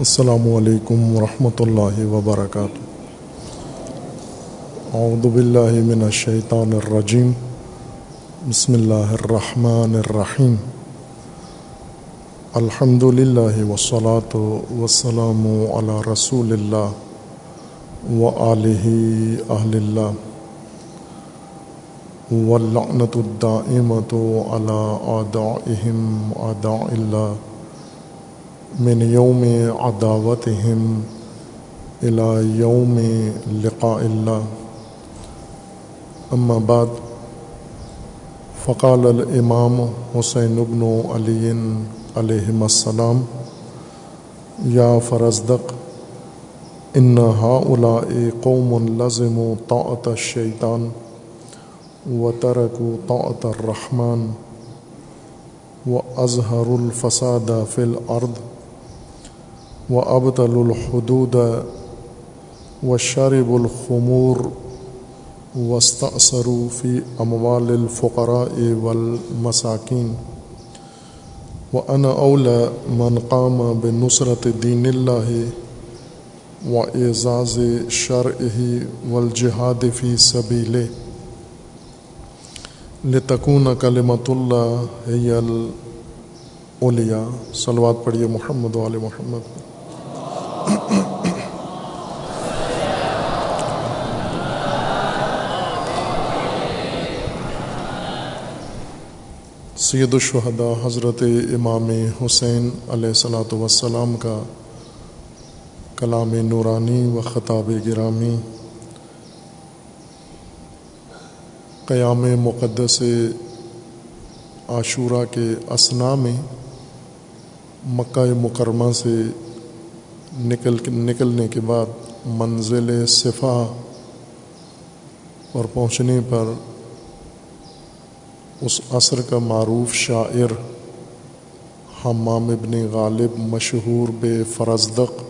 السلام علیکم ورحمۃ اللہ وبرکاتہ۔ اعوذ باللہ من الشیطان الرجیم۔ بسم اللہ الرحمن الرحیم۔ الحمد للہ وسلاۃ وسلام علی رسول اللہ و علیہ اہل اللہ۔ واللعنت الدائمت على آدائهم آداء اللہ۔ من یوم عداوتهم الى یوم لقاء اللہ۔ اما بعد، فقال الامام حسین بن علی علیہ السلام، یا فرزدق، ان هؤلاء قوم لزموا طاعة الشیطان وتركوا طاعة الرحمن وأظهروا الفساد في الأرض و ابتل الحدود و شرب الخمور وسطرو فی اموال الفقراء والمساکین و ان اول من قام بنصرت دین اللہ و اعزاز شرعہ والجہاد فی سبیل لتکون کلمت اللہ ہی الاولیاء صلوات پڑھیے محمد وال محمد. سید الشہداء حضرت امام حسین علیہ السلاۃ وسلام کا کلام نورانی و خطاب گرامی، قیام مقدس عاشورہ کے اسنا میں مکہ مکرمہ سے نکل نکلنے کے بعد منزل صفا اور پہنچنے پر اس عصر کا معروف شاعر حمام ابن غالب مشہور بے فرزدق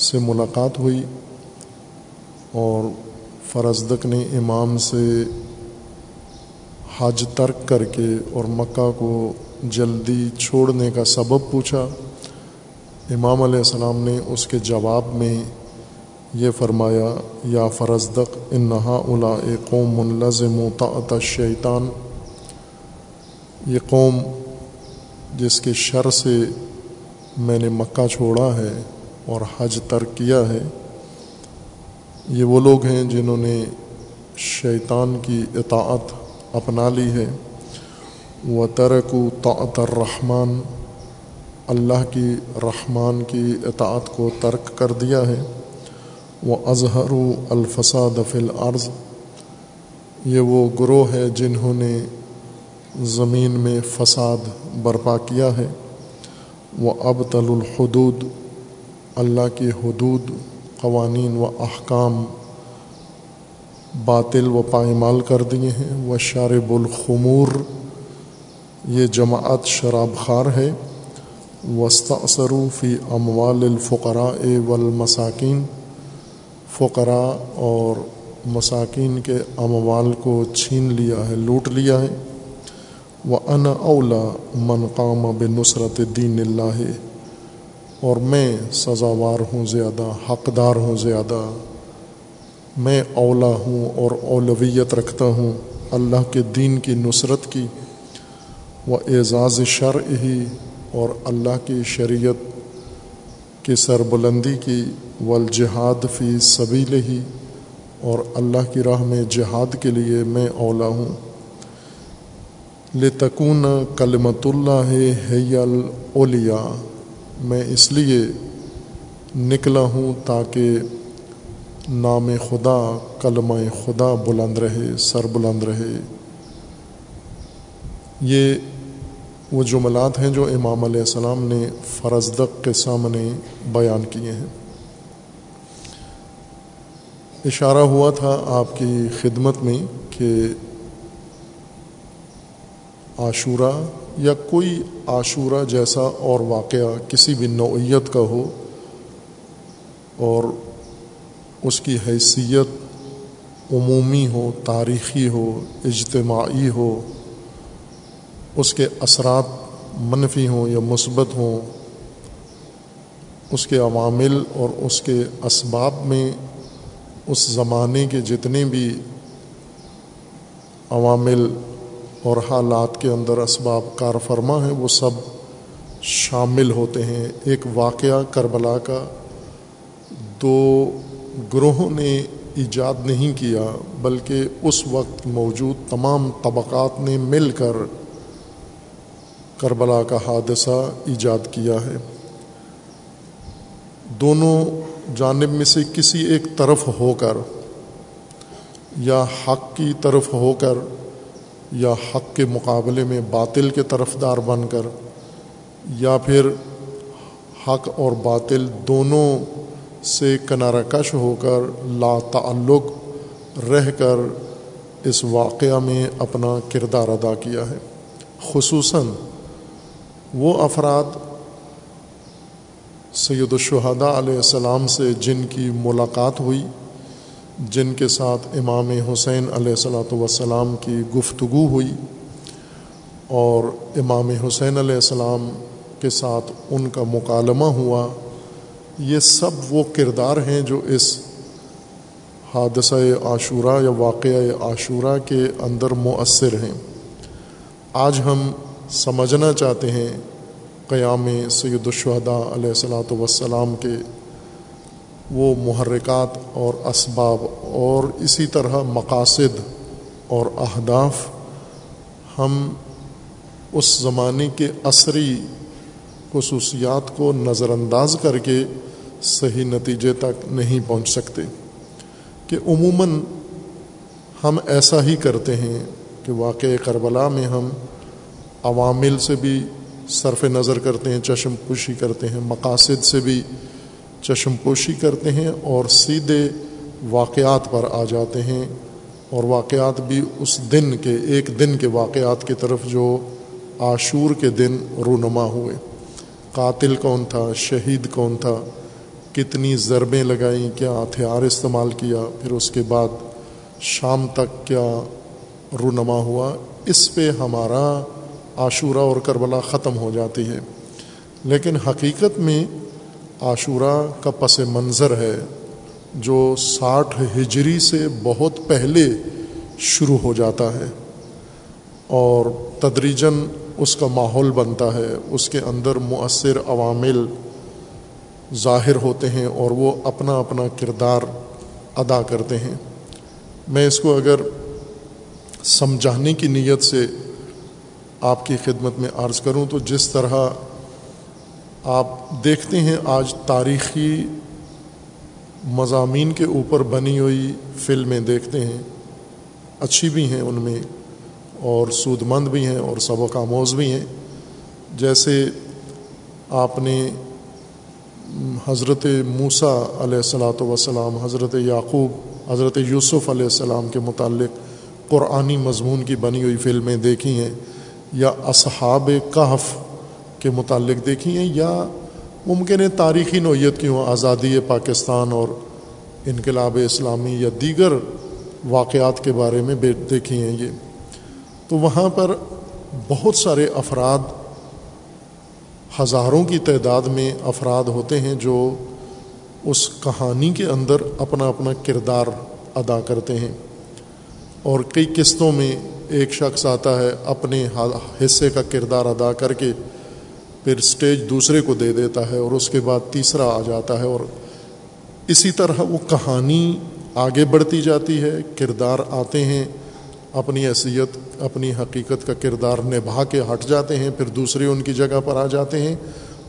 سے ملاقات ہوئی اور فرزدق نے امام سے حج ترک کر کے اور مکہ کو جلدی چھوڑنے کا سبب پوچھا۔ امام علیہ السلام نے اس کے جواب میں یہ فرمایا، یا فرزدق، انہا الا قوم لزم و تعط شیطان یہ قوم جس کے شر سے میں نے مکہ چھوڑا ہے اور حج ترک کیا ہے، یہ وہ لوگ ہیں جنہوں نے شیطان کی اطاعت اپنا لی ہے۔ وہ ترک و طاعت الرحمن اللہ کی رحمان کی اطاعت کو ترک کر دیا ہے۔ وہ اظہر الفساد فل عرض یہ وہ گروہ ہے جنہوں نے زمین میں فساد برپا کیا ہے۔ وہ اب تل الحدود۔ اللہ کی حدود، قوانین و احکام باطل و پائمال کر دیے ہیں۔ وہ شارب الخمور۔ یہ جماعت شراب خار ہے۔ وسطروفی اموال الفقراء والمساکین فقراء اور مساکین کے اموال کو چھین لیا ہے، لوٹ لیا ہے۔ وہ ان اولا منقام بن نصرت دین اللہ اور میں سزاوار ہوں زیادہ، حقدار ہوں زیادہ۔ میں اولا ہوں اور اولویت رکھتا ہوں اللہ کے دین کی نصرت کی۔ وہ اعزاز شرع ہی اور اللہ کی شریعت کی سربلندی کی والجہاد فی سبیل ہی اور اللہ کی راہ میں جہاد کے لیے میں اولا ہوں۔ لتکون کلمت اللہ ہے الاولیاء، میں اس لیے نکلا ہوں تاکہ نام خدا، کلمہ خدا بلند رہے، سر بلند رہے۔ یہ وہ جملات ہیں جو امام علیہ السلام نے فرزدق کے سامنے بیان کیے ہیں۔ اشارہ ہوا تھا آپ کی خدمت میں کہ عاشورہ یا کوئی عاشورہ جیسا اور واقعہ کسی بھی نوعیت کا ہو اور اس کی حیثیت عمومی ہو، تاریخی ہو، اجتماعی ہو اس کے اثرات منفی ہوں یا مثبت ہوں، اس کے عوامل اور اس کے اسباب میں، اس زمانے کے جتنے بھی عوامل اور حالات کے اندر اسباب کار فرما ہیں، وہ سب شامل ہوتے ہیں۔ ایک واقعہ کربلا کا، دو گروہوں نے ایجاد نہیں کیا، بلکہ اس وقت موجود تمام طبقات نے مل کر کربلا کا حادثہ ایجاد کیا ہے۔ دونوں جانب میں سے کسی ایک طرف ہو کر یا حق کی طرف ہو کر یا حق کے مقابلے میں باطل کے طرف دار بن کر یا پھر حق اور باطل دونوں سے کنارہ کش ہو کر لا تعلق رہ کر اس واقعہ میں اپنا کردار ادا کیا ہے۔ خصوصاً وہ افراد سید الشہداء علیہ السلام سے جن کی ملاقات ہوئی، جن کے ساتھ امام حسین علیہ السلاۃ وسلام کی گفتگو ہوئی اور امام حسین علیہ السلام کے ساتھ ان کا مکالمہ ہوا، یہ سب وہ کردار ہیں جو اس حادثہ عاشورہ یا واقعہ عاشورہ کے اندر مؤثر ہیں۔ آج ہم سمجھنا چاہتے ہیں قیام سید الشہداء علیہ السلاۃ وسلام کے وہ محرکات اور اسباب اور اسی طرح مقاصد اور اہداف ہم اس زمانے کے عصری خصوصیات کو نظر انداز کر کے صحیح نتیجے تک نہیں پہنچ سکتے کہ عموماً ہم ایسا ہی کرتے ہیں کہ واقع کربلا میں ہم عوامل سے بھی صرف نظر کرتے ہیں، چشم پوشی کرتے ہیں، مقاصد سے بھی چشم پوشی کرتے ہیں اور سیدھے واقعات پر آ جاتے ہیں اور واقعات بھی اس دن کے، ایک دن کے واقعات کی طرف جو عاشور کے دن رونما ہوئے۔ قاتل کون تھا؟ شہید کون تھا؟ کتنی ضربیں لگائیں؟ کیا ہتھیار استعمال کیا؟ پھر اس کے بعد شام تک کیا رونما ہوا؟ اس پہ ہمارا عاشورہ اور کربلا ختم ہو جاتی ہے لیکن حقیقت میں عاشورہ کا پس منظر ہے، جو ساٹھ ہجری سے بہت پہلے شروع ہو جاتا ہے اور تدریجن اس کا ماحول بنتا ہے۔ اس کے اندر مؤثر عوامل ظاہر ہوتے ہیں اور وہ اپنا اپنا کردار ادا کرتے ہیں۔ میں اس کو اگر سمجھانے کی نیت سے آپ کی خدمت میں عرض کروں تو جس طرح آپ دیکھتے ہیں آج تاریخی مضامین کے اوپر بنی ہوئی فلمیں دیکھتے ہیں، اچھی بھی ہیں ان میں اور سود مند بھی ہیں اور سبق آموز بھی ہیں۔ جیسے آپ نے حضرت موسیٰ علیہ السلاۃ وسلام حضرت یعقوب، حضرت یوسف علیہ السلام کے متعلق قرآنی مضمون کی بنی ہوئی فلمیں دیکھی ہیں۔ یا اصحاب کہف کے متعلق دیکھی ہیں یا ممکن ہے تاریخی نوعیت کی ہوں آزادی پاکستان اور انقلاب اسلامی یا دیگر واقعات کے بارے میں دیکھی ہیں یہ۔ تو وہاں پر بہت سارے افراد ہزاروں کی تعداد میں افراد ہوتے ہیں جو اس کہانی کے اندر اپنا اپنا کردار ادا کرتے ہیں اور کئی قسطوں میں ایک شخص آتا ہے اپنے حصے کا کردار ادا کر کے پھر سٹیج دوسرے کو دے دیتا ہے اور اس کے بعد تیسرا آ جاتا ہے اور اسی طرح وہ کہانی آگے بڑھتی جاتی ہے، کردار آتے ہیں، اپنی حیثیت، اپنی حقیقت کا کردار نبھا کے ہٹ جاتے ہیں، پھر دوسرے ان کی جگہ پر آ جاتے ہیں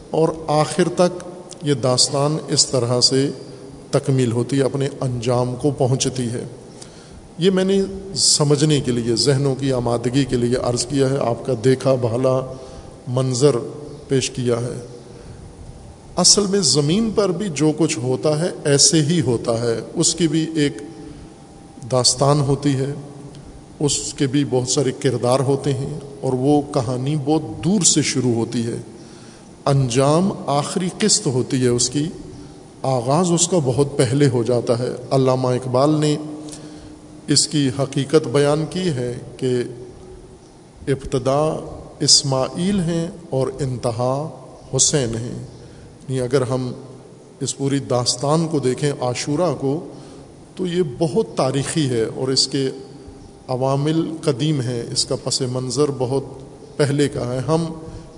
اور آخر تک یہ داستان اس طرح سے تکمیل ہوتی ہے اپنے انجام کو پہنچتی ہے۔ یہ میں نے سمجھنے کے لیے، ذہنوں کی آمادگی کے لیے عرض کیا ہے، آپ کا دیکھا بھالا منظر پیش کیا ہے۔ اصل میں زمین پر بھی جو کچھ ہوتا ہے، ایسے ہی ہوتا ہے۔ اس کی بھی ایک داستان ہوتی ہے۔ اس کے بھی بہت سارے کردار ہوتے ہیں اور وہ کہانی بہت دور سے شروع ہوتی ہے۔ انجام آخری قسط ہوتی ہے اس کی۔ آغاز اس کا بہت پہلے ہو جاتا ہے۔ علامہ اقبال نے اس کی حقیقت بیان کی ہے کہ ابتدا اسماعیل ہیں اور انتہا حسین ہیں۔ نہیں اگر ہم اس پوری داستان کو دیکھیں عاشورہ کو، تو یہ بہت تاریخی ہے اور اس کے عوامل قدیم ہیں۔ اس کا پس منظر بہت پہلے کا ہے۔ ہم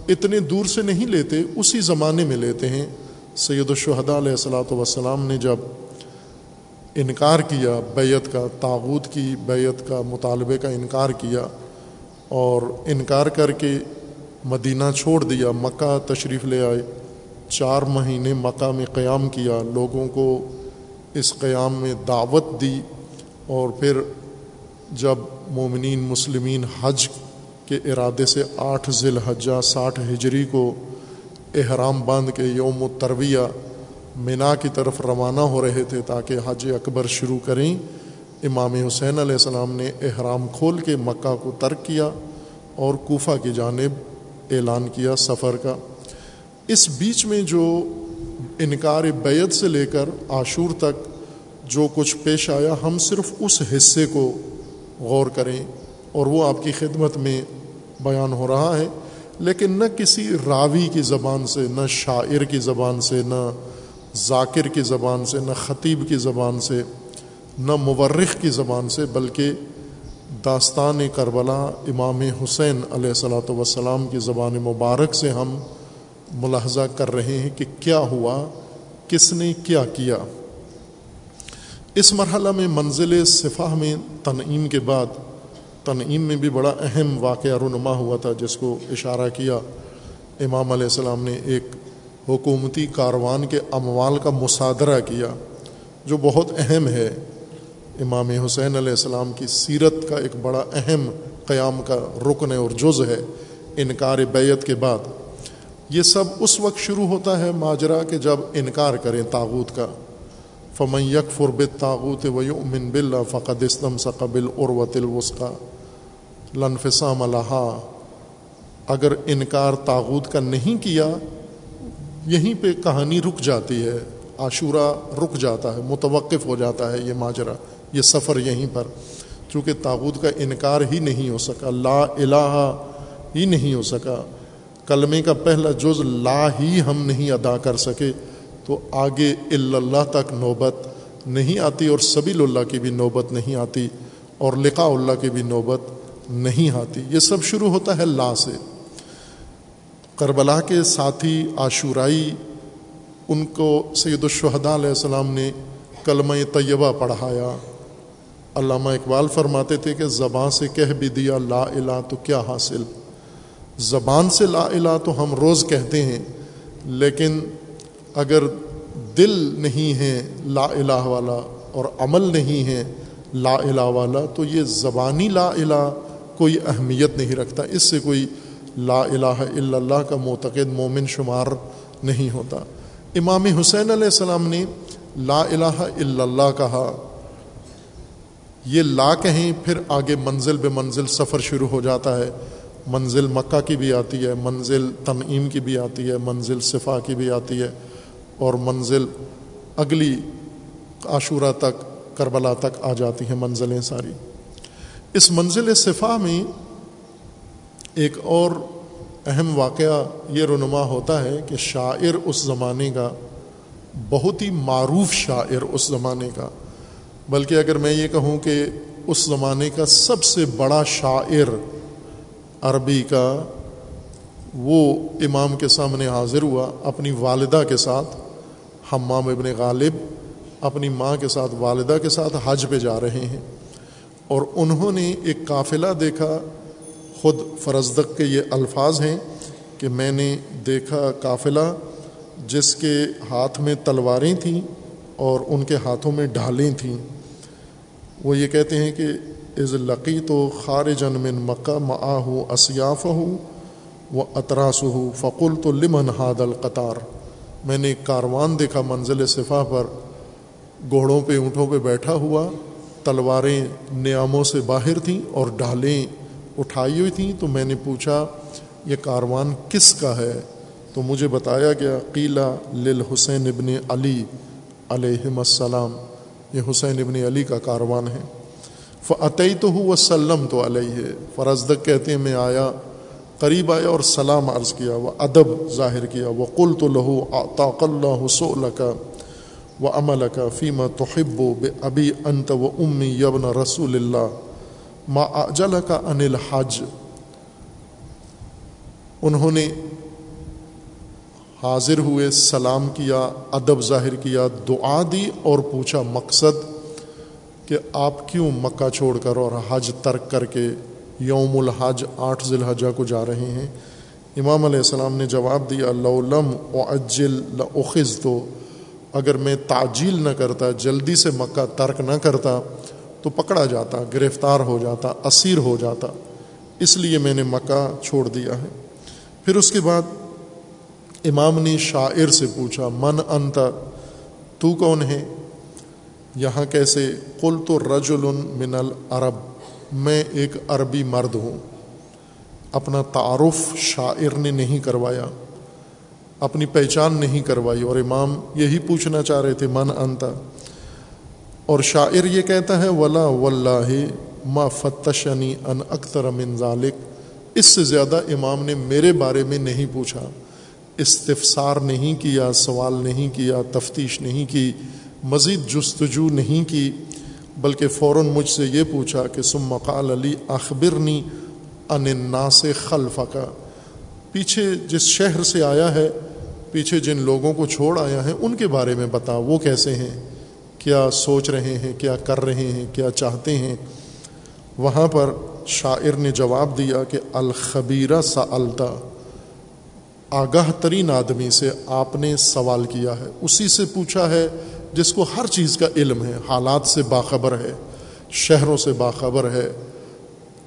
اتنے دور سے نہیں لیتے، اسی زمانے میں لیتے ہیں۔ سید الشہداء علیہ السلاۃ وسلام نے جب انکار کیا بیت کا تاغوت کی بیت کا مطالبے کا انکار کیا اور انکار کر کے مدینہ چھوڑ دیا، مکہ تشریف لے آئے۔ چار مہینے مکہ میں قیام کیا، لوگوں کو اس قیام میں دعوت دی اور پھر جب مومنین مسلمین حج کے ارادے سے آٹھ ذی الحجہ ساٹھ ہجری کو احرام باندھ کے یوم و ترویہ منا کی طرف روانہ ہو رہے تھے تاکہ حج اکبر شروع کریں۔ امام حسین علیہ السلام نے احرام کھول کے مکہ کو ترک کیا اور کوفہ کی جانب اعلان کیا سفر کا۔ اس بیچ میں جو انکار بیت سے لے کر عاشور تک جو کچھ پیش آیا، ہم صرف اس حصے کو غور کریں اور وہ آپ کی خدمت میں بیان ہو رہا ہے۔ لیکن نہ کسی راوی کی زبان سے، نہ شاعر کی زبان سے، نہ ذاکر کی زبان سے، نہ خطیب کی زبان سے، نہ مورخ کی زبان سے، بلکہ داستان کربلا امام حسین علیہ صلاۃ وسلام کی زبان مبارک سے ہم ملاحظہ کر رہے ہیں کہ کیا ہوا، کس نے کیا کیا۔ اس مرحلہ میں منزل صفح میں تنعیم کے بعد، تنعیم میں بھی بڑا اہم واقعہ رونما ہوا تھا، جس کو اشارہ کیا۔ امام علیہ السلام نے ایک حکومتی کاروان کے اموال کا مصادرہ کیا، جو بہت اہم ہے۔ امام حسین علیہ السلام کی سیرت کا ایک بڑا اہم قیام کا رکن اور جز ہے انکار بیت کے بعد۔ یہ سب اس وقت شروع ہوتا ہے ماجرا کہ جب انکار کریں تاغوت کا۔ فمن یک فرب تاغوت ویؤمن باللہ فقد اسلم سقبل عروت لنفسام الحا اگر انکار تاغوت کا نہیں کیا یہیں پہ کہانی رک جاتی ہے، عاشورہ رک جاتا ہے، متوقف ہو جاتا ہے یہ ماجرا یہ سفر یہیں پر۔ چونکہ تاغوت کا انکار ہی نہیں ہو سکا، لا الہ ہی نہیں ہو سکا۔ کلمے کا پہلا جز لا ہی ہم نہیں ادا کر سکے۔ تو آگے اللہ تک نوبت نہیں آتی اور سبی اللہ کی بھی نوبت نہیں آتی اور لقاء اللہ کی بھی نوبت نہیں آتی۔ یہ سب شروع ہوتا ہے لا سے۔ کربلا کے ساتھی عاشورائی، ان کو سید الشہداء علیہ السلام نے کلمہ طیبہ پڑھایا۔ علامہ اقبال فرماتے تھے کہ زبان سے کہہ بھی دیا لا الہ تو کیا حاصل؟ زبان سے لا الہ تو ہم روز کہتے ہیں، لیکن اگر دل نہیں ہے لا الہ والا اور عمل نہیں ہے لا الہ والا، تو یہ زبانی لا الہ کوئی اہمیت نہیں رکھتا۔ اس سے کوئی لا الہ الا اللہ کا معتقد مومن شمار نہیں ہوتا۔ امام حسین علیہ السلام نے لا الہ الا اللہ کہا، یہ لا کہیں، پھر آگے منزل بے منزل سفر شروع ہو جاتا ہے۔ منزل مکہ کی بھی آتی ہے، منزل تنعیم کی بھی آتی ہے، منزل صفا کی بھی آتی ہے۔ اور منزل اگلی عاشورہ تک، کربلا تک آ جاتی ہیں منزلیں ساری۔ اس منزل صفا میں ایک اور اہم واقعہ یہ رونما ہوتا ہے کہ شاعر اس زمانے کا بہت ہی معروف شاعر اس زمانے کا، بلکہ اگر میں یہ کہوں کہ اس زمانے کا سب سے بڑا شاعر عربی کا، وہ امام کے سامنے حاضر ہوا اپنی والدہ کے ساتھ، حمام ابن غالب اپنی ماں کے ساتھ، والدہ کے ساتھ حج پہ جا رہے ہیں، اور انہوں نے ایک قافلہ دیکھا خود فرزدق کے یہ الفاظ ہیں کہ میں نے دیکھا قافلہ جس کے ہاتھ میں تلواریں تھیں اور ان کے ہاتھوں میں ڈھالیں تھیں۔ وہ یہ کہتے ہیں کہ از لقی تو خارجن من مکہ معا ہو اسیاف ہوں وہ اطراس ہو فقل تو لمن ہاد القطار۔ میں نے کاروان دیکھا منزل صفا پر، گھوڑوں پہ، اونٹوں پہ بیٹھا ہوا، تلواریں نیاموں سے باہر تھیں اور ڈھالیں۔ اٹھائی ہوئی تھیں تو میں نے پوچھا، یہ کاروان کس کا ہے؟ تو مجھے بتایا گیا قیلا لل حسین ابن علی علیہم السلام۔ یہ حسین ابن علی کا کاروان ہے۔ فعطی تو ہو وسلم تو علیہ فرزدق کہتے ہیں، میں آیا، قریب آیا اور سلام عرض کیا، وہ ادب ظاہر کیا۔ وہ قل تو لہو طاق اللہ حسول کا و عمل کا فیمہ توحب و بے ابی انت و امی یبن رسول اللہ ما اجل کا انل حج انہوں نے حاضر ہوئے سلام کیا، ادب ظاہر کیا، دعا دی اور پوچھا، مقصد کہ آپ کیوں مکہ چھوڑ کر اور حج ترک کر کے یوم الحج آٹھ ذی الحجہ کو جا رہے ہیں؟ امام علیہ السلام نے جواب دیا اللہ و اجل لخذ تو اگر میں تعجیل نہ کرتا، جلدی سے مکہ ترک نہ کرتا تو پکڑا جاتا، گرفتار ہو جاتا، اسیر ہو جاتا۔ اس لیے میں نے مکہ چھوڑ دیا ہے۔ پھر اس کے بعد امام نے شاعر سے پوچھا، من انت؟ تو کون ہے؟ یہاں کیسے؟ قل تو رج من العرب، میں ایک عربی مرد ہوں۔ اپنا تعارف شاعر نے نہیں کروایا، اپنی پہچان نہیں کروائی۔ اور امام یہی پوچھنا چاہ رہے تھے، من انتا اور شاعر یہ کہتا ہے، ولا واللہ ما فتشنی ان اکتر من ذالک اس سے زیادہ امام نے میرے بارے میں نہیں پوچھا۔ استفسار نہیں کیا، سوال نہیں کیا، تفتیش نہیں کی، مزید جستجو نہیں کی، بلکہ فوراً مجھ سے یہ پوچھا کہ سم مقال علی اخبرنی ان الناس خلف کا پیچھے جس شہر سے آیا ہے، پیچھے جن لوگوں کو چھوڑ آیا ہے، ان کے بارے میں بتا، وہ کیسے ہیں؟ کیا سوچ رہے ہیں، کیا کر رہے ہیں، کیا چاہتے ہیں؟ وہاں پر شاعر نے جواب دیا کہ الخبیرہ سا التا آگاہ ترین آدمی سے آپ نے سوال کیا ہے۔ اسی سے پوچھا ہے جس کو ہر چیز کا علم ہے، حالات سے باخبر ہے، شہروں سے باخبر ہے،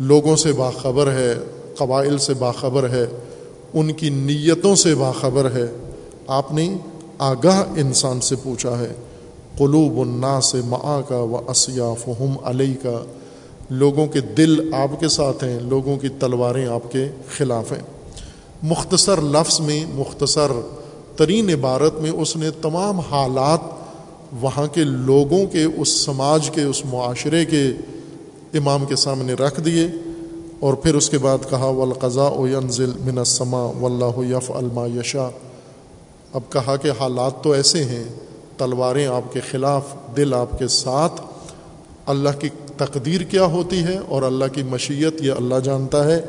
لوگوں سے باخبر ہے، قبائل سے باخبر ہے، ان کی نیتوں سے باخبر ہے۔ آپ نے آگاہ انسان سے پوچھا ہے قلوب النا سے معا کا و اسیاف ہم علیہ کا لوگوں کے دل آپ کے ساتھ ہیں، لوگوں کی تلواریں آپ کے خلاف ہیں۔ مختصر لفظ میں، مختصر ترین عبارت میں اس نے تمام حالات وہاں کے لوگوں کے، اس سماج کے، اس معاشرے کے امام کے سامنے رکھ دیے اور پھر اس کے بعد کہا، والقضاء و ینزل من السما واللہ یف الما یشا اب کہا کہ حالات تو ایسے ہیں تلواریں آپ کے خلاف، دل آپ کے ساتھ۔ اللہ کی تقدیر کیا ہوتی ہے اور اللہ کی مشیت یہ اللہ جانتا ہے۔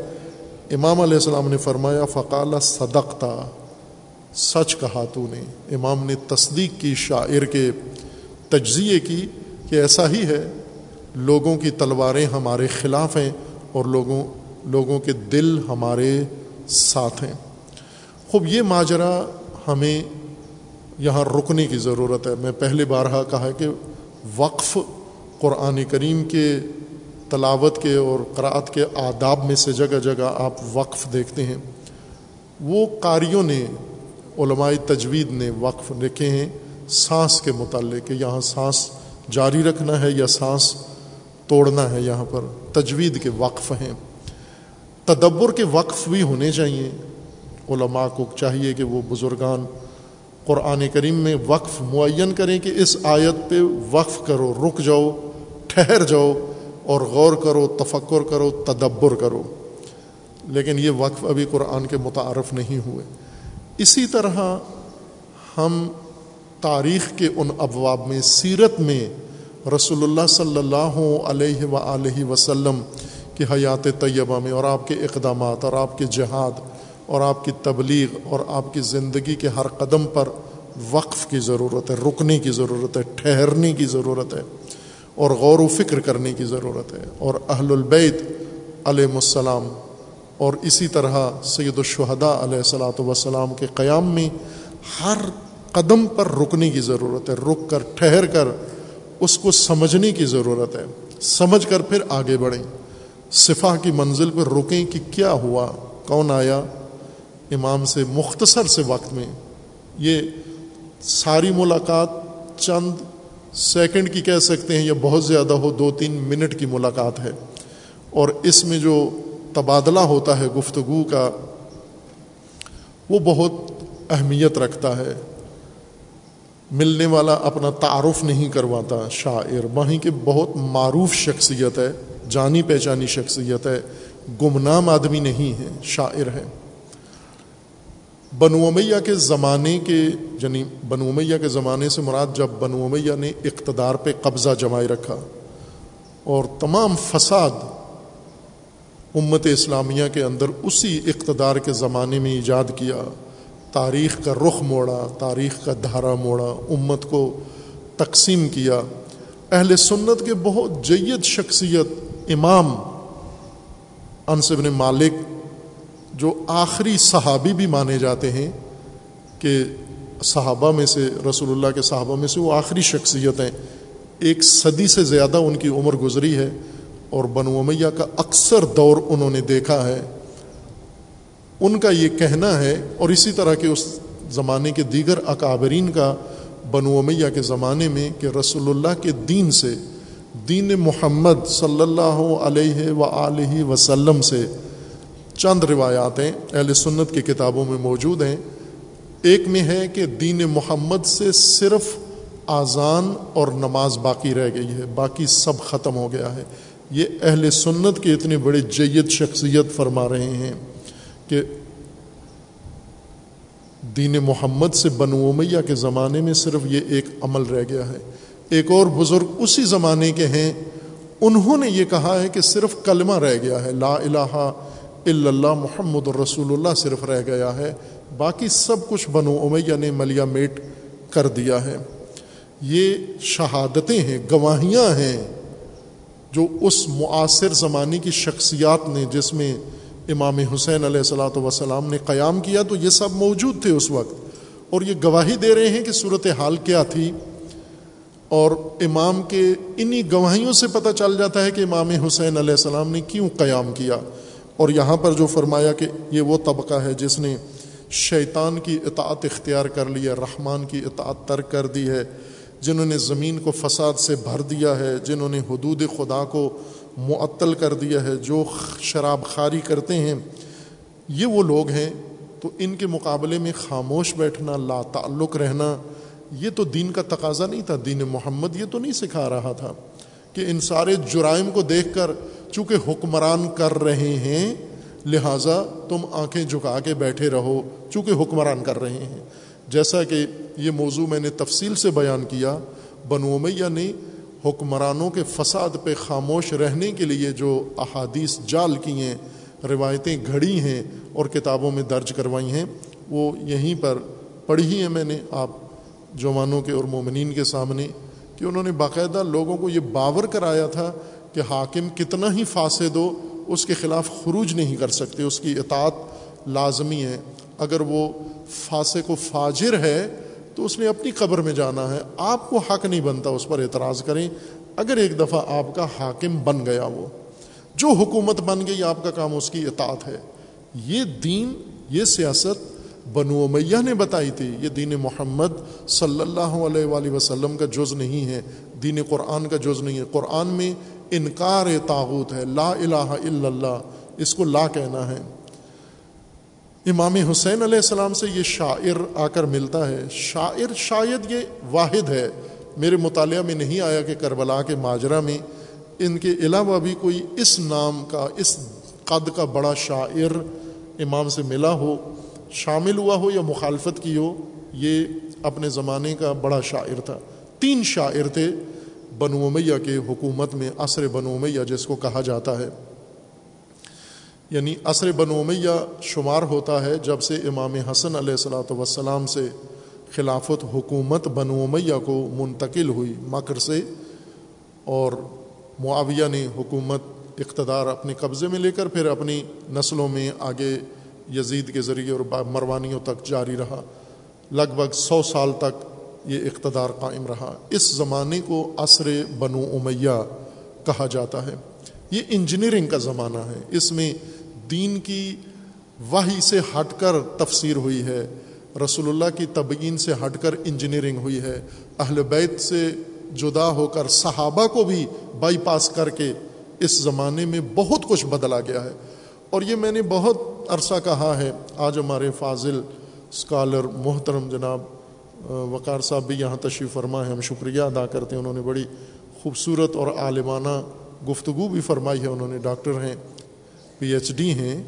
امام علیہ السلام نے فرمایا، فقال صدقتا سچ کہا تو نے۔ امام نے تصدیق کی، شاعر کے تجزیے کی کہ ایسا ہی ہے۔ لوگوں کی تلواریں ہمارے خلاف ہیں اور لوگوں لوگوں کے دل ہمارے ساتھ ہیں۔ خوب، یہ ماجرا ہمیں یہاں رکنے کی ضرورت ہے۔ میں پہلے بارہا کہا کہ وقف قرآن کریم کے تلاوت کے اور قرآت کے آداب میں سے جگہ جگہ آپ وقف دیکھتے ہیں۔ وہ قاریوں نے، علماء تجوید نے وقف لکھے ہیں سانس کے متعلق کہ یہاں سانس جاری رکھنا ہے یا سانس توڑنا ہے۔ یہاں پر تجوید کے وقف ہیں۔ تدبر کے وقف بھی ہونے چاہیے۔ علماء کو چاہیے کہ وہ بزرگان قرآن کریم میں وقف معین کریں کہ اس آیت پہ وقف کرو، رک جاؤ، ٹھہر جاؤ اور غور کرو، تفکر کرو، تدبر کرو۔ لیکن یہ وقف ابھی قرآن کے متعارف نہیں ہوئے۔ اسی طرح ہم تاریخ کے ان ابواب میں، سیرت میں رسول اللہ صلی اللہ علیہ و وسلم کی حیات طیبہ میں اور آپ کے اقدامات اور آپ کے جہاد اور آپ کی تبلیغ اور آپ کی زندگی کے ہر قدم پر وقف کی ضرورت ہے رکنے کی ضرورت ہے ٹھہرنے کی ضرورت ہے اور غور و فکر کرنے کی ضرورت ہے۔ اور اہل البیت علیہ السلام اور اسی طرح سید الشہداء علیہ السلاۃ وسلام کے قیام میں ہر قدم پر رکنے کی ضرورت ہے، رک کر، ٹھہر کر، اس کو سمجھنے کی ضرورت ہے۔ سمجھ کر پھر آگے بڑھیں۔ صفا کی منزل پر رکیں کہ کیا ہوا، کون آیا امام سے مختصر سے وقت میں یہ ساری ملاقات چند سیکنڈ کی کہہ سکتے ہیں یا بہت زیادہ ہو، دو تین منٹ کی ملاقات ہے۔ اور اس میں جو تبادلہ ہوتا ہے گفتگو کا، وہ بہت اہمیت رکھتا ہے۔ ملنے والا اپنا تعارف نہیں کرواتا، شاعر وہیں کی بہت معروف شخصیت ہے، جانی پہچانی شخصیت ہے، گمنام آدمی نہیں ہے، شاعر ہے۔ بنو امیہ کے زمانے کے یعنی بنو امیہ کے زمانے سے مراد جب بنو امیہ نے اقتدار پہ قبضہ جمائے رکھا اور تمام فساد امت اسلامیہ کے اندر اسی اقتدار کے زمانے میں ایجاد کیا، تاریخ کا رخ موڑا، تاریخ کا دھارا موڑا، امت کو تقسیم کیا۔ اہل سنت کے بہت جید شخصیت امام انصب مالک جو آخری صحابی بھی مانے جاتے ہیں کہ صحابہ میں سے رسول اللہ کے صحابہ میں سے وہ آخری شخصیت ہیں۔ ایک صدی سے زیادہ ان کی عمر گزری ہے اور بنو امیہ کا اکثر دور انہوں نے دیکھا ہے۔ ان کا یہ کہنا ہے اور اسی طرح کے اس زمانے کے دیگر اکابرین کا بنو امیہ کے زمانے میں کہ رسول اللہ کے دین سے، دین محمد صلی اللہ علیہ و وسلم سے چند روایاتیں اہل سنت کی کتابوں میں موجود ہیں۔ ایک میں ہے کہ دین محمد سے صرف آزان اور نماز باقی رہ گئی ہے، باقی سب ختم ہو گیا ہے۔ یہ اہل سنت کے اتنے بڑے جید شخصیت فرما رہے ہیں کہ دین محمد سے بنو امیہ کے زمانے میں صرف یہ ایک عمل رہ گیا ہے۔ ایک اور بزرگ اسی زمانے کے ہیں، انہوں نے یہ کہا ہے کہ صرف کلمہ رہ گیا ہے، لا الہ الا اللہ محمد الرسول اللہ صرف رہ گیا ہے، باقی سب کچھ بنو امیہ نے ملیا میٹ کر دیا ہے۔ یہ شہادتیں ہیں، گواہیاں ہیں جو اس معاصر زمانے کی شخصیات نے، جس میں امام حسین علیہ السلاۃ وسلام نے قیام کیا، تو یہ سب موجود تھے اس وقت۔ اور یہ گواہی دے رہے ہیں کہ صورت حال کیا تھی۔ اور امام کے انہی گواہیوں سے پتہ چل جاتا ہے کہ امام حسین علیہ السلام نے کیوں قیام کیا۔ اور یہاں پر جو فرمایا کہ یہ وہ طبقہ ہے جس نے شیطان کی اطاعت اختیار کر لی ہے، رحمان کی اطاعت ترک کر دی ہے، جنہوں نے زمین کو فساد سے بھر دیا ہے، جنہوں نے حدود خدا کو معطل کر دیا ہے، جو شراب خاری کرتے ہیں، یہ وہ لوگ ہیں، تو ان کے مقابلے میں خاموش بیٹھنا، لا تعلق رہنا، یہ تو دین کا تقاضا نہیں تھا، دین محمد یہ تو نہیں سکھا رہا تھا کہ ان سارے جرائم کو دیکھ کر چونکہ حکمران کر رہے ہیں، لہٰذا تم آنکھیں جھکا کے بیٹھے رہو، چونکہ حکمران کر رہے ہیں۔ جیسا کہ یہ موضوع میں نے تفصیل سے بیان کیا، بنو میہ نے حکمرانوں کے فساد پہ خاموش رہنے کے لیے جو احادیث جال کی ہیں، روایتیں گھڑی ہیں اور کتابوں میں درج کروائی ہیں، وہ یہیں پر پڑھی ہیں میں نے آپ جوانوں کے اور مومنین کے سامنے کہ انہوں نے باقاعدہ لوگوں کو یہ باور کرایا تھا کہ حاکم کتنا ہی فاسد ہو، اس کے خلاف خروج نہیں کر سکتے، اس کی اطاعت لازمی ہے۔ اگر وہ فاسق و فاجر ہے، تو اس نے اپنی قبر میں جانا ہے۔ آپ کو حق نہیں بنتا اس پر اعتراض کریں۔ اگر ایک دفعہ آپ کا حاکم بن گیا وہ، جو حکومت بن گئی، آپ کا کام اس کی اطاعت ہے۔ یہ دین، یہ سیاست بنو امیہ نے بتائی تھی۔ یہ دین محمد صلی اللہ علیہ وآلہ وسلم کا جز نہیں ہے، دین قرآن کا جز نہیں ہے۔ قرآن میں انکار تاغوت ہے، لا الہ الا اللہ، اس کو لا کہنا ہے۔ امام حسین علیہ السلام سے یہ شاعر آ کر ملتا ہے، شاعر شاید یہ واحد ہے، میرے مطالعہ میں نہیں آیا کہ کربلا کے ماجرہ میں ان کے علاوہ بھی کوئی اس نام کا، اس قد کا بڑا شاعر امام سے ملا ہو، شامل ہوا ہو یا مخالفت کی ہو، یہ اپنے زمانے کا بڑا شاعر تھا۔ تین شاعر تھے۔ بنو امیہ کے حکومت میں عصر بنو امیہ جس کو کہا جاتا ہے۔ یعنی عصر بنو امیہ شمار ہوتا ہے جب سے امام حسن علیہ السلاۃ وسلام سے خلافت حکومت بنو امیہ کو منتقل ہوئی۔ مکر سے اور معاویہ نے حکومت اقتدار اپنے قبضے میں لے کر پھر اپنی نسلوں میں آگے یزید کے ذریعے اور مروانیوں تک جاری رہا۔ لگ بھگ سو سال تک یہ اقتدار قائم رہا۔ اس زمانے کو عصر بنو امیہ کہا جاتا ہے۔ یہ انجینئرنگ کا زمانہ ہے۔ اس میں دین کی وحی سے ہٹ کر تفسیر ہوئی ہے۔ رسول اللہ کی تبعین سے ہٹ کر انجینئرنگ ہوئی ہے۔ اہل بیت سے جدا ہو کر صحابہ کو بھی بائی پاس کر کے اس زمانے میں بہت کچھ بدلا گیا ہے۔ اور یہ میں نے بہت عرصہ کہا ہے۔ آج ہمارے فاضل اسکالر محترم جناب وقار صاحب بھی یہاں تشریف فرما ہے، ہم شکریہ ادا کرتے ہیں۔ انہوں نے بڑی خوبصورت اور عالمانہ گفتگو بھی فرمائی ہے۔ انہوں نے ڈاکٹر ہیں، پی ایچ ڈی ہیں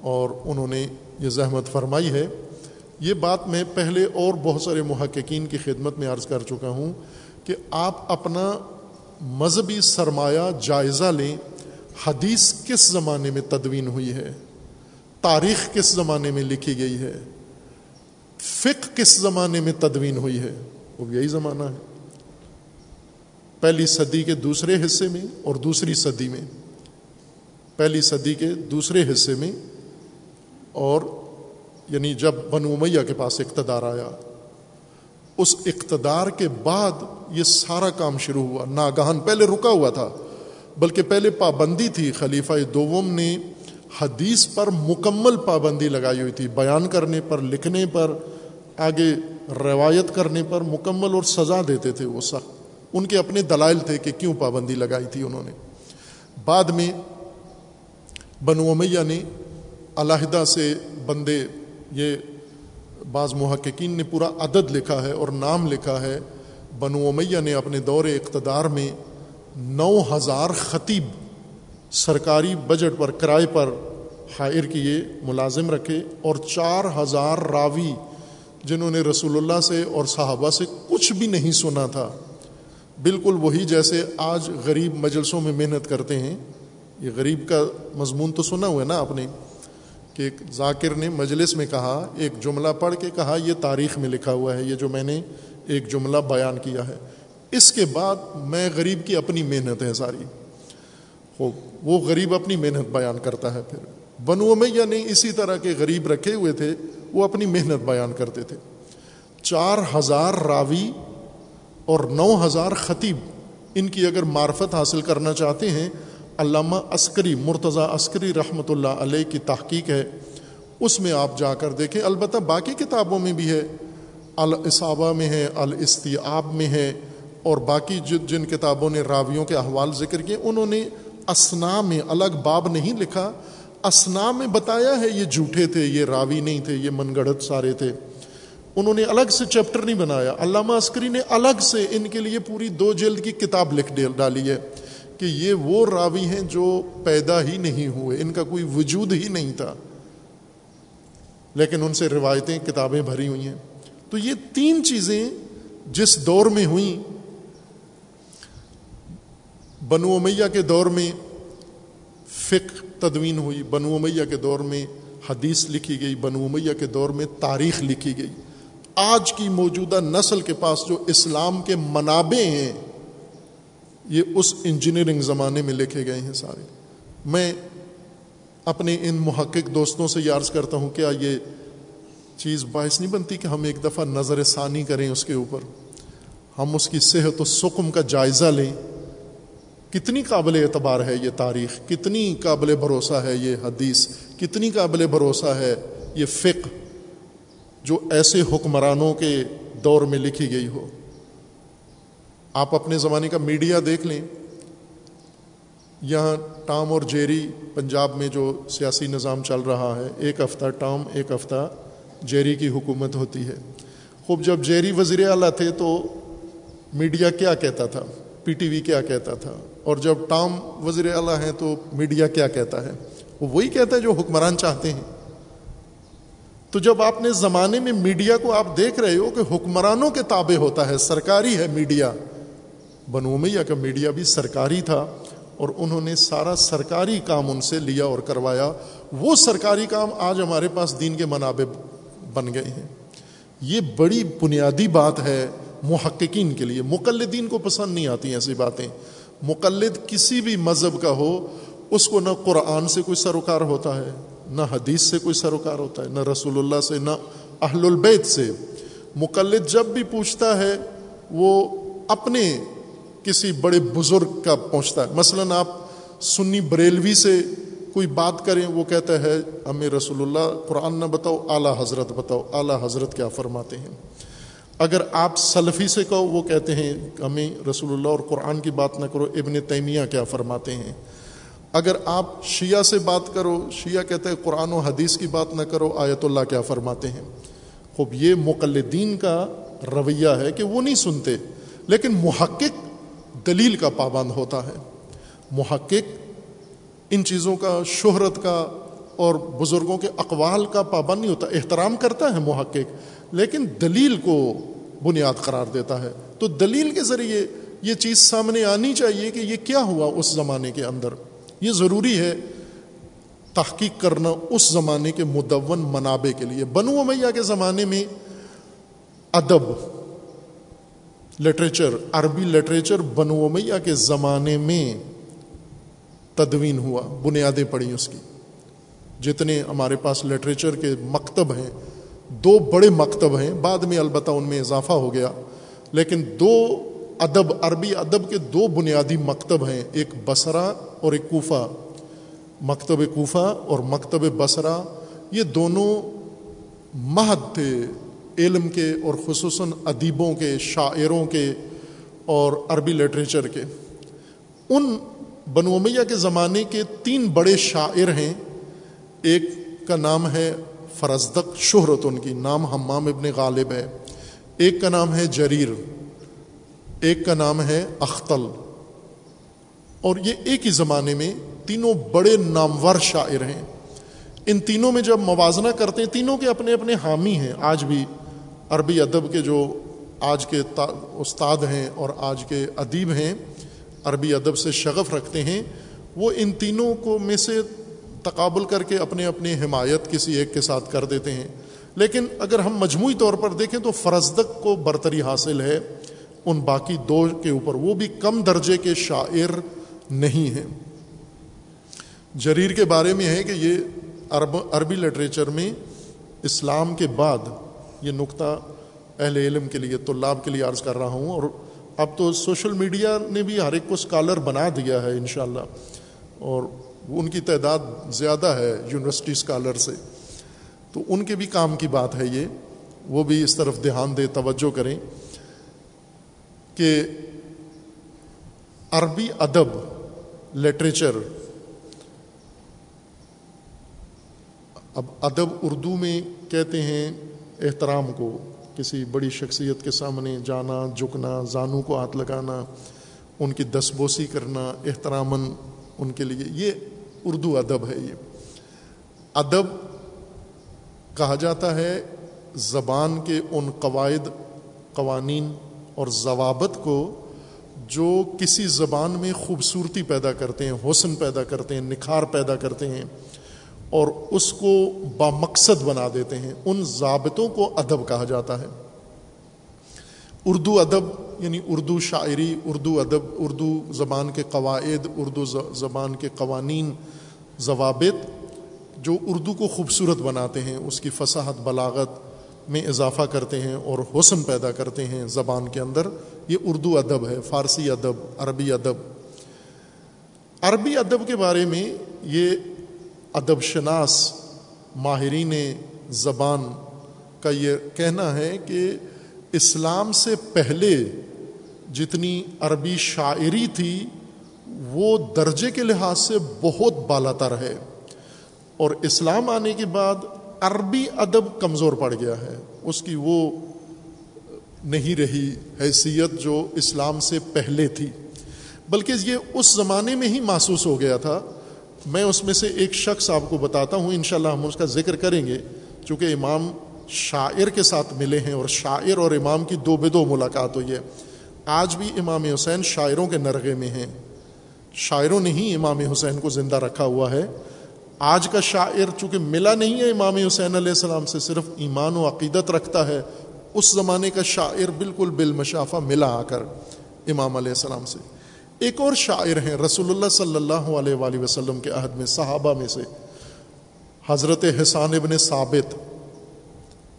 اور انہوں نے یہ زحمت فرمائی ہے۔ یہ بات میں پہلے اور بہت سارے محققین کی خدمت میں عرض کر چکا ہوں کہ آپ اپنا مذہبی سرمایہ جائزہ لیں۔ حدیث کس زمانے میں تدوین ہوئی ہے؟ تاریخ کس زمانے میں لکھی گئی ہے؟ فق کس زمانے میں تدوین ہوئی ہے؟ وہ یہی زمانہ ہے۔ پہلی صدی کے دوسرے حصے میں اور دوسری صدی میں۔ پہلی صدی کے دوسرے حصے میں اور یعنی جب بنو میاں کے پاس اقتدار آیا، اس اقتدار کے بعد یہ سارا کام شروع ہوا۔ ناگہان پہلے رکا ہوا تھا، بلکہ پہلے پابندی تھی۔ خلیفہ دوم نے حدیث پر مکمل پابندی لگائی ہوئی تھی، بیان کرنے پر، لکھنے پر، آگے روایت کرنے پر مکمل اور سزا دیتے تھے وہ سخت۔ ان کے اپنے دلائل تھے کہ کیوں پابندی لگائی تھی انہوں نے۔ بعد میں بنو امیہ نے علیحدہ سے بندے، یہ بعض محققین نے پورا عدد لکھا ہے اور نام لکھا ہے۔ بنو امیہ نے اپنے دور اقتدار میں نو ہزار خطیب سرکاری بجٹ پر، کرائے پر حائر کیے، ملازم رکھے اور چار ہزار راوی جنہوں نے رسول اللہ سے اور صحابہ سے کچھ بھی نہیں سنا تھا، بالکل وہی جیسے آج غریب مجلسوں میں محنت کرتے ہیں۔ یہ غریب کا مضمون تو سنا ہوا ہے نا آپ نے کہ ایک ذاکر نے مجلس میں کہا، ایک جملہ پڑھ کے کہا، یہ تاریخ میں لکھا ہوا ہے، یہ جو میں نے ایک جملہ بیان کیا ہے۔ اس کے بعد میں غریب کی اپنی محنت ہے ساری۔ وہ غریب اپنی محنت بیان کرتا ہے پھر۔ بنو میں یا نہیں، اسی طرح کے غریب رکھے ہوئے تھے، وہ اپنی محنت بیان کرتے تھے۔ چار ہزار راوی اور نو ہزار خطیب، ان کی اگر معرفت حاصل کرنا چاہتے ہیں، علامہ عسکری مرتضیٰ عسکری رحمۃ اللہ علیہ کی تحقیق ہے۔ اس میں آپ جا کر دیکھیں، البتہ باقی کتابوں میں بھی ہے۔ الاصابہ میں ہے، الاستیاب میں ہے، اور باقی جن کتابوں نے راویوں کے احوال ذکر کیے، انہوں نے اسنا میں الگ باب نہیں لکھا۔ اسنا میں بتایا ہے یہ جھوٹے تھے، یہ راوی نہیں تھے، یہ من گڑت سارے تھے۔ انہوں نے الگ سے چیپٹر نہیں بنایا۔ علامہ عسکری نے الگ سے ان کے لیے پوری دو جلد کی کتاب لکھ ڈالی ہے کہ یہ وہ راوی ہیں جو پیدا ہی نہیں ہوئے، ان کا کوئی وجود ہی نہیں تھا۔ لیکن ان سے روایتیں، کتابیں بھری ہوئی ہیں۔ تو یہ تین چیزیں جس دور میں ہوئیں بنو امیہ کے دور میں فقہ تدوین ہوئی۔ بنو امیہ کے دور میں حدیث لکھی گئی۔ بنو امیہ کے دور میں تاریخ لکھی گئی۔ آج کی موجودہ نسل کے پاس جو اسلام کے منابع ہیں، یہ اس انجینئرنگ زمانے میں لکھے گئے ہیں سارے۔ میں اپنے ان محقق دوستوں سے یہ عرض کرتا ہوں، کیا یہ چیز باعث نہیں بنتی کہ ہم ایک دفعہ نظر ثانی کریں اس کے اوپر؟ ہم اس کی صحت و سکم کا جائزہ لیں۔ کتنی قابل اعتبار ہے یہ تاریخ؟ کتنی قابل بھروسہ ہے یہ حدیث؟ کتنی قابل بھروسہ ہے یہ فقہ جو ایسے حکمرانوں کے دور میں لکھی گئی ہو؟ آپ اپنے زمانے کا میڈیا دیکھ لیں۔ یہاں ٹام اور جیری پنجاب میں جو سیاسی نظام چل رہا ہے، ایک ہفتہ ٹام، ایک ہفتہ جیری کی حکومت ہوتی ہے۔ خوب، جب جیری وزیر اعلیٰ تھے تو میڈیا کیا کہتا تھا؟ پی ٹی وی کیا کہتا تھا؟ اور جب ٹام وزیر اعلیٰ ہیں تو میڈیا کیا کہتا ہے؟ وہ وہی کہتا ہے جو حکمران چاہتے ہیں۔ تو جب آپ نے زمانے میں میڈیا کو آپ دیکھ رہے ہو کہ حکمرانوں کے تابع ہوتا ہے، سرکاری ہے میڈیا، بنو میاں کا میڈیا بھی سرکاری تھا اور انہوں نے سارا سرکاری کام ان سے لیا اور کروایا۔ وہ سرکاری کام آج ہمارے پاس دین کے منابع بن گئے ہیں۔ یہ بڑی بنیادی بات ہے محققین کے لیے۔ مقلدین کو پسند نہیں آتی ایسی باتیں۔ مقلد کسی بھی مذہب کا ہو، اس کو نہ قرآن سے کوئی سروکار ہوتا ہے، نہ حدیث سے کوئی سروکار ہوتا ہے، نہ رسول اللہ سے، نہ اہل البیت سے۔ مقلد جب بھی پوچھتا ہے، وہ اپنے کسی بڑے بزرگ کا پہنچتا ہے۔ مثلاً آپ سنی بریلوی سے کوئی بات کریں، وہ کہتا ہے، ہمیں رسول اللہ قرآن نہ بتاؤ، اعلیٰ حضرت بتاؤ، اعلیٰ حضرت کیا فرماتے ہیں؟ اگر آپ سلفی سے کہو، وہ کہتے ہیں، ہمیں رسول اللہ اور قرآن کی بات نہ کرو، ابن تیمیہ کیا فرماتے ہیں؟ اگر آپ شیعہ سے بات کرو، شیعہ کہتے ہیں، قرآن و حدیث کی بات نہ کرو، آیت اللہ کیا فرماتے ہیں؟ خوب، یہ مقلدین کا رویہ ہے کہ وہ نہیں سنتے، لیکن محقق دلیل کا پابند ہوتا ہے۔ محقق ان چیزوں کا، شہرت کا اور بزرگوں کے اقوال کا پابند نہیں ہوتا، احترام کرتا ہے محقق۔ لیکن دلیل کو بنیاد قرار دیتا ہے۔ تو دلیل کے ذریعے یہ چیز سامنے آنی چاہیے کہ یہ کیا ہوا اس زمانے کے اندر۔ یہ ضروری ہے تحقیق کرنا اس زمانے کے مدون منابع کے لیے۔ بنو امیہ کے زمانے میں ادب، لٹریچر، عربی لٹریچر بنو امیہ کے زمانے میں تدوین ہوا، بنیادیں پڑی اس کی۔ جتنے ہمارے پاس لٹریچر کے مکتب ہیں دو بڑے مکتب ہیں، بعد میں البتہ ان میں اضافہ ہو گیا۔ لیکن دو ادب، عربی ادب کے دو بنیادی مکتب ہیں، ایک بصرا اور ایک کوفہ۔ مکتب کوفہ اور مکتب بصرا یہ دونوں مہد تھے علم کے اور خصوصاً ادیبوں کے، شاعروں کے اور عربی لٹریچر کے۔ ان بنومیہ کے زمانے کے تین بڑے شاعر ہیں، ایک کا نام ہے فرزدق شہرت ان کی، نام حمام ابن غالب ہے۔ ایک کا نام ہے جریر، ایک کا نام ہے اختل۔ اور یہ ایک ہی زمانے میں تینوں بڑے نامور شاعر ہیں۔ ان تینوں میں جب موازنہ کرتے ہیں، تینوں کے اپنے اپنے حامی ہیں۔ آج بھی عربی ادب کے جو آج کے استاد ہیں اور آج کے ادیب ہیں، عربی ادب سے شغف رکھتے ہیں، وہ ان تینوں کو میں سے تقابل کر کے اپنے اپنی حمایت کسی ایک کے ساتھ کر دیتے ہیں۔ لیکن اگر ہم مجموعی طور پر دیکھیں تو فرزدق کو برتری حاصل ہے، ان باقی دو کے اوپر۔ وہ بھی کم درجے کے شاعر نہیں ہیں۔ جریر کے بارے میں ہے کہ یہ عرب، عربی لٹریچر میں اسلام کے بعد یہ نقطہ اہل علم کے لیے، طلاب کے لیے عرض کر رہا ہوں۔ اور اب تو سوشل میڈیا نے بھی ہر ایک کو اسکالر بنا دیا ہے انشاءاللہ۔ اور ان کی تعداد زیادہ ہے یونیورسٹی اسکالر سے۔ تو ان کے بھی کام کی بات ہے یہ۔ وہ بھی اس طرف دھیان دے توجہ کریں کہ عربی ادب لٹریچر اب ادب اردو میں کہتے ہیں احترام کو، کسی بڑی شخصیت کے سامنے جانا، جھکنا زانوں کو ہاتھ لگانا، ان کی دس بوسی کرنا احترامن ان کے لیے۔ یہ اردو ادب ہے یہ۔ ادب کہا جاتا ہے زبان کے ان قواعد، قوانین اور ضوابط کو جو کسی زبان میں خوبصورتی پیدا کرتے ہیں، حسن پیدا کرتے ہیں، نکھار پیدا کرتے ہیں اور اس کو بامقصد بنا دیتے ہیں۔ ان ضابطوں کو ادب کہا جاتا ہے۔ اردو ادب یعنی اردو شاعری، اردو ادب، اردو زبان کے قواعد، اردو زبان کے قوانین، ضوابط جو اردو کو خوبصورت بناتے ہیں، اس کی فصاحت، بلاغت میں اضافہ کرتے ہیں اور حسن پیدا کرتے ہیں زبان کے اندر، یہ اردو ادب ہے، فارسی ادب، عربی ادب۔ عربی ادب کے بارے میں یہ ادب شناس ماہرین زبان کا یہ کہنا ہے کہ اسلام سے پہلے جتنی عربی شاعری تھی، وہ درجے کے لحاظ سے بہت بالا تر ہے۔ اور اسلام آنے کے بعد عربی ادب کمزور پڑ گیا ہے۔ اس کی وہ نہیں رہی حیثیت جو اسلام سے پہلے تھی۔ بلکہ یہ اس زمانے میں ہی محسوس ہو گیا تھا۔ میں اس میں سے ایک شخص آپ کو بتاتا ہوں، انشاءاللہ ہم اس کا ذکر کریں گے۔ چونکہ امام شاعر کے ساتھ ملے ہیں اور شاعر اور امام کی دو بے دو ملاقات ہوئی ہے۔ آج بھی امام حسین شاعروں کے نرغے میں ہیں۔ شاعروں نے ہی امام حسین کو زندہ رکھا ہوا ہے۔ آج کا شاعر چونکہ ملا نہیں ہے امام حسین علیہ السلام سے، صرف ایمان و عقیدت رکھتا ہے۔ اس زمانے کا شاعر بالکل بالمشافہ ملا آ کر امام علیہ السلام سے۔ ایک اور شاعر ہیں رسول اللہ صلی اللہ علیہ وآلہ وسلم کے عہد میں، صحابہ میں سے۔ حضرت حسان ابن ثابت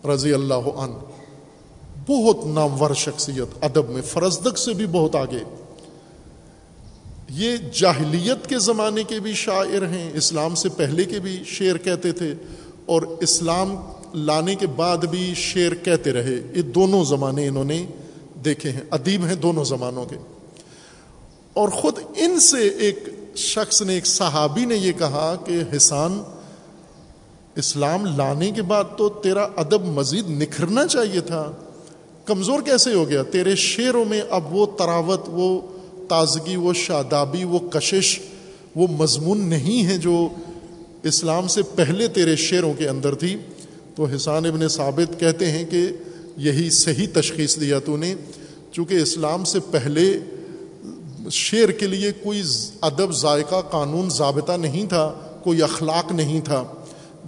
رضی اللہ عنہ، بہت نامور شخصیت، ادب میں فرزدق سے بھی بہت آگے۔ یہ جاہلیت کے زمانے کے بھی شاعر ہیں، اسلام سے پہلے کے بھی شعر کہتے تھے، اور اسلام لانے کے بعد بھی شعر کہتے رہے۔ یہ دونوں زمانے انہوں نے دیکھے ہیں، ادیب ہیں دونوں زمانوں کے۔ اور خود ان سے ایک شخص نے، ایک صحابی نے یہ کہا کہ حسان اسلام لانے کے بعد تو تیرا ادب مزید نکھرنا چاہیے تھا۔ کمزور کیسے ہو گیا؟ تیرے شعروں میں اب وہ تراوت، وہ تازگی، وہ شادابی، وہ کشش، وہ مضمون نہیں ہے جو اسلام سے پہلے تیرے شعروں کے اندر تھی۔ تو حسان ابن ثابت کہتے ہیں کہ یہی صحیح تشخیص دیا تو نے۔ چونکہ اسلام سے پہلے شعر کے لیے کوئی ادب، ذائقہ، قانون ضابطہ نہیں تھا، کوئی اخلاق نہیں تھا۔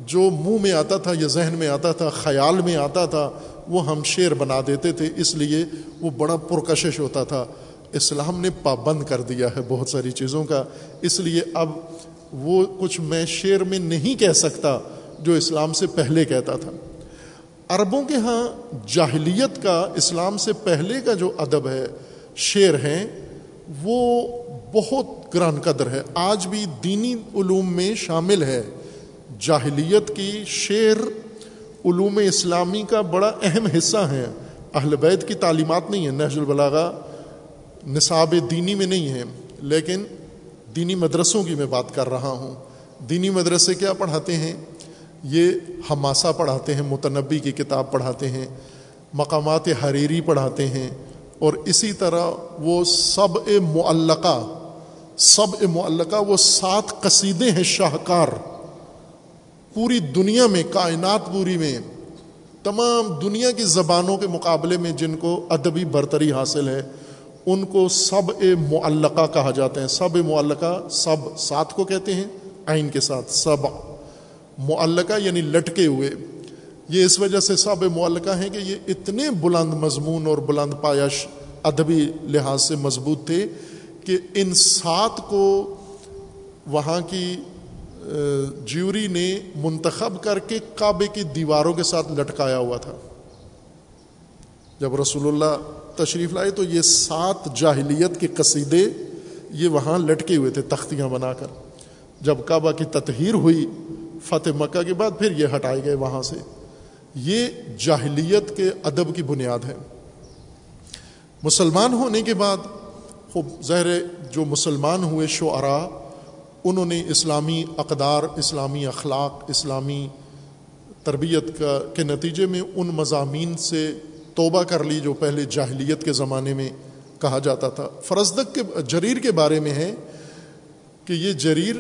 جو منہ میں آتا تھا یا ذہن میں آتا تھا، خیال میں آتا تھا، وہ ہم شعر بنا دیتے تھے۔ اس لیے وہ بڑا پرکشش ہوتا تھا۔ اسلام نے پابند کر دیا ہے بہت ساری چیزوں کا۔ اس لیے اب وہ کچھ میں شعر میں نہیں کہہ سکتا جو اسلام سے پہلے کہتا تھا۔ عربوں کے ہاں جاہلیت کا، اسلام سے پہلے کا جو ادب ہے شعر ہیں، وہ بہت گران قدر ہے۔ آج بھی دینی علوم میں شامل ہے۔ جاہلیت کی شعر علوم اسلامی کا بڑا اہم حصہ ہیں۔ اہل بیت کی تعلیمات نہیں ہیں، نہج البلاغا نصاب دینی میں نہیں ہے لیکن دینی مدرسوں کی میں بات کر رہا ہوں۔ دینی مدرسے کیا پڑھاتے ہیں؟ یہ حماسہ پڑھاتے ہیں، متنبی کی کتاب پڑھاتے ہیں، مقامات حریری پڑھاتے ہیں۔ اور اسی طرح وہ سب معلقہ سب معلقہ وہ سات قصیدے ہیں شاہکار۔ پوری دنیا میں، کائنات پوری میں، تمام دنیا کی زبانوں کے مقابلے میں جن کو ادبی برتری حاصل ہے، ان کو سب معلقہ کہا جاتا ہے۔ سب معلقہ، سب سات کو کہتے ہیں آئین کے ساتھ سب معلقہ یعنی لٹکے ہوئے۔ یہ اس وجہ سے سب معلقہ ہیں کہ یہ اتنے بلند مضمون اور بلند پایش ادبی لحاظ سے مضبوط تھے کہ ان سات کو وہاں کی جیوری نے منتخب کر کے کعبے کی دیواروں کے ساتھ لٹکایا ہوا تھا۔ جب رسول اللہ تشریف لائے تو یہ سات جاہلیت کے قصیدے یہ وہاں لٹکے ہوئے تھے، تختیاں بنا کر۔ جب کعبہ کی تطہیر ہوئی، فتح مکہ کے بعد پھر یہ ہٹائے گئے وہاں سے۔ یہ جاہلیت کے ادب کی بنیاد ہے۔ مسلمان ہونے کے بعد، خوب زہر، جو مسلمان ہوئے شعرا انہوں نے اسلامی اقدار، اسلامی اخلاق، اسلامی تربیت کا، کے نتیجے میں ان مضامین سے توبہ کر لی جو پہلے جاہلیت کے زمانے میں کہا جاتا تھا۔ فرزدق کے، جریر کے بارے میں ہے کہ یہ جریر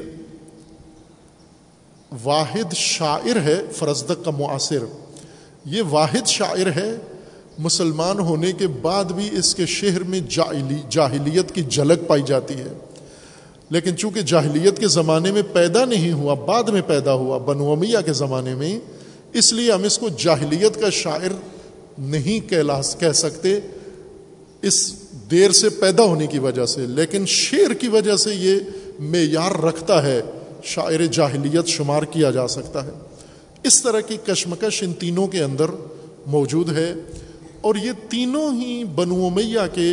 واحد شاعر ہے، فرزدق کا معاصر۔ یہ واحد شاعر ہے، مسلمان ہونے کے بعد بھی اس کے شہر میں جاہلیت کی جھلک پائی جاتی ہے۔ لیکن چونکہ جاہلیت کے زمانے میں پیدا نہیں ہوا، بعد میں پیدا ہوا بنومیہ کے زمانے میں، اس لیے ہم اس کو جاہلیت کا شاعر نہیں کہہ سکتے۔ اس دیر سے پیدا ہونے کی وجہ سے، لیکن شعر کی وجہ سے یہ معیار رکھتا ہے، شاعر جاہلیت شمار کیا جا سکتا ہے۔ اس طرح کی کشمکش ان تینوں کے اندر موجود ہے، اور یہ تینوں ہی بنو میاں کے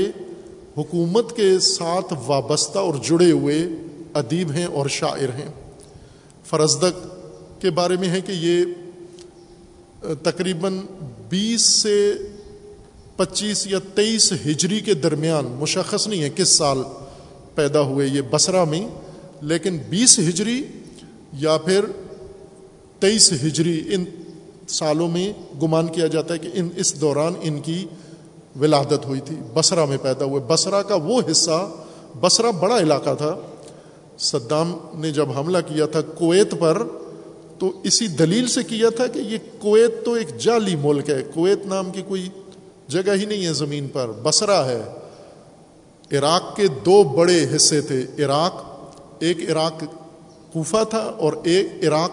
حکومت کے ساتھ وابستہ اور جڑے ہوئے ادیب ہیں اور شاعر ہیں۔ فرزدق کے بارے میں ہے کہ یہ تقریباً بیس سے پچیس یا تیئیس ہجری کے درمیان، مشخص نہیں ہے کس سال پیدا ہوئے یہ بسرا میں، لیکن بیس ہجری یا پھر تیئیس ہجری ان سالوں میں گمان کیا جاتا ہے کہ ان اس دوران ان کی ولادت ہوئی تھی بسرا میں پیدا ہوئے۔ بسرا کا وہ حصہ بسرا بڑا علاقہ تھا۔ صدام نے جب حملہ کیا تھا کویت پر، تو اسی دلیل سے کیا تھا کہ یہ کویت تو ایک جعلی ملک ہے۔ کویت نام کی کوئی جگہ ہی نہیں ہے زمین پر بسرا ہے۔ عراق کے دو بڑے حصے تھے۔ عراق، ایک عراق کوفہ تھا اور ایک عراق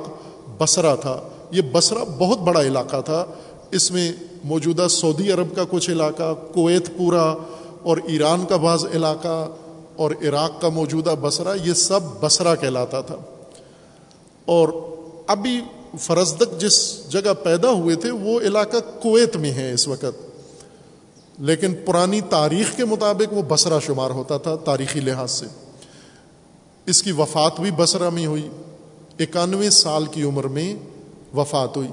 بسرا تھا۔ یہ بسرا بہت بڑا علاقہ تھا۔ اس میں موجودہ سعودی عرب کا کچھ علاقہ، کویت پورا اور ایران کا بعض علاقہ اور عراق کا موجودہ بسرا یہ سب بسرا کہلاتا تھا۔ اور ابھی فرزدق جس جگہ پیدا ہوئے تھے، وہ علاقہ کویت میں ہے اس وقت۔ لیکن پرانی تاریخ کے مطابق وہ بسرا شمار ہوتا تھا تاریخی لحاظ سے۔ اس کی وفات بھی بسرا میں ہوئی۔ اکانوے سال کی عمر میں وفات ہوئی۔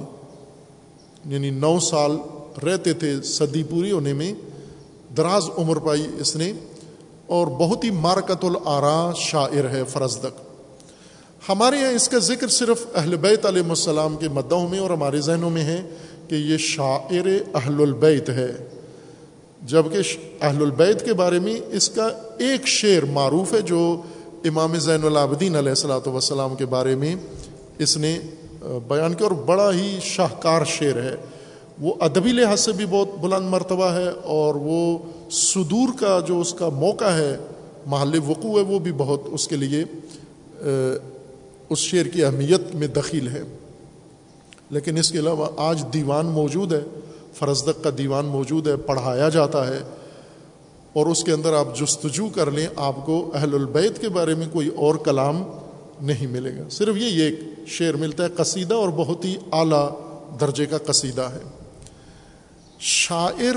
یعنی نو سال رہتے تھے صدی پوری ہونے میں، دراز عمر پائی اس نے، اور بہت ہی مارکت العرا شاعر ہے فرزدق ہمارے یہاں اس کا ذکر صرف اہل بیت علیہ السلام کے مدعوں میں اور ہمارے ذہنوں میں ہے کہ یہ شاعر اہل البیت ہے۔ جبکہ اہل البیت کے بارے میں اس کا ایک شعر معروف ہے جو امام زین العابدین علیہ السلاۃ وسلام کے بارے میں اس نے بیان کیا اور بڑا ہی شاہکار شعر ہے۔ وہ ادبی لحاظ سے بھی بہت بلند مرتبہ ہے اور وہ صدور کا جو اس کا موقع ہے، محل وقوع ہے، وہ بھی بہت اس کے لیے اس شعر کی اہمیت میں دخیل ہے۔ لیکن اس کے علاوہ آج دیوان موجود ہے، فرزدق کا دیوان موجود ہے، پڑھایا جاتا ہے۔ اور اس کے اندر آپ جستجو کر لیں، آپ کو اہل البیت کے بارے میں کوئی اور کلام نہیں ملے گا۔ صرف یہ ایک شعر ملتا ہے، قصیدہ اور بہت ہی اعلیٰ درجے کا قصیدہ ہے۔ شاعر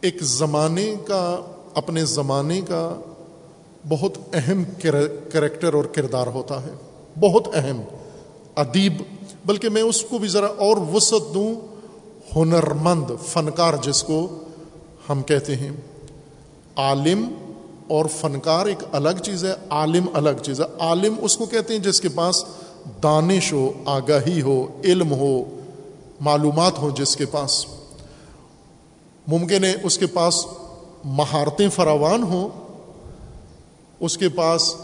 ایک زمانے کا، اپنے زمانے کا بہت اہم کریکٹر اور کردار ہوتا ہے، بہت اہم، ادیب، بلکہ میں اس کو بھی ذرا اور وسعت دوں، ہنرمند فنکار جس کو ہم کہتے ہیں۔ عالم اور فنکار ایک الگ چیز ہے، عالم الگ چیز ہے۔ عالم اس کو کہتے ہیں جس کے پاس دانش ہو، آگاہی ہو، علم ہو معلومات ہو جس کے پاس۔ ممکن ہے اس کے پاس مہارتیں فراوان ہوں، اس کے پاس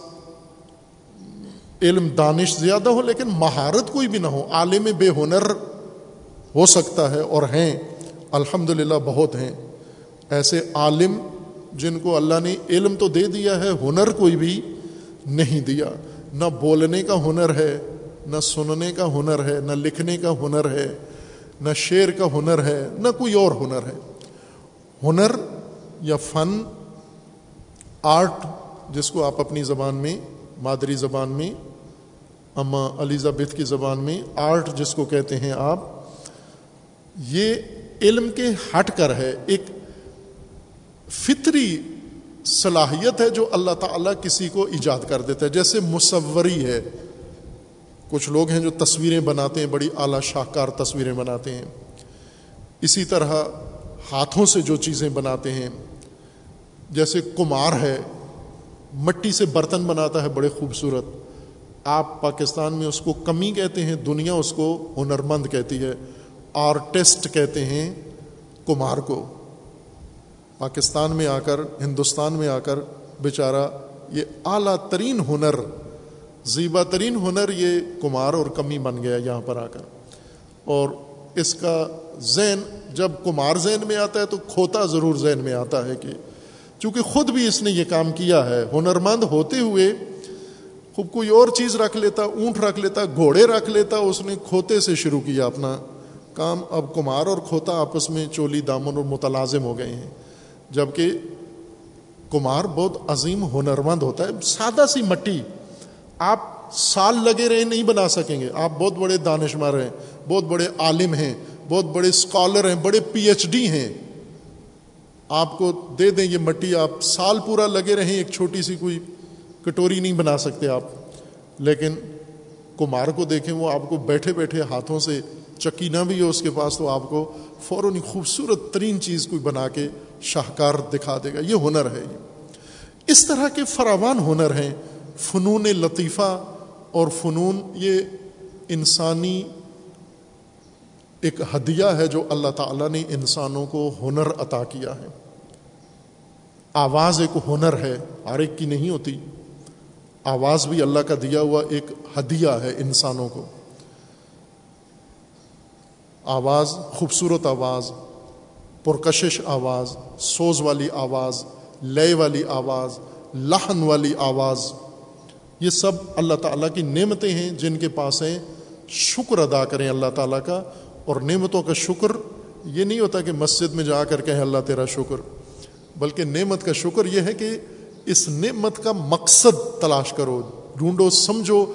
علم دانش زیادہ ہو، لیکن مہارت کوئی بھی نہ ہو۔ عالم بے ہنر ہو سکتا ہے اور ہیں الحمد للہ بہت ہیں۔ ایسے عالم جن کو اللہ نے علم تو دے دیا ہے، ہنر کوئی بھی نہیں دیا۔ نہ بولنے کا ہنر ہے، نہ سننے کا ہنر ہے، نہ لکھنے کا ہنر ہے۔ نہ شعر کا ہنر ہے، نہ کوئی اور ہنر ہے۔ ہنر یا فن، آرٹ، جس کو آپ اپنی زبان میں، مادری زبان میں، اما الزابتھ کی زبان میں آرٹ جس کو کہتے ہیں آپ، یہ علم کے ہٹ کر ہے۔ ایک فطری صلاحیت ہے جو اللہ تعالیٰ کسی کو ایجاد کر دیتا ہے۔ جیسے مصوری ہے کچھ لوگ ہیں جو تصویریں بناتے ہیں، بڑی اعلیٰ شاہکار تصویریں بناتے ہیں۔ اسی طرح ہاتھوں سے جو چیزیں بناتے ہیں، جیسے کمار ہے، مٹی سے برتن بناتا ہے بڑے خوبصورت۔ آپ پاکستان میں اس کو کمی کہتے ہیں، دنیا اس کو ہنرمند کہتی ہے، آرٹسٹ کہتے ہیں کمار کو۔ پاکستان میں آ کر، ہندوستان میں آ کر، بیچارہ، یہ اعلیٰ ترین ہنر زیبا ترین ہنر یہ کمار اور کمی بن گیا یہاں پر آ کر۔ اور اس کا ذہن جب کمار ذہن میں آتا ہے تو کھوتا ضرور ذہن میں آتا ہے کہ چونکہ خود بھی اس نے یہ کام کیا ہے، ہنرمند ہوتے ہوئے خوب کوئی اور چیز رکھ لیتا، اونٹ رکھ لیتا، گھوڑے رکھ لیتا، اس نے کھوتے سے شروع کیا اپنا کام۔ اب کمار اور کھوتا آپس میں چولی، دامن اور متلازم ہو گئے ہیں۔ جبکہ کمار بہت عظیم ہنرمند ہوتا ہے، سادہ سی مٹی آپ سال لگے رہے نہیں بنا سکیں گے۔ آپ بہت بڑے دانشمار ہیں، بہت بڑے عالم ہیں، بہت بڑے اسکالر ہیں، بڑے پی ایچ ڈی ہیں۔ آپ کو دے دیں یہ مٹی، آپ سال پورا لگے رہیں، ایک چھوٹی سی کوئی کٹوری نہیں بنا سکتے آپ۔ لیکن کمار کو دیکھیں، وہ آپ کو بیٹھے بیٹھے ہاتھوں سے چکینہ بھی ہو اس کے پاس، تو آپ کو فوراً خوبصورت ترین چیز کوئی بنا کے شاہکار دکھا دے گا۔ یہ ہنر ہے یہ۔ اس طرح کے فراوان ہنر ہیں۔ فنون لطیفہ اور فنون یہ انسانی ایک ہدیہ ہے جو اللہ تعالیٰ نے انسانوں کو ہنر عطا کیا ہے۔ آواز ایک ہنر ہے، ہر ایک کی نہیں ہوتی۔ آواز بھی اللہ کا دیا ہوا ایک ہدیہ ہے انسانوں کو۔ آواز، خوبصورت آواز، پرکشش آواز، سوز والی آواز، لے والی آواز لہن والی آواز۔ یہ سب اللہ تعالیٰ کی نعمتیں ہیں جن کے پاس ہیں۔ شکر ادا کریں اللہ تعالیٰ کا۔ اور نعمتوں کا شکر یہ نہیں ہوتا کہ مسجد میں جا کر کہیں اللہ تیرا شکر، بلکہ نعمت کا شکر یہ ہے کہ اس نعمت کا مقصد تلاش کرو، ڈھونڈو، سمجھو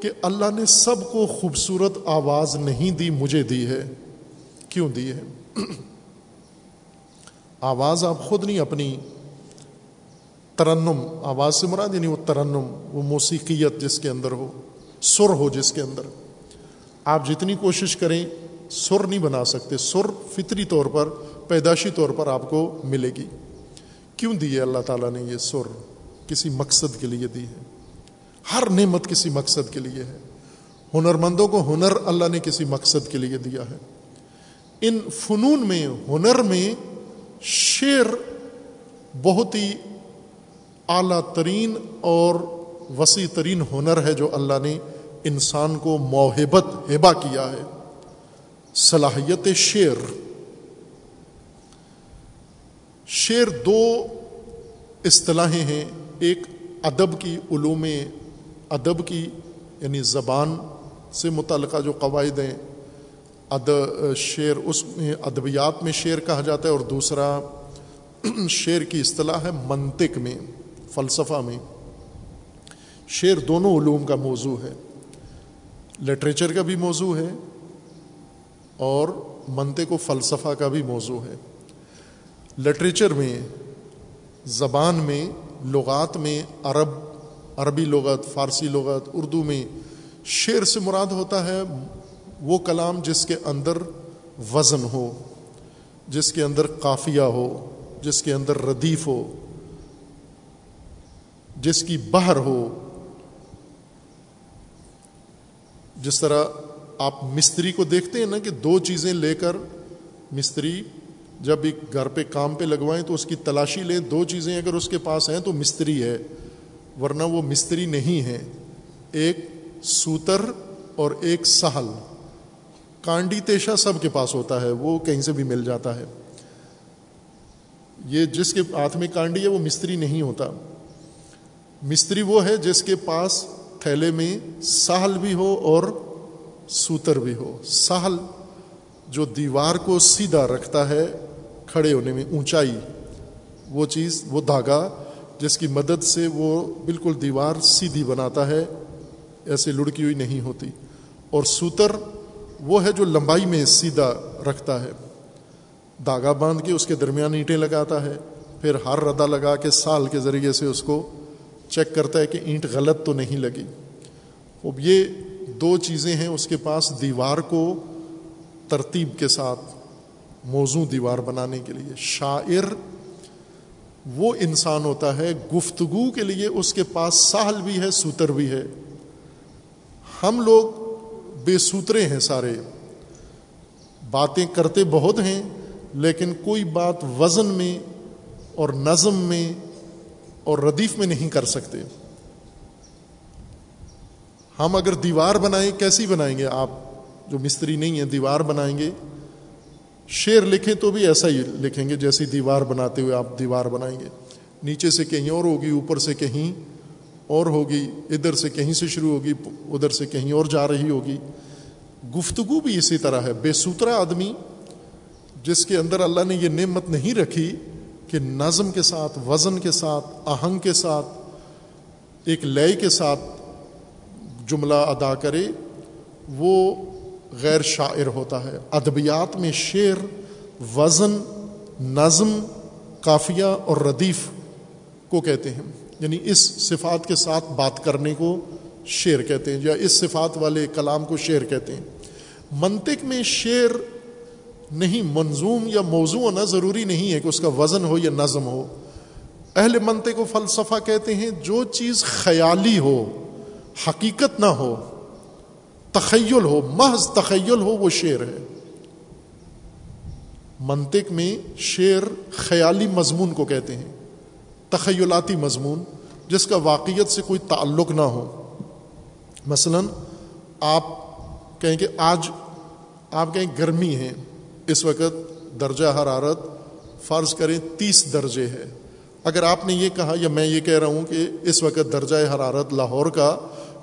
کہ اللہ نے سب کو خوبصورت آواز نہیں دی، مجھے دی ہے۔ کیوں دی ہے؟ آواز آپ خود نہیں، اپنی ترنم، آواز سے مراد یعنی وہ ترنم، وہ موسیقیت جس کے اندر ہو، سر ہو جس کے اندر۔ آپ جتنی کوشش کریں، سر نہیں بنا سکتے۔ سر فطری طور پر، پیدائشی طور پر آپ کو ملے گی۔ کیوں دی ہے اللہ تعالیٰ نے یہ سر؟ کسی مقصد کے لیے دی ہے۔ ہر نعمت کسی مقصد کے لیے ہے۔ ہنرمندوں کو ہنر اللہ نے کسی مقصد کے لیے دیا ہے۔ ان فنون میں، ہنر میں شعر بہت ہی اعلیٰ ترین اور وسیع ترین ہنر ہے جو اللہ نے انسان کو موہبت ہبا کیا ہے۔ صلاحیت شعر۔ شعر دو اصطلاحیں ہیں۔ ایک ادب کی علوم ادب کی یعنی زبان سے متعلقہ جو قواعد ہیں، اد، شعر اس میں، ادبیات میں شعر کہا جاتا ہے اور دوسرا شعر کی اصطلاح ہے منطق میں۔ فلسفہ میں شعر دونوں علوم کا موضوع ہے لٹریچر کا بھی موضوع ہے اور منطق و فلسفہ کا بھی موضوع ہے۔ لٹریچر میں، زبان میں، لغات میں، عرب، عربی لغت، فارسی لغت، اردو میں شعر سے مراد ہوتا ہے وہ کلام جس کے اندر وزن ہو، جس کے اندر قافیہ ہو، جس کے اندر ردیف ہو۔ جس کی بہر ہو، جس طرح آپ مستری کو دیکھتے ہیں نا کہ دو چیزیں لے کر مستری جب ایک گھر پہ کام پہ لگوائیں تو اس کی تلاشی لیں، دو چیزیں اگر اس کے پاس ہیں تو مستری ہے، ورنہ وہ مستری نہیں ہے۔ ایک سوتر اور ایک سہل۔ کانڈی تیشا سب کے پاس ہوتا ہے، وہ کہیں سے بھی مل جاتا ہے۔ یہ جس کے ہاتھ میں کانڈی ہے، وہ مستری نہیں ہوتا۔ مستری وہ ہے جس کے پاس تھیلے میں سہل بھی ہو اور سوتر بھی ہو۔ سہل جو دیوار کو سیدھا رکھتا ہے، کھڑے ہونے میں اونچائی، وہ چیز، وہ دھاگا جس کی مدد سے وہ بالکل دیوار سیدھی بناتا ہے، ایسے لڑکی ہوئی نہیں ہوتی۔ اور سوتر وہ ہے جو لمبائی میں سیدھا رکھتا ہے۔ دھاگا باندھ کے اس کے درمیان اینٹیں لگاتا ہے، پھر ہر ردا لگا کے سال کے ذریعے سے اس کو چیک کرتا ہے کہ اینٹ غلط تو نہیں لگی۔ اب یہ دو چیزیں ہیں اس کے پاس دیوار کو ترتیب کے ساتھ موزوں دیوار بنانے کے لیے۔ شاعر وہ انسان ہوتا ہے گفتگو کے لیے اس کے پاس ساحل بھی ہے، سوتر بھی ہے۔ ہم لوگ بے سوترے ہیں سارے۔ باتیں کرتے بہت ہیں، لیکن کوئی بات وزن میں اور نظم میں اور ردیف میں نہیں کر سکتے۔ ہم اگر دیوار بنائیں، کیسی بنائیں گے؟ آپ جو مستری نہیں ہیں، دیوار بنائیں گے۔ شعر لکھیں تو بھی ایسا ہی لکھیں گے جیسی دیوار بناتے ہوئے آپ دیوار بنائیں گے۔ نیچے سے کہیں اور ہوگی، اوپر سے کہیں اور ہوگی، ادھر سے کہیں سے شروع ہوگی، ادھر سے کہیں اور جا رہی ہوگی۔ گفتگو بھی اسی طرح ہے۔ بے سترا آدمی جس کے اندر اللہ نے یہ نعمت نہیں رکھی کہ نظم کے ساتھ، وزن کے ساتھ آہنگ کے ساتھ، ایک لیے کے ساتھ جملہ ادا کرے، وہ غیر شاعر ہوتا ہے۔ ادبیات میں شعر، وزن، نظم کافیہ اور ردیف کو کہتے ہیں۔ یعنی اس صفات کے ساتھ بات کرنے کو شعر کہتے ہیں یا اس صفات والے کلام کو شعر کہتے ہیں۔ منطق میں شعر نہیں منظوم یا موضوع ہونا ضروری نہیں ہے کہ اس کا وزن ہو یا نظم ہو۔ اہل منطق و فلسفہ کہتے ہیں، جو چیز خیالی ہو، حقیقت نہ ہو، تخیل ہو، محض تخیل ہو، وہ شعر ہے۔ منطق میں شعر خیالی مضمون کو کہتے ہیں، تخیلاتی مضمون، جس کا واقعیت سے کوئی تعلق نہ ہو۔ مثلا آپ کہیں کہ آج آپ کہیں گرمی ہے اس وقت درجہ حرارت فرض کریں تیس درجے ہے۔ اگر آپ نے یہ کہا یا میں یہ کہہ رہا ہوں کہ اس وقت درجہ حرارت لاہور کا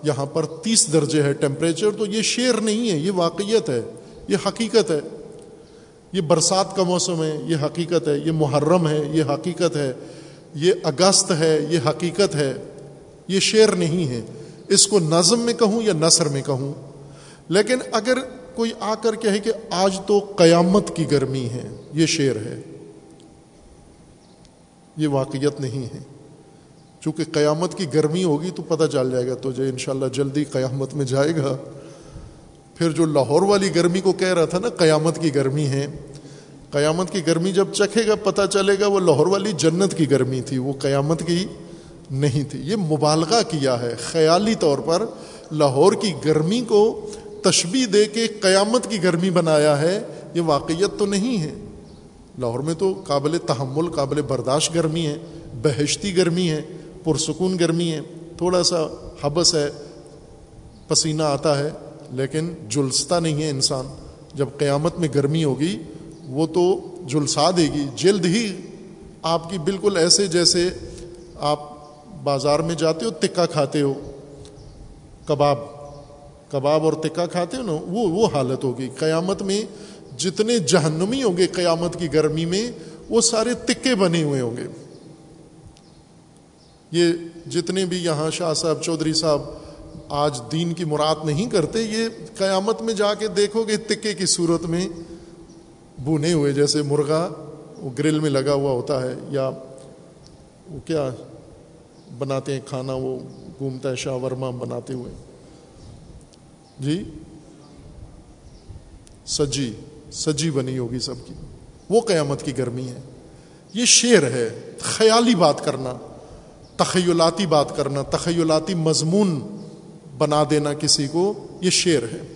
یہاں پر تیس درجے ہے ٹیمپریچر تو یہ شعر نہیں ہے، یہ واقعیت ہے، یہ حقیقت ہے۔ یہ برسات کا موسم ہے، یہ حقیقت ہے، یہ محرم ہے، یہ حقیقت ہے۔ یہ اگست ہے، یہ حقیقت ہے۔ یہ شعر نہیں ہے۔ اس کو نظم میں کہوں یا نثر میں کہوں؟ لیکن اگر کوئی آ کر کہے کہ آج تو قیامت کی گرمی ہے، یہ شعر ہے۔ یہ واقعیت نہیں ہے۔ چونکہ قیامت کی گرمی ہوگی تو پتہ چل جائے گا تو جو ان شاء اللہ جلدی قیامت میں جائے گا۔ پھر جو لاہور والی گرمی کو کہہ رہا تھا نا، قیامت کی گرمی ہے۔ قیامت کی گرمی جب چکھے گا، پتہ چلے گا وہ لاہور والی جنت کی گرمی تھی، وہ قیامت کی نہیں تھی۔ یہ مبالغہ کیا ہے۔ خیالی طور پر لاہور کی گرمی کو تشبی دے کے قیامت کی گرمی بنایا ہے، یہ واقعیت تو نہیں ہے۔ لاہور میں تو قابل تحمل، قابل برداشت گرمی ہے، بہشتی گرمی ہے، پرسکون گرمی ہے، تھوڑا سا حبس ہے، پسینہ آتا ہے، لیکن جلستا نہیں ہے انسان۔ جب قیامت میں گرمی ہوگی، وہ تو جلسا دے گی۔ جلد ہی آپ کی بالکل ایسے جیسے آپ بازار میں جاتے ہو تکا کھاتے ہو، کباب۔ کباب اور تکا کھاتے ہو نا، وہ وہ حالت ہوگی۔ قیامت میں جتنے جہنمی ہوں گے قیامت کی گرمی میں، وہ سارے تکے بنے ہوئے ہوں گے۔ یہ جتنے بھی یہاں شاہ صاحب چودھری صاحب آج دین کی مراد نہیں کرتے، یہ قیامت میں جا کے دیکھو گے تکے کی صورت میں بونے ہوئے، جیسے مرغا وہ گرل میں لگا ہوا ہوتا ہے، یا وہ کیا بناتے ہیں کھانا، وہ گھومتا ہے شاہ ورما بناتے ہوئے۔ جی؟ سجی سجی بنی ہوگی سب کی۔ وہ قیامت کی گرمی ہے۔ یہ شعر ہے۔ خیالی بات کرنا، تخیلاتی بات کرنا، تخیلاتی مضمون بنا دینا کسی کو، یہ شعر ہے۔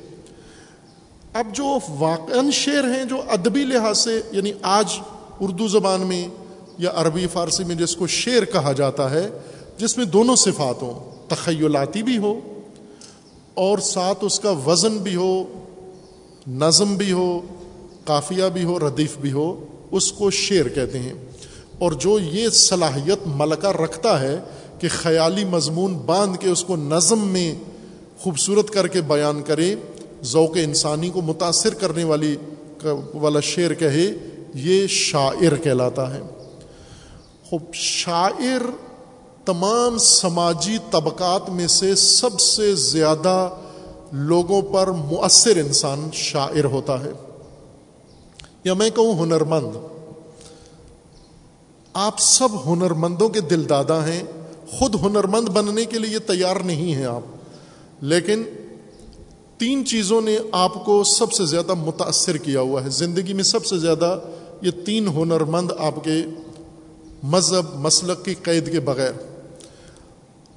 اب جو واقع شعر ہیں جو ادبی لحاظ سے یعنی آج اردو زبان میں یا عربی، فارسی میں جس کو شعر کہا جاتا ہے، جس میں دونوں صفات ہوں، تخیلاتی بھی ہو اور ساتھ اس کا وزن بھی ہو، نظم بھی ہو، قافیہ بھی ہو، ردیف بھی ہو، اس کو شعر کہتے ہیں۔ اور جو یہ صلاحیت ملکہ رکھتا ہے کہ خیالی مضمون باندھ کے اس کو نظم میں خوبصورت کر کے بیان کرے، ذوق انسانی کو متاثر کرنے والی والا شعر کہے، یہ شاعر کہلاتا ہے۔ خوب، شاعر تمام سماجی طبقات میں سے سب سے زیادہ لوگوں پر مؤثر انسان شاعر ہوتا ہے۔ یا میں کہوں ہنرمند۔ آپ سب ہنرمندوں کے دل دادا ہیں۔ خود ہنرمند بننے کے لیے تیار نہیں ہیں آپ۔ لیکن تین چیزوں نے آپ کو سب سے زیادہ متاثر کیا ہوا ہے۔ زندگی میں سب سے زیادہ یہ تین ہنرمند آپ کے مذہب، مسلک کی قید کے بغیر۔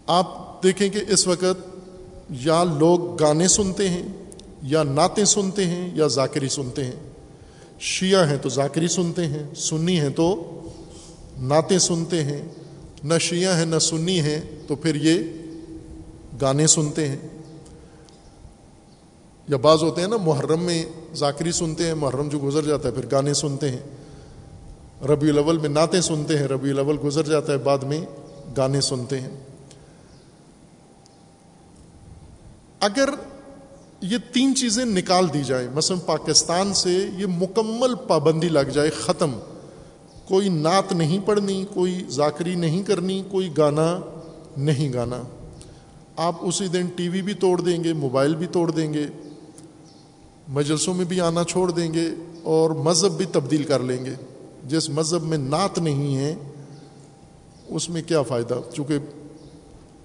آپ دیکھیں کہ اس وقت یا لوگ گانے سنتے ہیں یا نعتیں سنتے ہیں یا ذاکری سنتے ہیں۔ شیعہ ہیں تو ذاکری سنتے ہیں، سنی ہیں تو نعتیں سنتے ہیں۔ نہ شیعہ ہیں، نہ سنی ہیں تو پھر یہ گانے سنتے ہیں۔ یا بعض ہوتے ہیں نا، محرم میں ذاکری سنتے ہیں، محرم جو گزر جاتا ہے پھر گانے سنتے ہیں۔ ربیع الاول میں نعتیں سنتے ہیں، ربیع الاول گزر جاتا ہے، بعد میں گانے سنتے ہیں۔ اگر یہ تین چیزیں نکال دی جائیں، مثلا پاکستان سے یہ مکمل پابندی لگ جائے، ختم، کوئی نعت نہیں پڑھنی، کوئی ذاکری نہیں کرنی، کوئی گانا نہیں گانا۔ آپ اسی دن ٹی وی بھی توڑ دیں گے، موبائل بھی توڑ دیں گے، مجلسوں میں بھی آنا چھوڑ دیں گے اور مذہب بھی تبدیل کر لیں گے۔ جس مذہب میں نعت نہیں ہے، اس میں کیا فائدہ؟ چونکہ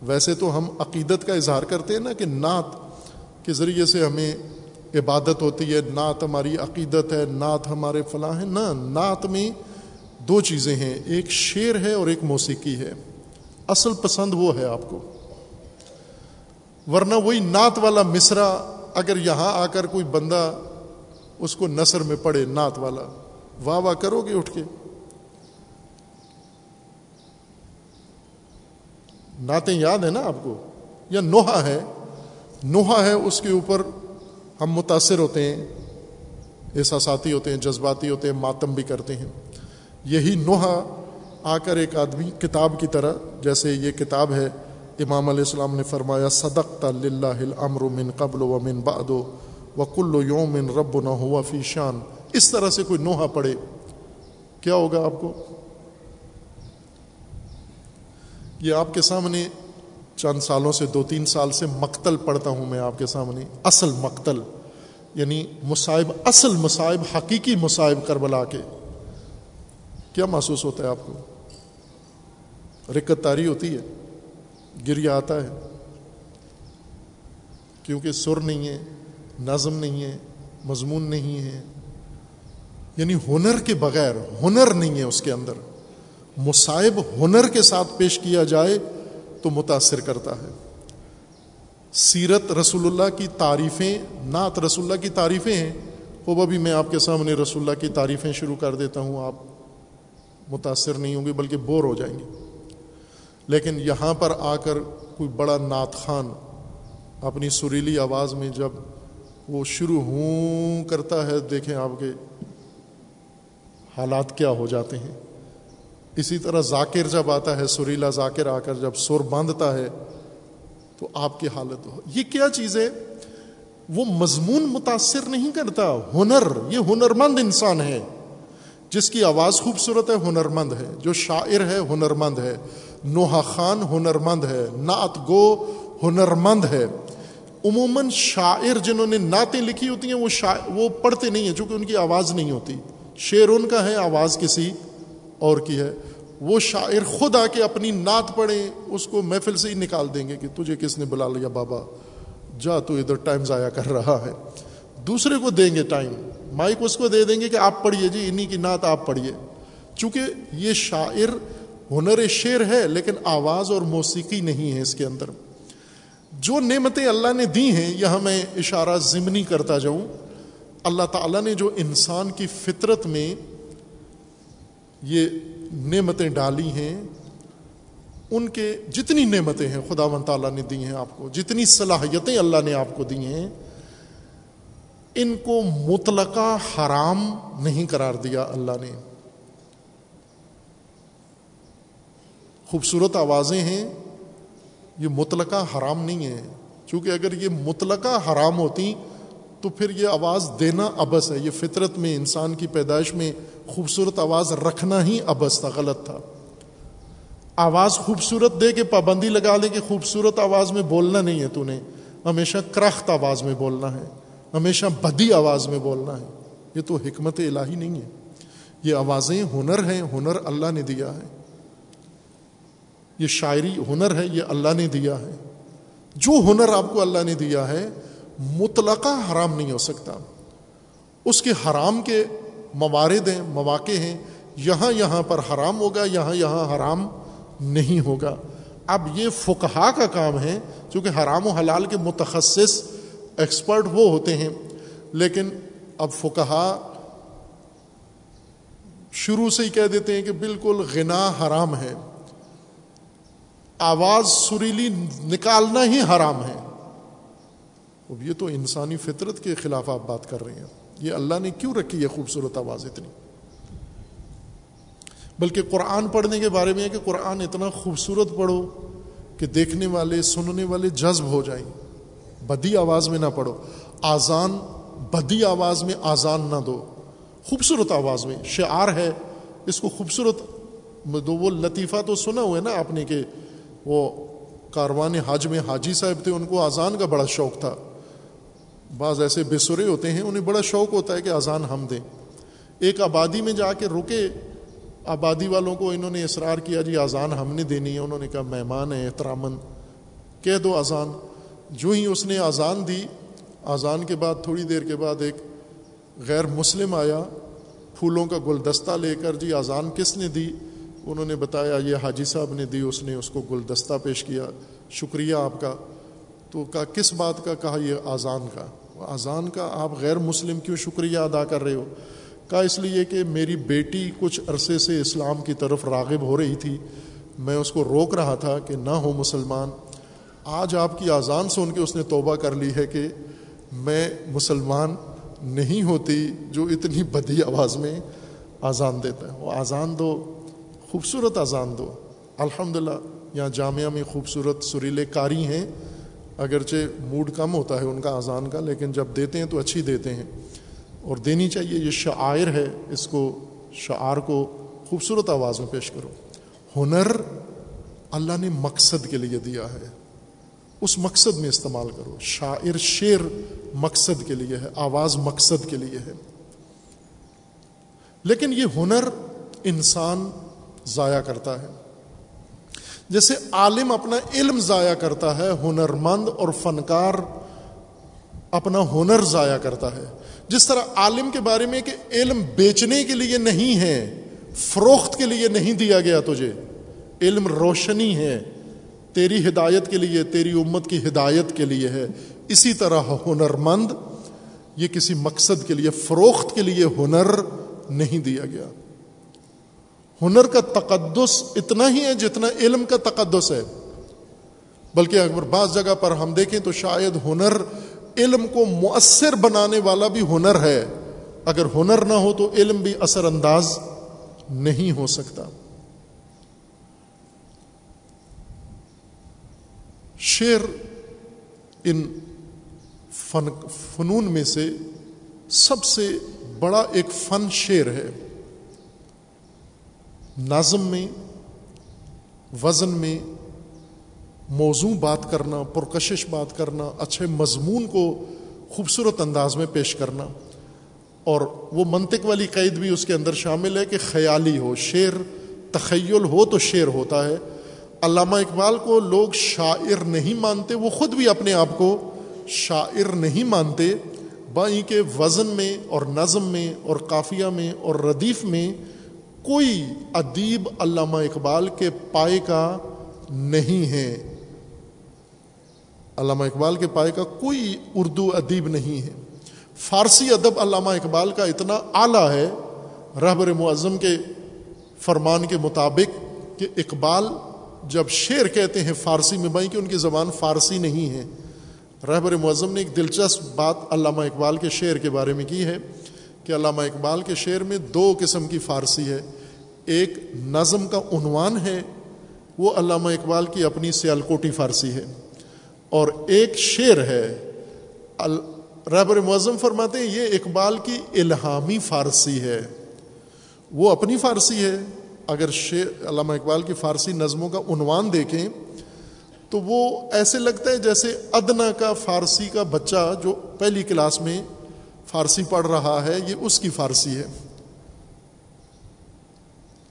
ویسے تو ہم عقیدت کا اظہار کرتے ہیں نا کہ نعت کے ذریعے سے ہمیں عبادت ہوتی ہے، نعت ہماری عقیدت ہے، نعت ہمارے فلاں ہیں۔ نہ، نعت میں دو چیزیں ہیں، ایک شعر ہے اور ایک موسیقی ہے۔ اصل پسند وہ ہے آپ کو۔ ورنہ وہی نعت والا مصرا اگر یہاں آ کر کوئی بندہ اس کو نثر میں پڑھے، نعت والا، واہ واہ کرو گے اٹھ کے۔ نعتیں یاد ہیں نا آپ کو؟ یا نوحا ہے۔ نوحا ہے، اس کے اوپر ہم متاثر ہوتے ہیں، احساساتی ہوتے ہیں، جذباتی ہوتے ہیں، ماتم بھی کرتے ہیں۔ یہی نوحا آ کر ایک آدمی کتاب کی طرح، جیسے یہ کتاب ہے، امام علیہ السلام نے فرمایا صدق الامر من قبل و من بعد و کل یوم رب نہ ہوا فی شان۔ اس طرح سے کوئی نوحا پڑے کیا ہوگا آپ کو؟ یہ آپ کے سامنے چند سالوں سے دو تین سال سے مقتل پڑھتا ہوں میں آپ کے سامنے، اصل مقتل یعنی مصائب، اصل مصائب، حقیقی مصائب کربلا کے۔ کیا محسوس ہوتا ہے آپ کو؟ رکت تاری ہوتی ہے گریا آتا ہے، کیونکہ سر نہیں ہے، نظم نہیں ہے، مضمون نہیں ہے یعنی ہنر کے بغیر، ہنر نہیں ہے اس کے اندر۔ مصائب ہنر کے ساتھ پیش کیا جائے تو متاثر کرتا ہے۔ سیرت رسول اللہ کی تعریفیں، نعت رسول اللہ کی تعریفیں ہیں۔ وہ ابھی میں آپ کے سامنے رسول اللہ کی تعریفیں شروع کر دیتا ہوں۔ آپ متاثر نہیں ہوں گے، بلکہ بور ہو جائیں گے۔ لیکن یہاں پر آ کر کوئی بڑا نعت خان اپنی سریلی آواز میں جب وہ شروع ہوں کرتا ہے، دیکھیں آپ کے حالات کیا ہو جاتے ہیں۔ اسی طرح ذاکر جب آتا ہے، سریلا ذاکر آ کر جب سر باندھتا ہے، تو آپ کی حالت ہو۔ یہ کیا چیز ہے وہ مضمون متاثر نہیں کرتا۔ ہنر، یہ ہنرمند انسان ہے۔ جس کی آواز خوبصورت ہے، ہنرمند ہے۔ جو شاعر ہے، ہنرمند ہے۔ نوحا خان ہنرمند ہے۔ نعت گو ہنرمند ہے۔ عموماً شاعر جنہوں نے نعتیں لکھی ہوتی ہیں، وہ شا وہ پڑھتے نہیں ہیں، چونکہ ان کی آواز نہیں ہوتی۔ شعر ان کا ہے، آواز کسی اور کی ہے۔ وہ شاعر خود آ کے اپنی نعت پڑھیں اس کو محفل سے ہی نکال دیں گے کہ تجھے کس نے بلا لیا بابا؟ جا تو ادھر ٹائم ضائع کر رہا ہے۔ دوسرے کو دیں گے ٹائم۔ مائک اس کو دے دیں گے کہ آپ پڑھیے جی انہیں کی نعت آپ پڑھیے۔ چونکہ یہ شاعر ہنر شعر ہے، لیکن آواز اور موسیقی نہیں ہے اس کے اندر۔ جو نعمتیں اللہ نے دی ہیں، یہاں میں اشارہ ضمنی کرتا جاؤں۔ اللہ تعالیٰ نے جو انسان کی فطرت میں یہ نعمتیں ڈالی ہیں، ان کے جتنی نعمتیں ہیں خدا و تعالیٰ نے دی ہیں آپ کو، جتنی صلاحیتیں اللہ نے آپ کو دی ہیں، ان کو مطلقہ حرام نہیں قرار دیا اللہ نے۔ خوبصورت آوازیں ہیں، یہ مطلقہ حرام نہیں ہے چونکہ اگر یہ مطلقہ حرام ہوتی تو پھر یہ آواز دینا ابس ہے، یہ فطرت میں، انسان کی پیدائش میں خوبصورت آواز رکھنا ہی ابس تھا غلط تھا۔ آواز خوبصورت دے کے پابندی لگا لے کہ خوبصورت آواز میں بولنا نہیں ہے تو نے۔ ہمیشہ کرخت آواز میں بولنا ہے۔ ہمیشہ بدی آواز میں بولنا ہے۔ یہ تو حکمت الہی نہیں ہے۔ یہ آوازیں ہنر ہیں، ہنر اللہ نے دیا ہے۔ یہ شاعری ہنر ہے، یہ اللہ نے دیا ہے۔ جو ہنر آپ کو اللہ نے دیا ہے، مطلقہ حرام نہیں ہو سکتا۔ اس کے حرام کے موارد ہیں مواقع ہیں، یہاں یہاں پر حرام ہوگا، یہاں یہاں حرام نہیں ہوگا۔ اب یہ فقہا کا کام ہے، چونکہ حرام و حلال کے متخصص ایکسپرٹ وہ ہوتے ہیں۔ لیکن اب فقہا شروع سے ہی کہہ دیتے ہیں کہ بالکل غنا حرام ہے۔ آواز سریلی نکالنا ہی حرام ہے۔ اب یہ تو انسانی فطرت کے خلاف آپ بات کر رہے ہیں۔ یہ اللہ نے کیوں رکھی ہے خوبصورت آواز اتنی؟ بلکہ قرآن پڑھنے کے بارے میں ہے کہ قرآن اتنا خوبصورت پڑھو کہ دیکھنے والے، سننے والے جذب ہو جائیں۔ بدی آواز میں نہ پڑھو آزان بدی آواز میں آزان نہ دو۔ خوبصورت آواز میں، شعار ہے۔ اس کو خوبصورت وہ لطیفہ تو سنا ہوا ہے نا آپ نے کہ وہ کاروان حج میں حاجی صاحب تھے، ان کو آزان کا بڑا شوق تھا۔ بعض ایسے بے سرے ہوتے ہیں، انہیں بڑا شوق ہوتا ہے کہ اذان ہم دیں۔ ایک آبادی میں جا کے رکے، آبادی والوں کو انہوں نے اصرار کیا جی اذان ہم نے دینی ہے۔ انہوں نے کہا، مہمان ہے احترامن کہہ دو اذان۔ جو ہی اس نے اذان دی، اذان کے بعد، تھوڑی دیر کے بعد ایک غیر مسلم آیا، پھولوں کا گلدستہ لے کر جی اذان کس نے دی؟ انہوں نے بتایا، یہ حاجی صاحب نے دی، اس نے اس کو گلدستہ پیش کیا، شکریہ آپ کا۔ تو کہا، کس بات کا؟ کہا، یہ اذان کا۔ اذان کا آپ غیر مسلم کیوں شکریہ ادا کر رہے ہو؟ کہا اس لیے کہ میری بیٹی کچھ عرصے سے اسلام کی طرف راغب ہو رہی تھی۔ میں اس کو روک رہا تھا کہ نہ ہو مسلمان۔ آج آپ کی اذان سن کے اس نے توبہ کر لی ہے کہ میں مسلمان نہیں ہوتی جو اتنی بدی آواز میں اذان دیتا ہے۔ وہ اذان دو، خوبصورت اذان دو۔ الحمد للہ یہاں جامعہ میں خوبصورت سریلے کاری ہیں۔ اگرچہ موڈ کم ہوتا ہے ان کا اذان کا، لیکن جب دیتے ہیں تو اچھی دیتے ہیں۔ اور دینی چاہیے یہ شاعر ہے، اس کو شعر کو خوبصورت آواز میں پیش کرو۔ ہنر اللہ نے مقصد کے لیے دیا ہے۔ اس مقصد میں استعمال کرو۔ شاعر شعر مقصد کے لیے ہے، آواز مقصد کے لیے ہے۔ لیکن یہ ہنر انسان ضائع کرتا ہے۔ جیسے عالم اپنا علم ضائع کرتا ہے، ہنرمند اور فنکار اپنا ہنر ضائع کرتا ہے۔ جس طرح عالم کے بارے میں کہ علم بیچنے کے لیے نہیں ہے، فروخت کے لیے نہیں دیا گیا تجھے، علم روشنی ہے، تیری ہدایت کے لیے، تیری امت کی ہدایت کے لیے ہے۔ اسی طرح ہنرمند، یہ کسی مقصد کے لیے، فروخت کے لیے ہنر نہیں دیا گیا۔ ہنر کا تقدس اتنا ہی ہے جتنا علم کا تقدس ہے۔ بلکہ اگر بعض جگہ پر ہم دیکھیں تو شاید ہنر علم کو مؤثر بنانے والا بھی ہنر ہے۔ اگر ہنر نہ ہو تو علم بھی اثر انداز نہیں ہو سکتا۔ شعر ان فن فنون میں سے سب سے بڑا ایک فن شعر ہے۔ نظم میں، وزن میں موضوع بات کرنا، پرکشش بات کرنا، اچھے مضمون کو خوبصورت انداز میں پیش کرنا، اور وہ منطق والی قید بھی اس کے اندر شامل ہے کہ خیالی ہو، شعر تخیل ہو تو شعر ہوتا ہے۔ علامہ اقبال کو لوگ شاعر نہیں مانتے، وہ خود بھی اپنے آپ کو شاعر نہیں مانتے، بائیں کے وزن میں اور نظم میں اور قافیہ میں اور ردیف میں کوئی ادیب علامہ اقبال کے پائے کا نہیں ہے۔ علامہ اقبال کے پائے کا کوئی اردو ادیب نہیں ہے۔ فارسی ادب علامہ اقبال کا اتنا اعلیٰ ہے، رہبر معظم کے فرمان کے مطابق کہ اقبال جب شعر کہتے ہیں فارسی میں بھائی کہ ان کی زبان فارسی نہیں ہے۔ رہبر معظم نے ایک دلچسپ بات علامہ اقبال کے شعر کے بارے میں کی ہے۔ کہ علامہ اقبال کے شعر میں دو قسم کی فارسی ہے۔ ایک نظم کا عنوان ہے، وہ علامہ اقبال کی اپنی سیالکوٹی فارسی ہے۔ اور ایک شعر ہے۔ رہبر معظم فرماتے ہیں، یہ اقبال کی الہامی فارسی ہے۔ وہ اپنی فارسی ہے۔ اگر شعر علامہ اقبال کی فارسی نظموں کا عنوان دیکھیں، تو وہ ایسے لگتا ہے جیسے ادنا کا فارسی کا بچہ جو پہلی کلاس میں فارسی پڑھ رہا ہے، یہ اس کی فارسی ہے۔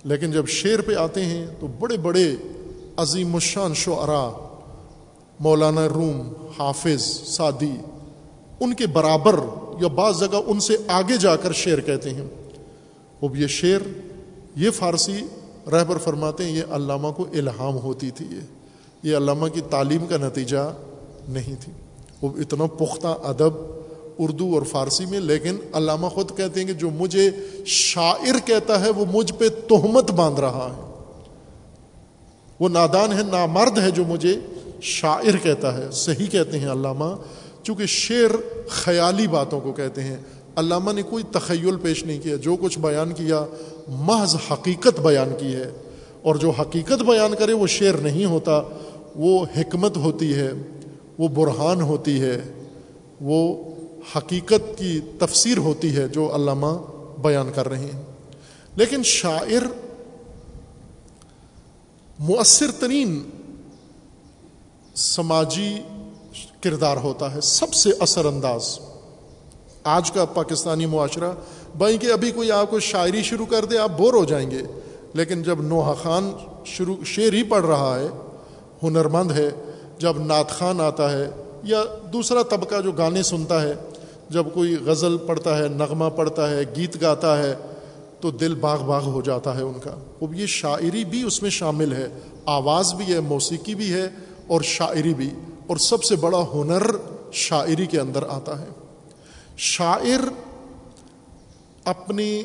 لیکن جب شعر پہ آتے ہیں تو بڑے بڑے عظیم الشان شعرا مولانا روم، حافظ سعدی ان کے برابر یا بعض جگہ ان سے آگے جا کر شعر کہتے ہیں۔ اب یہ شعر، یہ فارسی رہبر فرماتے ہیں، یہ علامہ کو الہام ہوتی تھی۔ یہ یہ علامہ کی تعلیم کا نتیجہ نہیں تھی۔ وہ اتنا پختہ ادب اردو اور فارسی میں، لیکن علامہ خود کہتے ہیں کہ جو مجھے شاعر کہتا ہے، وہ مجھ پہ تہمت باندھ رہا ہے۔ وہ نادان ہے، نامرد ہے جو مجھے شاعر کہتا ہے۔ صحیح کہتے ہیں علامہ، چونکہ شعر خیالی باتوں کو کہتے ہیں۔ علامہ نے کوئی تخیل پیش نہیں کیا، جو کچھ بیان کیا، محض حقیقت بیان کی ہے۔ اور جو حقیقت بیان کرے، وہ شعر نہیں ہوتا، وہ حکمت ہوتی ہے، وہ برہان ہوتی ہے، وہ حقیقت کی تفسیر ہوتی ہے جو علامہ بیان کر رہے ہیں۔ لیکن شاعر مؤثر ترین سماجی کردار ہوتا ہے، سب سے اثر انداز آج کا پاکستانی معاشرہ، بھائی کہ ابھی کوئی آپ کو شاعری شروع کر دے، آپ بور ہو جائیں گے۔ لیکن جب نوحہ خان شروع شعر ہی پڑھ رہا ہے، ہنرمند ہے، جب نعت خان آتا ہے یا دوسرا طبقہ جو گانے سنتا ہے جب کوئی غزل پڑھتا ہے، نغمہ پڑھتا ہے، گیت گاتا ہے، تو دل باغ باغ ہو جاتا ہے ان کا۔ اب یہ شاعری بھی اس میں شامل ہے۔ آواز بھی ہے، موسیقی بھی ہے اور شاعری بھی۔ اور سب سے بڑا ہنر شاعری کے اندر آتا ہے۔ شاعر اپنے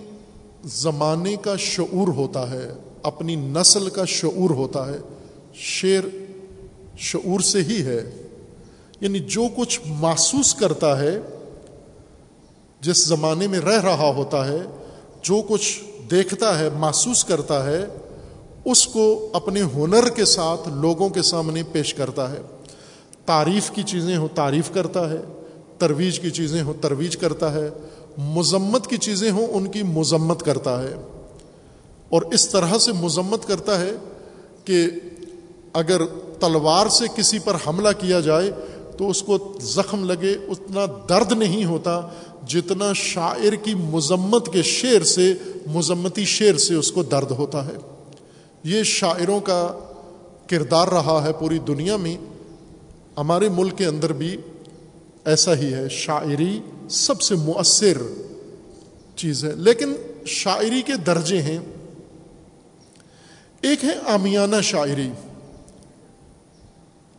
زمانے کا شعور ہوتا ہے، اپنی نسل کا شعور ہوتا ہے۔ شعر شعور سے ہی ہے۔ یعنی جو کچھ محسوس کرتا ہے جس زمانے میں رہ رہا ہوتا ہے، جو کچھ دیکھتا ہے، محسوس کرتا ہے، اس کو اپنے ہنر کے ساتھ لوگوں کے سامنے پیش کرتا ہے۔ تعریف کی چیزیں ہوں، تعریف کرتا ہے۔ ترویج کی چیزیں ہوں، ترویج کرتا ہے۔ مذمت کی چیزیں ہوں، ان کی مذمت کرتا ہے۔ اور اس طرح سے مذمت کرتا ہے کہ اگر تلوار سے کسی پر حملہ کیا جائے تو اس کو زخم لگے، اتنا درد نہیں ہوتا جتنا شاعر کی مذمت کے شعر سے، مذمتی شعر سے اس کو درد ہوتا ہے۔ یہ شاعروں کا کردار رہا ہے پوری دنیا میں۔ ہمارے ملک کے اندر بھی ایسا ہی ہے۔ شاعری سب سے مؤثر چیز ہے۔ لیکن شاعری کے درجے ہیں۔ ایک ہے آمیانہ شاعری۔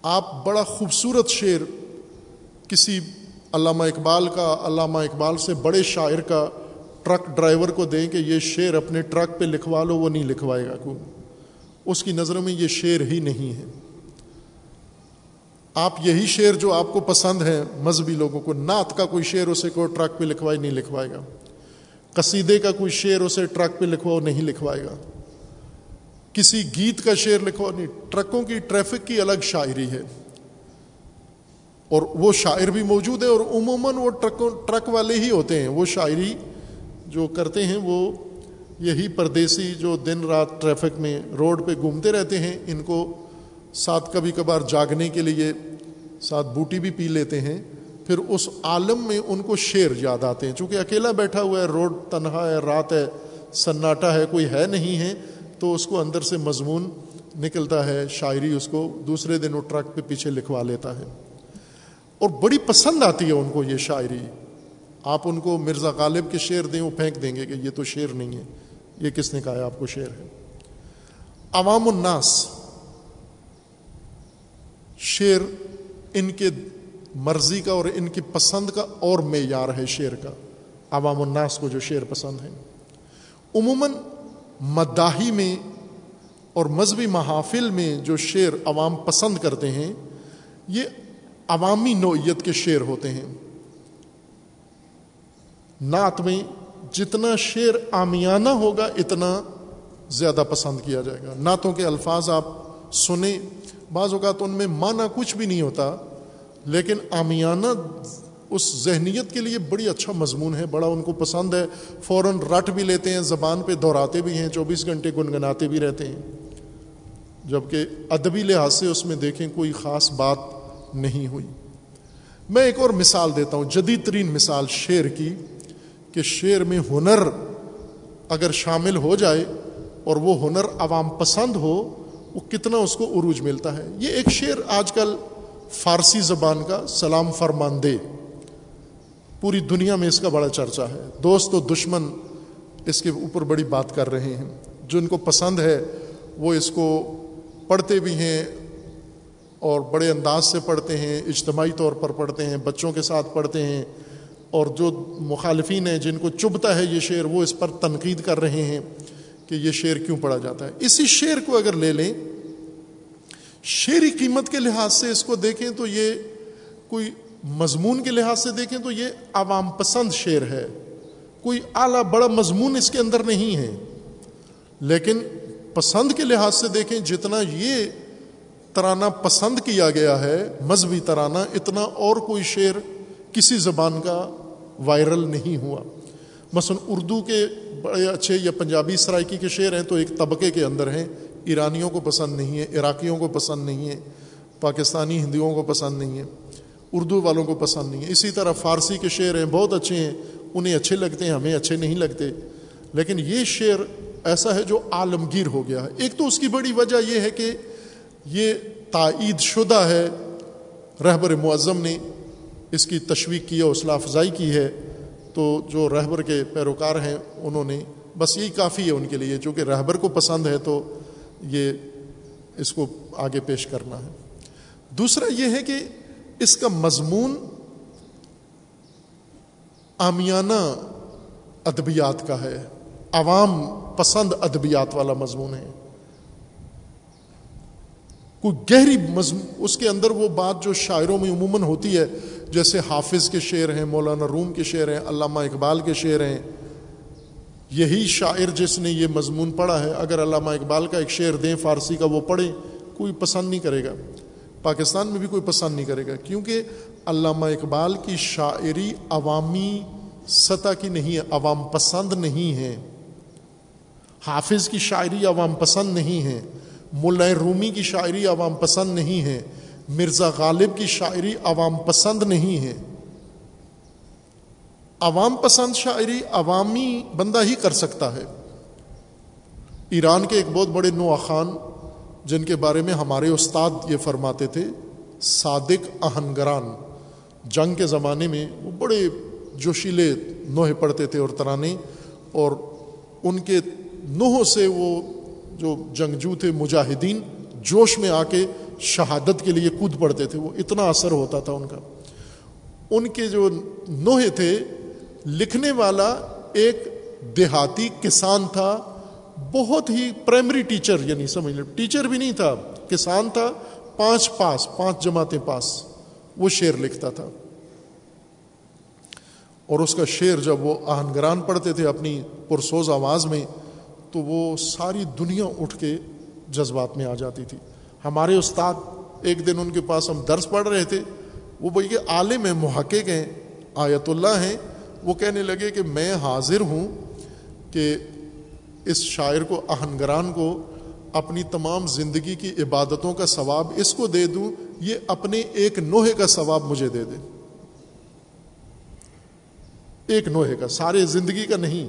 آپ بڑا خوبصورت شعر کسی علامہ اقبال کا، علامہ اقبال سے بڑے شاعر کا ٹرک ڈرائیور کو دیں کہ یہ شعر اپنے ٹرک پہ لکھوا لو، وہ نہیں لکھوائے گا کوئی۔ اس کی نظروں میں یہ شعر ہی نہیں ہے۔ آپ یہی شعر جو آپ کو پسند ہے مذہبی لوگوں کو، نعت کا کوئی شعر اسے کو ٹرک پہ لکھوائے، نہیں لکھوائے گا۔ قصیدے کا کوئی شعر اسے ٹرک پہ لکھواؤ نہیں لکھوائے گا۔ کسی گیت کا شعر لکھواؤ نہیں، ٹرکوں کی، ٹریفک کی الگ شاعری ہے۔ اور وہ شاعر بھی موجود ہے اور عموماً وہ ٹرکوں ٹرک والے ہی ہوتے ہیں۔ وہ شاعری جو کرتے ہیں وہ یہی پردیسی جو دن رات ٹریفک میں روڈ پہ گھومتے رہتے ہیں۔ ان کو ساتھ کبھی کبھار جاگنے کے لیے ساتھ بوٹی بھی پی لیتے ہیں۔ پھر اس عالم میں ان کو شعر یاد آتے ہیں۔ چونکہ اکیلا بیٹھا ہوا ہے، روڈ تنہا ہے، رات ہے، سناٹا ہے، کوئی ہے نہیں ہے، تو اس کو اندر سے مضمون نکلتا ہے، شاعری اس کو دوسرے دن وہ ٹرک پہ پیچھے لکھوا لیتا ہے۔ اور بڑی پسند آتی ہے ان کو یہ شاعری۔ آپ ان کو مرزا غالب کے شعر دیں، وہ پھینک دیں گے کہ یہ تو شعر نہیں ہے۔ یہ کس نے کہا ہے؟ آپ کو شعر ہے۔ عوام الناس، شعر ان کے مرضی کا اور ان کی پسند کا اور معیار ہے شعر کا۔ عوام الناس کو جو شعر پسند ہیں۔ عموماً مداحی میں اور مذہبی محافل میں جو شعر عوام پسند کرتے ہیں، یہ عوامی نوعیت کے شعر ہوتے ہیں۔ نعت میں جتنا شعر آمیانہ ہوگا اتنا زیادہ پسند کیا جائے گا۔ نعتوں کے الفاظ آپ سنیں، بعض اوقات ان میں معنی کچھ بھی نہیں ہوتا، لیکن آمیانہ اس ذہنیت کے لیے بڑی اچھا مضمون ہے، بڑا ان کو پسند ہے۔ فوراً رٹ بھی لیتے ہیں، زبان پہ دہراتے بھی ہیں، چوبیس گھنٹے گنگناتے بھی رہتے ہیں۔ جبکہ ادبی لحاظ سے اس میں دیکھیں کوئی خاص بات نہیں ہوئی۔ میں ایک اور مثال دیتا ہوں، جدید ترین مثال شعر کی، کہ شعر میں ہنر اگر شامل ہو جائے اور وہ ہنر عوام پسند ہو، وہ کتنا اس کو عروج ملتا ہے۔ یہ ایک شعر آج کل فارسی زبان کا سلام فرمان دے۔ پوری دنیا میں اس کا بڑا چرچا ہے۔ دوست و دشمن اس کے اوپر بڑی بات کر رہے ہیں۔ جن کو پسند ہے، وہ اس کو پڑھتے بھی ہیں اور بڑے انداز سے پڑھتے ہیں، اجتماعی طور پر پڑھتے ہیں، بچوں کے ساتھ پڑھتے ہیں، اور جو مخالفین ہیں، جن کو چبھتا ہے یہ شعر، وہ اس پر تنقید کر رہے ہیں کہ یہ شعر کیوں پڑھا جاتا ہے۔ اسی شعر کو اگر لے لیں، شعری قیمت کے لحاظ سے اس کو دیکھیں تو یہ کوئی مضمون کے لحاظ سے دیکھیں تو یہ عوام پسند شعر ہے۔ کوئی اعلیٰ بڑا مضمون اس کے اندر نہیں ہے۔ لیکن پسند کے لحاظ سے دیکھیں، جتنا یہ ترانہ پسند کیا گیا ہے، مذہبی ترانہ، اتنا اور کوئی شعر کسی زبان کا وائرل نہیں ہوا۔ مثلا اردو کے بڑے اچھے یا پنجابی سرائکی کے شعر ہیں تو ایک طبقے کے اندر ہیں۔ ایرانیوں کو پسند نہیں ہے، عراقیوں کو پسند نہیں ہے، پاکستانی ہندوؤں کو پسند نہیں ہے، اردو والوں کو پسند نہیں ہے۔ اسی طرح فارسی کے شعر ہیں، بہت اچھے ہیں، انہیں اچھے لگتے ہیں، ہمیں اچھے نہیں لگتے۔ لیکن یہ شعر ایسا ہے جو عالمگیر ہو گیا ہے۔ ایک تو اس کی بڑی وجہ یہ ہے کہ یہ تائید شدہ ہے۔ رہبر معظم نے اس کی تشویق کی ہے حوصلہ افزائی کی ہے۔ تو جو رہبر کے پیروکار ہیں، انہوں نے بس یہی کافی ہے ان کے لیے۔ چونکہ رہبر کو پسند ہے، تو یہ اس کو آگے پیش کرنا ہے۔ دوسرا یہ ہے کہ اس کا مضمون آمیانہ ادبیات کا ہے۔ عوام پسند ادبیات والا مضمون ہے۔ کوئی گہری مضمون اس کے اندر وہ بات جو شاعروں میں عموماً ہوتی ہے، جیسے حافظ کے شعر ہیں، مولانا روم کے شعر ہیں، علامہ اقبال کے شعر ہیں، یہی شاعر جس نے یہ مضمون پڑھا ہے، اگر علامہ اقبال کا ایک شعر دیں، فارسی کا وہ پڑھیں، کوئی پسند نہیں کرے گا۔ پاکستان میں بھی کوئی پسند نہیں کرے گا، کیونکہ علامہ اقبال کی شاعری عوامی سطح کی نہیں ہے، عوام پسند نہیں ہے حافظ کی شاعری عوام پسند نہیں ہے ملا رومی کی شاعری عوام پسند نہیں ہے، مرزا غالب کی شاعری عوام پسند نہیں ہے۔ عوام پسند شاعری عوامی بندہ ہی کر سکتا ہے۔ ایران کے ایک بہت بڑے نو خان، جن کے بارے میں ہمارے استاد یہ فرماتے تھے، صادق اہنگران جنگ کے زمانے میں وہ بڑے جوشیلے نوہے پڑھتے تھے اور ترانے، اور ان کے نوہوں سے وہ جو جنگجو تھے، مجاہدین، جوش میں آ کے شہادت کے لیے کود پڑتے تھے۔ وہ اتنا اثر ہوتا تھا ان کا۔ ان کے جو نوہے تھے، لکھنے والا ایک دیہاتی کسان تھا۔ بہت ہی پرائمری ٹیچر یعنی سمجھ لیں، ٹیچر بھی نہیں تھا، کسان تھا۔ پانچ پاس، پانچ جماعتیں پاس، وہ شعر لکھتا تھا۔ اور اس کا شعر جب وہ آہنگران پڑھتے تھے اپنی پرسوز آواز میں تو وہ ساری دنیا اٹھ کے جذبات میں آ جاتی تھی۔ ہمارے استاد ایک دن ان کے پاس ہم درس پڑھ رہے تھے۔ وہ بھائی عالم ہیں، محقق ہیں، آیت اللہ ہیں۔ وہ کہنے لگے کہ میں حاضر ہوں کہ اس شاعر کو، آہنگران کو اپنی تمام زندگی کی عبادتوں کا ثواب اس کو دے دوں، یہ اپنے ایک نوحے کا ثواب مجھے دے دے۔ ایک نوحے کا، سارے زندگی کا نہیں۔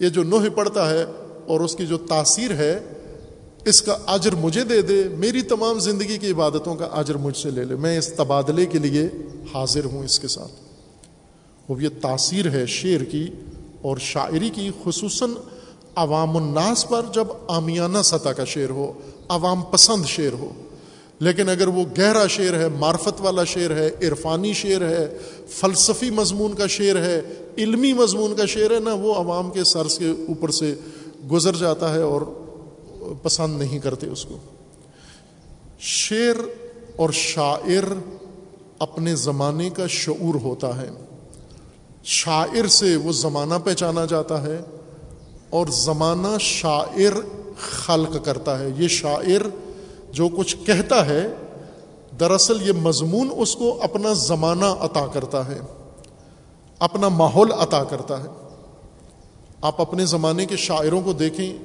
یہ جو نوحے پڑتا ہے اور اس کی جو تاثیر ہے، اس کا اجر مجھے دے دے، میری تمام زندگی کی عبادتوں کا اجر مجھ سے لے لے۔ میں اس تبادلے کے لیے حاضر ہوں اس کے ساتھ۔ وہ یہ تاثیر ہے شعر کی اور شاعری کی، خصوصاً عوام الناس پر جب آمیانہ سطح کا شعر ہو، عوام پسند شعر ہو۔ لیکن اگر وہ گہرا شعر ہے، معرفت والا شعر ہے، عرفانی شعر ہے، فلسفی مضمون کا شعر ہے، علمی مضمون کا شعر ہے نا وہ عوام کے سرس کے اوپر سے گزر جاتا ہے اور پسند نہیں کرتے اس کو۔ شعر اور شاعر اپنے زمانے کا شعور ہوتا ہے۔ شاعر سے وہ زمانہ پہچانا جاتا ہے اور زمانہ شاعر خلق کرتا ہے۔ یہ شاعر جو کچھ کہتا ہے، دراصل یہ مضمون اس کو اپنا زمانہ عطا کرتا ہے، اپنا ماحول عطا کرتا ہے۔ آپ اپنے زمانے کے شاعروں کو دیکھیں،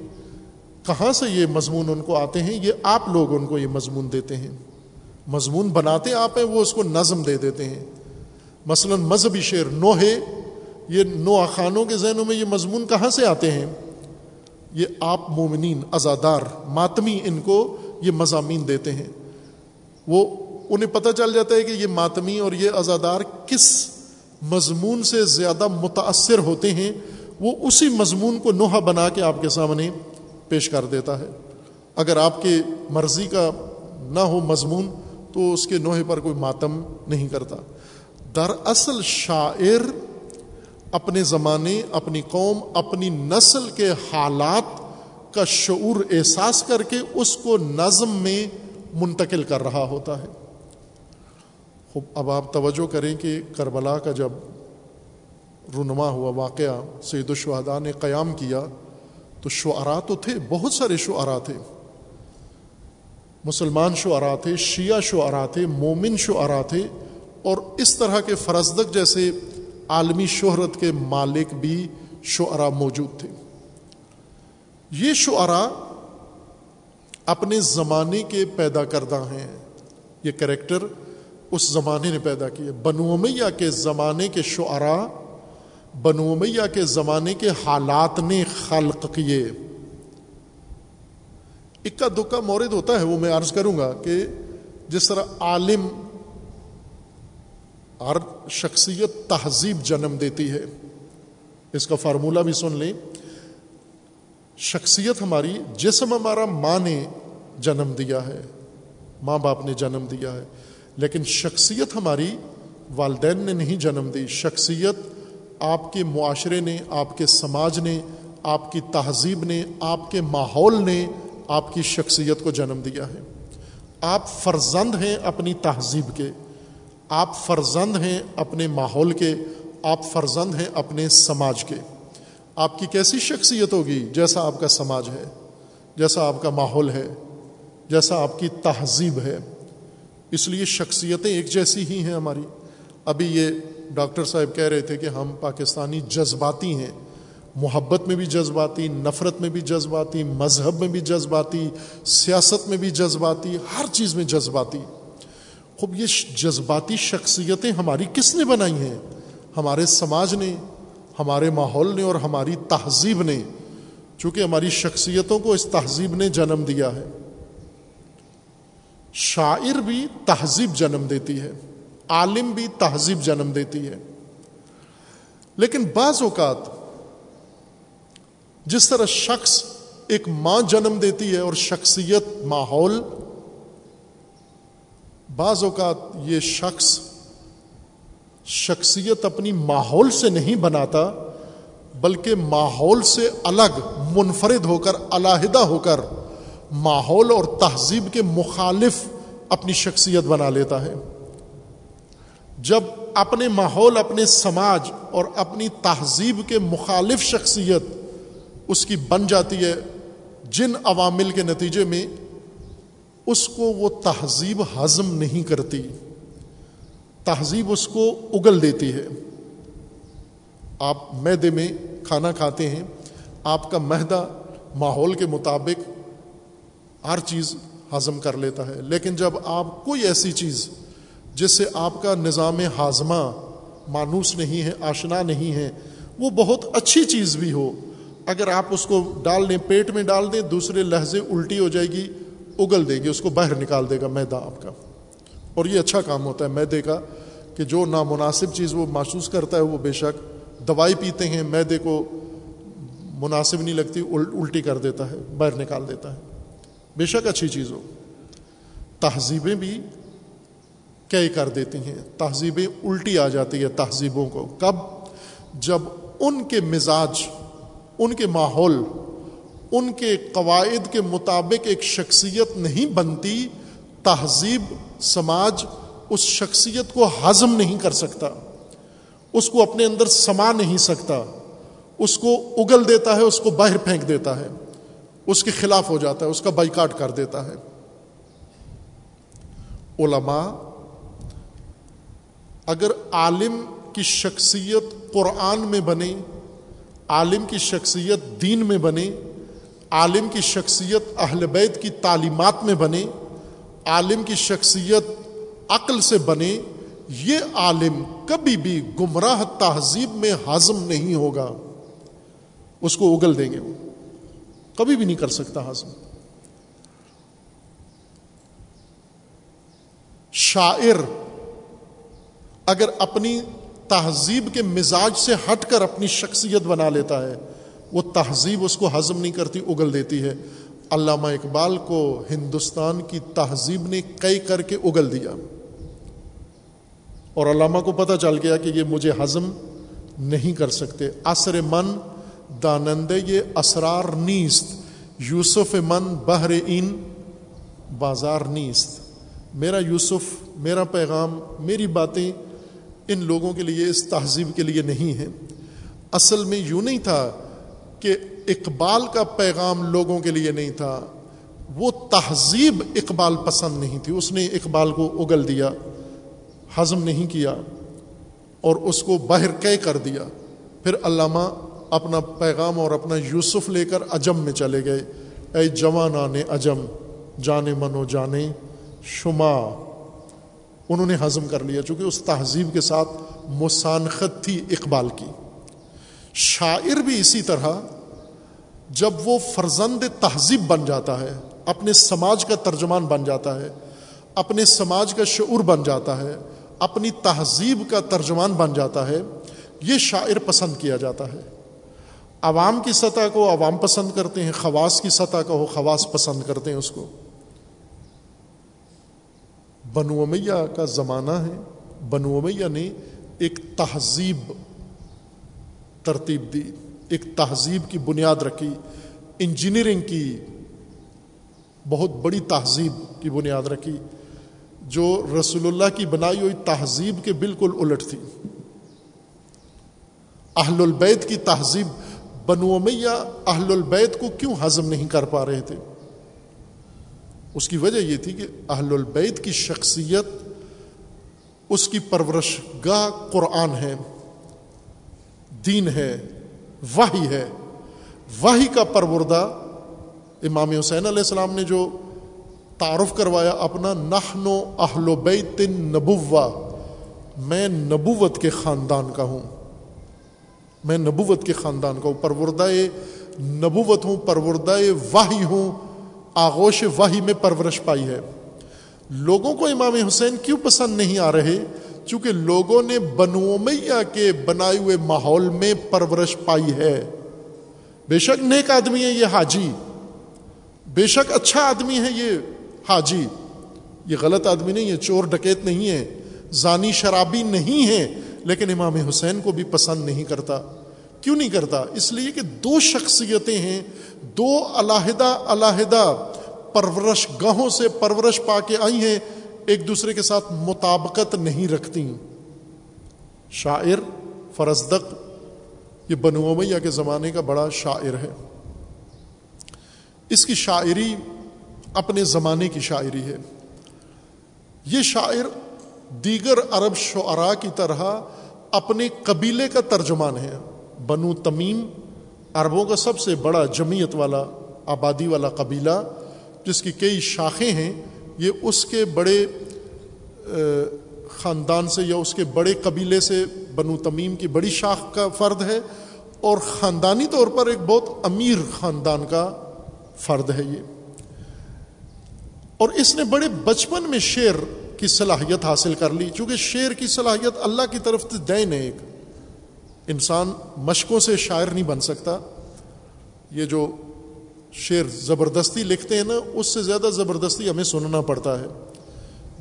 کہاں سے یہ مضمون ان کو آتے ہیں؟ یہ آپ لوگ ان کو یہ مضمون دیتے ہیں۔ مضمون بناتے آپ ہیں، وہ اس کو نظم دے دیتے ہیں۔ مثلا مذہبی شعر نوحے، یہ نو خانوں کے ذہنوں میں یہ مضمون کہاں سے آتے ہیں؟ یہ آپ مومنین ازادار ماتمی ان کو یہ مضامین دیتے ہیں۔ وہ، انہیں پتہ چل جاتا ہے کہ یہ ماتمی اور یہ ازادار کس مضمون سے زیادہ متاثر ہوتے ہیں وہ اسی مضمون کو نوحہ بنا کے آپ کے سامنے پیش کر دیتا ہے۔ اگر آپ کے مرضی کا نہ ہو مضمون، تو اس کے نوحے پر کوئی ماتم نہیں کرتا۔ دراصل شاعر اپنے زمانے، اپنی قوم، اپنی نسل کے حالات کا شعور احساس کر کے اس کو نظم میں منتقل کر رہا ہوتا ہے۔ خوب، اب آپ توجہ کریں کہ کربلا کا جب رونما ہوا واقعہ، سید الشہدا نے قیام کیا۔ تو شعرا تو تھے، بہت سارے شعرا تھے۔ مسلمان شعرا تھے، شیعہ شعرا تھے، مومن شعرا تھے۔ اور اس طرح کے فرزدق جیسے عالمی شہرت کے مالک بھی شعرا موجود تھے۔ یہ شعرا اپنے زمانے کے پیدا کردہ ہیں۔ یہ کریکٹر اس زمانے نے پیدا کیے۔ بنو امیہ کے زمانے کے شعرا بنو امیہ کے زمانے کے حالات نے خلق کیے۔ اکا دکا مورد ہوتا ہے وہ میں عرض کروں گا کہ جس طرح عالم ہر شخصیت تہذیب جنم دیتی ہے۔ اس کا فارمولہ بھی سن لیں۔ شخصیت ہماری جسم ہمارا ماں نے جنم دیا ہے، ماں باپ نے جنم دیا ہے، لیکن شخصیت ہماری والدین نے نہیں جنم دی۔ شخصیت آپ کے معاشرے نے، آپ کے سماج نے، آپ کی تہذیب نے، آپ کے ماحول نے آپ کی شخصیت کو جنم دیا ہے۔ آپ فرزند ہیں اپنی تہذیب کے، آپ فرزند ہیں اپنے ماحول کے، آپ فرزند ہیں اپنے سماج کے۔ آپ کی کیسی شخصیت ہوگی جیسا آپ کا سماج ہے، جیسا آپ کا ماحول ہے، جیسا آپ کی تہذیب ہے؟ اس لیے شخصیتیں ایک جیسی ہی ہیں ہماری۔ ابھی یہ ڈاکٹر صاحب کہہ رہے تھے کہ ہم پاکستانی جذباتی ہیں۔ محبت میں بھی جذباتی، نفرت میں بھی جذباتی، مذہب میں بھی جذباتی، سیاست میں بھی جذباتی، ہر چیز میں جذباتی۔ خوب یہ جذباتی شخصیتیں ہماری کس نے بنائی ہیں؟ ہمارے سماج نے، ہمارے ماحول نے اور ہماری تہذیب نے۔ چونکہ ہماری شخصیتوں کو اس تہذیب نے جنم دیا ہے۔ شاعر بھی تہذیب جنم دیتی ہے۔ عالم بھی تہذیب جنم دیتی ہے۔ لیکن بعض اوقات جس طرح شخص ایک ماں جنم دیتی ہے اور شخصیت ماحول، بعض اوقات یہ شخص شخصیت اپنی ماحول سے نہیں بناتا، بلکہ ماحول سے الگ، منفرد ہو کر، علیحدہ ہو کر ماحول اور تہذیب کے مخالف اپنی شخصیت بنا لیتا ہے۔ جب اپنے ماحول، اپنے سماج اور اپنی تہذیب کے مخالف شخصیت اس کی بن جاتی ہے، جن عوامل کے نتیجے میں اس کو وہ تہذیب ہضم نہیں کرتی، تہذیب اس کو اگل دیتی ہے۔ آپ میدے میں کھانا کھاتے ہیں، آپ کا مہدہ ماحول کے مطابق ہر چیز ہضم کر لیتا ہے، لیکن جب آپ کوئی ایسی چیز جس سے آپ کا نظام ہاضمہ مانوس نہیں ہے، آشنا نہیں ہے، وہ بہت اچھی چیز بھی ہو۔ اگر آپ اس کو ڈال دیں، پیٹ میں ڈال دیں، دوسرے لہجے الٹی ہو جائے گی، اگل دے گی، اس کو باہر نکال دے گا میدا آپ کا۔ اور یہ اچھا کام ہوتا ہے میدے کا، کہ جو نامناسب چیز وہ محسوس کرتا ہے، وہ بے شک دوائی پیتے ہیں، میدے کو مناسب نہیں لگتی الٹی کر دیتا ہے، باہر نکال دیتا ہے۔ بے شک اچھی چیز ہو۔ تہذیبیں بھی کئی کر دیتی ہیں؟ تہذیبیں الٹی آ جاتی ہے تہذیبوں کو۔ کب؟ جب ان کے مزاج، ان کے ماحول، ان کے قواعد کے مطابق ایک شخصیت نہیں بنتی، تہذیب، سماج اس شخصیت کو ہضم نہیں کر سکتا۔ اس کو اپنے اندر سما نہیں سکتا۔ اس کو اگل دیتا ہے، اس کو باہر پھینک دیتا ہے۔ اس کے خلاف ہو جاتا ہے، اس کا بائیکاٹ کر دیتا ہے۔ علماء اگر عالم کی شخصیت قرآن میں بنے، عالم کی شخصیت دین میں بنے، عالم کی شخصیت اہل بیت کی تعلیمات میں بنے، عالم کی شخصیت عقل سے بنے، یہ عالم کبھی بھی گمراہ تہذیب میں ہضم نہیں ہوگا۔ اس کو اگل دیں گے وہ۔ کبھی بھی نہیں کر سکتا ہضم شاعر اگر اپنی تہذیب کے مزاج سے ہٹ کر اپنی شخصیت بنا لیتا ہے، وہ تہذیب اس کو ہضم نہیں کرتی، اگل دیتی ہے۔ علامہ اقبال کو ہندوستان کی تہذیب نے کئی کر کے اگل دیا۔ اور علامہ کو پتہ چل گیا کہ یہ مجھے ہضم نہیں کر سکتے۔ عصر من دانند یہ اسرار نیست۔ یوسف من بحر این، بازار نیست۔ میرا یوسف، میرا پیغام، میری باتیں ان لوگوں کے لیے، اس تہذیب کے لیے نہیں ہے۔ اصل میں یوں نہیں تھا کہ اقبال کا پیغام لوگوں کے لیے نہیں تھا۔ وہ تہذیب اقبال پسند نہیں تھی۔ اس نے اقبال کو اگل دیا، ہضم نہیں کیا اور اس کو باہر کہہ کر دیا۔ پھر علامہ اپنا پیغام اور اپنا یوسف لے کر اجم میں چلے گئے۔ اے جوان آنے اجم جانے منو جانے، شما۔ انہوں نے ہضم کر لیا، چونکہ اس تہذیب کے ساتھ مسانخت تھی اقبال کی۔ شاعر بھی اسی طرح، جب وہ فرزند تہذیب بن جاتا ہے، اپنے سماج کا ترجمان بن جاتا ہے، اپنے سماج کا شعور بن جاتا ہے، اپنی تہذیب کا ترجمان بن جاتا ہے، یہ شاعر پسند کیا جاتا ہے۔ عوام کی سطح کو عوام پسند کرتے ہیں، خواص کی سطح کا ہو خواص پسند کرتے ہیں اس کو۔ بنو امیہ کا زمانہ ہے۔ بنو امیہ نے ایک تہذیب ترتیب دی، ایک تہذیب کی بنیاد رکھی۔ انجینئرنگ کی بہت بڑی تہذیب کی بنیاد رکھی، جو رسول اللہ کی بنائی ہوئی تہذیب کے بالکل الٹ تھی۔ اہل البید کی تہذیب، بنو امیہ اہل البید کو کیوں ہضم نہیں کر پا رہے تھے؟ اس کی وجہ یہ تھی کہ اہل البید کی شخصیت، اس کی پرورش گاہ قرآن ہے، دین ہے واہی ہے۔ واہی کا پروردہ امام حسین علیہ السلام نے جو تعارف کروایا، اپنا نحن و اہل و بیت نبوا میں نبوت کے خاندان کا ہوں۔ میں نبوت کے خاندان کا ہوں، پروردہ نبوت ہوں، پروردہ واہی ہوں۔ آغوش واہی میں پرورش پائی ہے۔ لوگوں کو امام حسین کیوں پسند نہیں آ رہے؟ چونکہ لوگوں نے بنو میاں کے بنائے ہوئے ماحول میں پرورش پائی ہے۔ بے شک نیک آدمی ہے یہ حاجی۔ بے شک اچھا آدمی ہے یہ حاجی۔ یہ غلط آدمی نہیں ہے، چور ڈکیت نہیں ہے۔ زانی شرابی نہیں ہے، لیکن امام حسین کو بھی پسند نہیں کرتا۔ کیوں نہیں کرتا؟ اس لیے کہ دو شخصیتیں ہیں، دو علیحدہ علیحدہ پرورش گاہوں سے پرورش پا کے آئی ہیں، ایک دوسرے کے ساتھ مطابقت نہیں رکھتی۔ شاعر، فرزدق، یہ بنو امیہ کے زمانے کا بڑا شاعر ہے۔ اس کی شاعری اپنے زمانے کی شاعری ہے۔ یہ شاعر دیگر عرب شعراء کی طرح اپنے قبیلے کا ترجمان ہے۔ بنو تمیم عربوں کا سب سے بڑا جمعیت والا آبادی والا قبیلہ، جس کی کئی شاخیں ہیں، یہ اس کے بڑے خاندان سے یا اس کے بڑے قبیلے سے بنو تمیم کی بڑی شاخ کا فرد ہے اور خاندانی طور پر ایک بہت امیر خاندان کا فرد ہے یہ۔ اور اس نے بڑے بچپن میں شعر کی صلاحیت حاصل کر لی، چونکہ شعر کی صلاحیت اللہ کی طرف سے دین ہے ایک۔ انسان مشقوں سے شاعر نہیں بن سکتا۔ یہ جو شعر زبردستی لکھتے ہیں نا، اس سے زیادہ زبردستی ہمیں سننا پڑتا ہے۔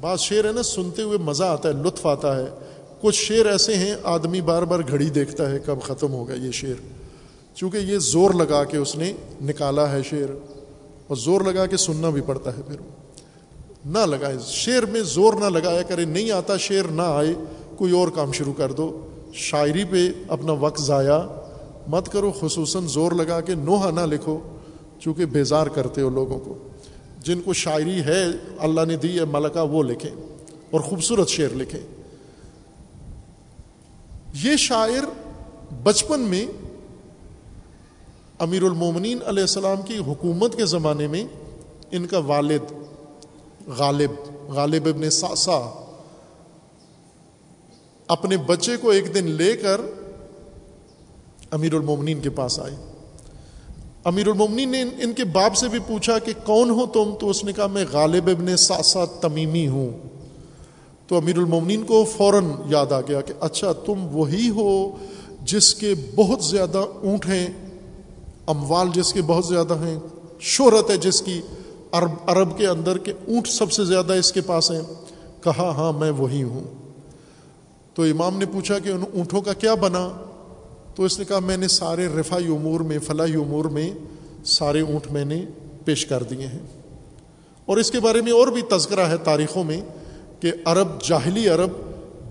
بعض شعر ہے نا، سنتے ہوئے مزہ آتا ہے، لطف آتا ہے۔ کچھ شعر ایسے ہیں، آدمی بار بار گھڑی دیکھتا ہے، کب ختم ہوگا یہ شعر۔ چونکہ یہ زور لگا کے اس نے نکالا ہے شعر، اور زور لگا کے سننا بھی پڑتا ہے پھر۔ نہ لگائے، شعر میں زور نہ لگایا کرے، نہیں آتا شعر، نہ آئے، کوئی اور کام شروع کر دو۔ شاعری پہ اپنا وقت ضائع مت کرو، خصوصاً زور لگا کے نوحہ نہ لکھو، چونکہ بیزار کرتے ہو لوگوں کو۔ جن کو شاعری ہے، اللہ نے دی ہے ملکہ، وہ لکھیں اور خوبصورت شعر لکھیں۔ یہ شاعر بچپن میں امیر المومنین علیہ السلام کی حکومت کے زمانے میں ان کا والد غالب غالب ابن ساسا اپنے بچے کو ایک دن لے کر امیر المومنین کے پاس آئے۔ امیر المومنین نے ان کے باپ سے بھی پوچھا کہ کون ہو تم؟ تو اس نے کہا، میں غالب ابن ساسا تمیمی ہوں۔ تو امیر المومنین کو فوراً یاد آ گیا کہ اچھا تم وہی ہو جس کے بہت زیادہ اونٹ ہیں، اموال جس کے بہت زیادہ ہیں، شہرت ہے جس کی، عرب عرب کے اندر کے اونٹ سب سے زیادہ اس کے پاس ہیں۔ کہا ہاں میں وہی ہوں۔ تو امام نے پوچھا کہ ان اونٹوں کا کیا بنا؟ تو اس نے کہا، میں نے سارے رفائی امور میں، فلاحی امور میں سارے اونٹ میں نے پیش کر دیے ہیں۔ اور اس کے بارے میں اور بھی تذکرہ ہے تاریخوں میں کہ عرب، جاہلی عرب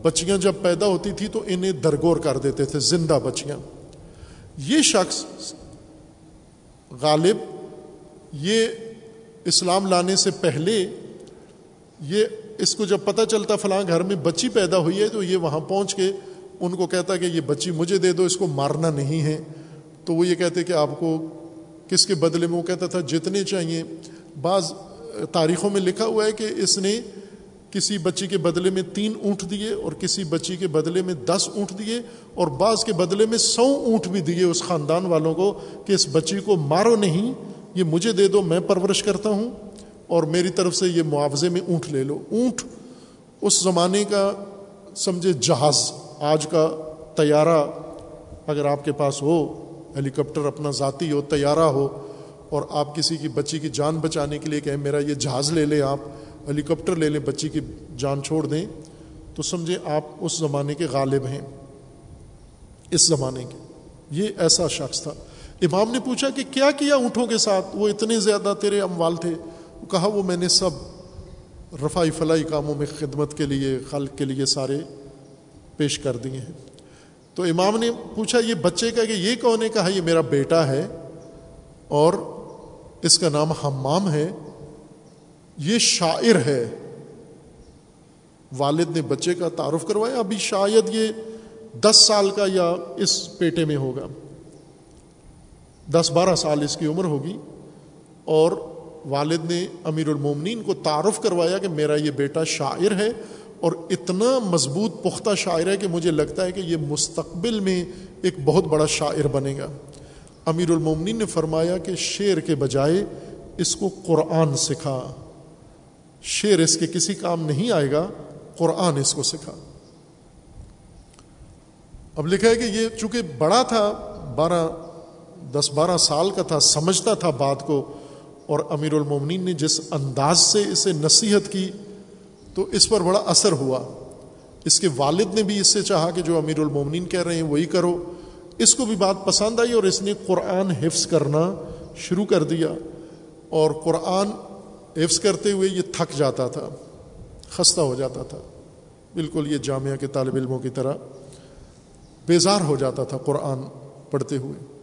بچیاں جب پیدا ہوتی تھی تو انہیں درگور کر دیتے تھے، زندہ بچیاں۔ یہ شخص غالب، یہ اسلام لانے سے پہلے یہ اس کو جب پتہ چلتا فلاں گھر میں بچی پیدا ہوئی ہے تو یہ وہاں پہنچ کے ان کو کہتا کہ یہ بچی مجھے دے دو، اس کو مارنا نہیں ہے۔ تو وہ یہ کہتے کہ آپ کو کس کے بدلے میں وہ کہتا تھا، جتنے چاہیے۔ بعض تاریخوں میں لکھا ہوا ہے کہ اس نے کسی بچی کے بدلے میں تین اونٹ دیے اور کسی بچی کے بدلے میں دس اونٹ دیے اور بعض کے بدلے میں سو اونٹ بھی دیے اس خاندان والوں کو کہ اس بچی کو مارو نہیں، یہ مجھے دے دو، میں پرورش کرتا ہوں۔ اور میری طرف سے یہ معاوضے میں اونٹ لے لو۔ اونٹ اس زمانے کا سمجھے جہاز، آج کا طیارہ اگر آپ کے پاس ہو ہیلی کاپٹر اپنا ذاتی ہو، طیارہ ہو اور آپ کسی کی بچی کی جان بچانے کے لیے کہیں میرا یہ جہاز لے لیں آپ ہیلی کاپٹر لے لیں، بچی کی جان چھوڑ دیں، تو سمجھے آپ اس زمانے کے غالب ہیں۔ اس زمانے کے۔ یہ ایسا شخص تھا۔ امام نے پوچھا کہ کیا کیا اونٹوں کے ساتھ؟ وہ اتنے زیادہ تیرے اموال تھے۔ کہا وہ میں نے سب رفائی فلائی کاموں میں خدمت کے لیے، خلق کے لیے سارے پیش کر دیے ہیں۔ تو امام نے پوچھا، یہ بچے کا کہ یہ کون ہے؟ کہا، یہ میرا بیٹا ہے اور اس کا نام حمام ہے۔ یہ شاعر ہے۔ والد نے بچے کا تعارف کروایا۔ ابھی شاید یہ دس سال کا یا اس پیٹے میں ہوگا۔ دس بارہ سال اس کی عمر ہوگی۔ اور والد نے امیر المومنین کو تعارف کروایا کہ میرا یہ بیٹا شاعر ہے اور اتنا مضبوط پختہ شاعر ہے کہ مجھے لگتا ہے کہ یہ مستقبل میں ایک بہت بڑا شاعر بنے گا۔ امیر المومنین نے فرمایا کہ شعر کے بجائے اس کو قرآن سکھا۔ شعر اس کے کسی کام نہیں آئے گا، قرآن اس کو سکھا۔ اب لکھا ہے کہ یہ چونکہ بڑا تھا، بارہ، دس بارہ سال کا تھا، سمجھتا تھا بات کو اور امیر المومنین نے جس انداز سے اسے نصیحت کی تو اس پر بڑا اثر ہوا۔ اس کے والد نے بھی اس سے چاہا کہ جو امیر المومنین کہہ رہے ہیں وہی کرو۔ اس کو بھی بات پسند آئی اور اس نے قرآن حفظ کرنا شروع کر دیا۔ اور قرآن حفظ کرتے ہوئے یہ تھک جاتا تھا، خستہ ہو جاتا تھا۔ بالکل یہ جامعہ کے طالب علموں کی طرح بیزار ہو جاتا تھا قرآن پڑھتے ہوئے۔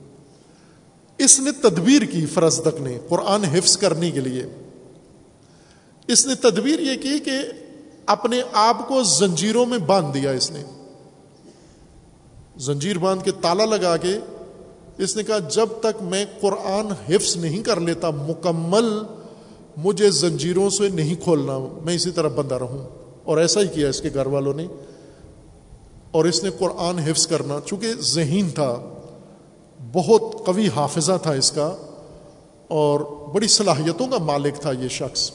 اس نے تدبیر کی فرزدق نے قرآن حفظ کرنے کے لیے۔ اس نے تدبیر یہ کی کہ اپنے آپ کو زنجیروں میں باندھ دیا اس نے۔ زنجیر باندھ کے تالا لگا کے اس نے کہا، جب تک میں قرآن حفظ نہیں کر لیتا، مکمل مجھے زنجیروں سے نہیں کھولنا، میں اسی طرح بندہ رہوں۔ اور ایسا ہی کیا اس کے گھر والوں نے۔ اور اس نے قرآن حفظ کرنا، چونکہ ذہین تھا۔ بہت قوی حافظہ تھا اس کا اور بڑی صلاحیتوں کا مالک تھا یہ شخص۔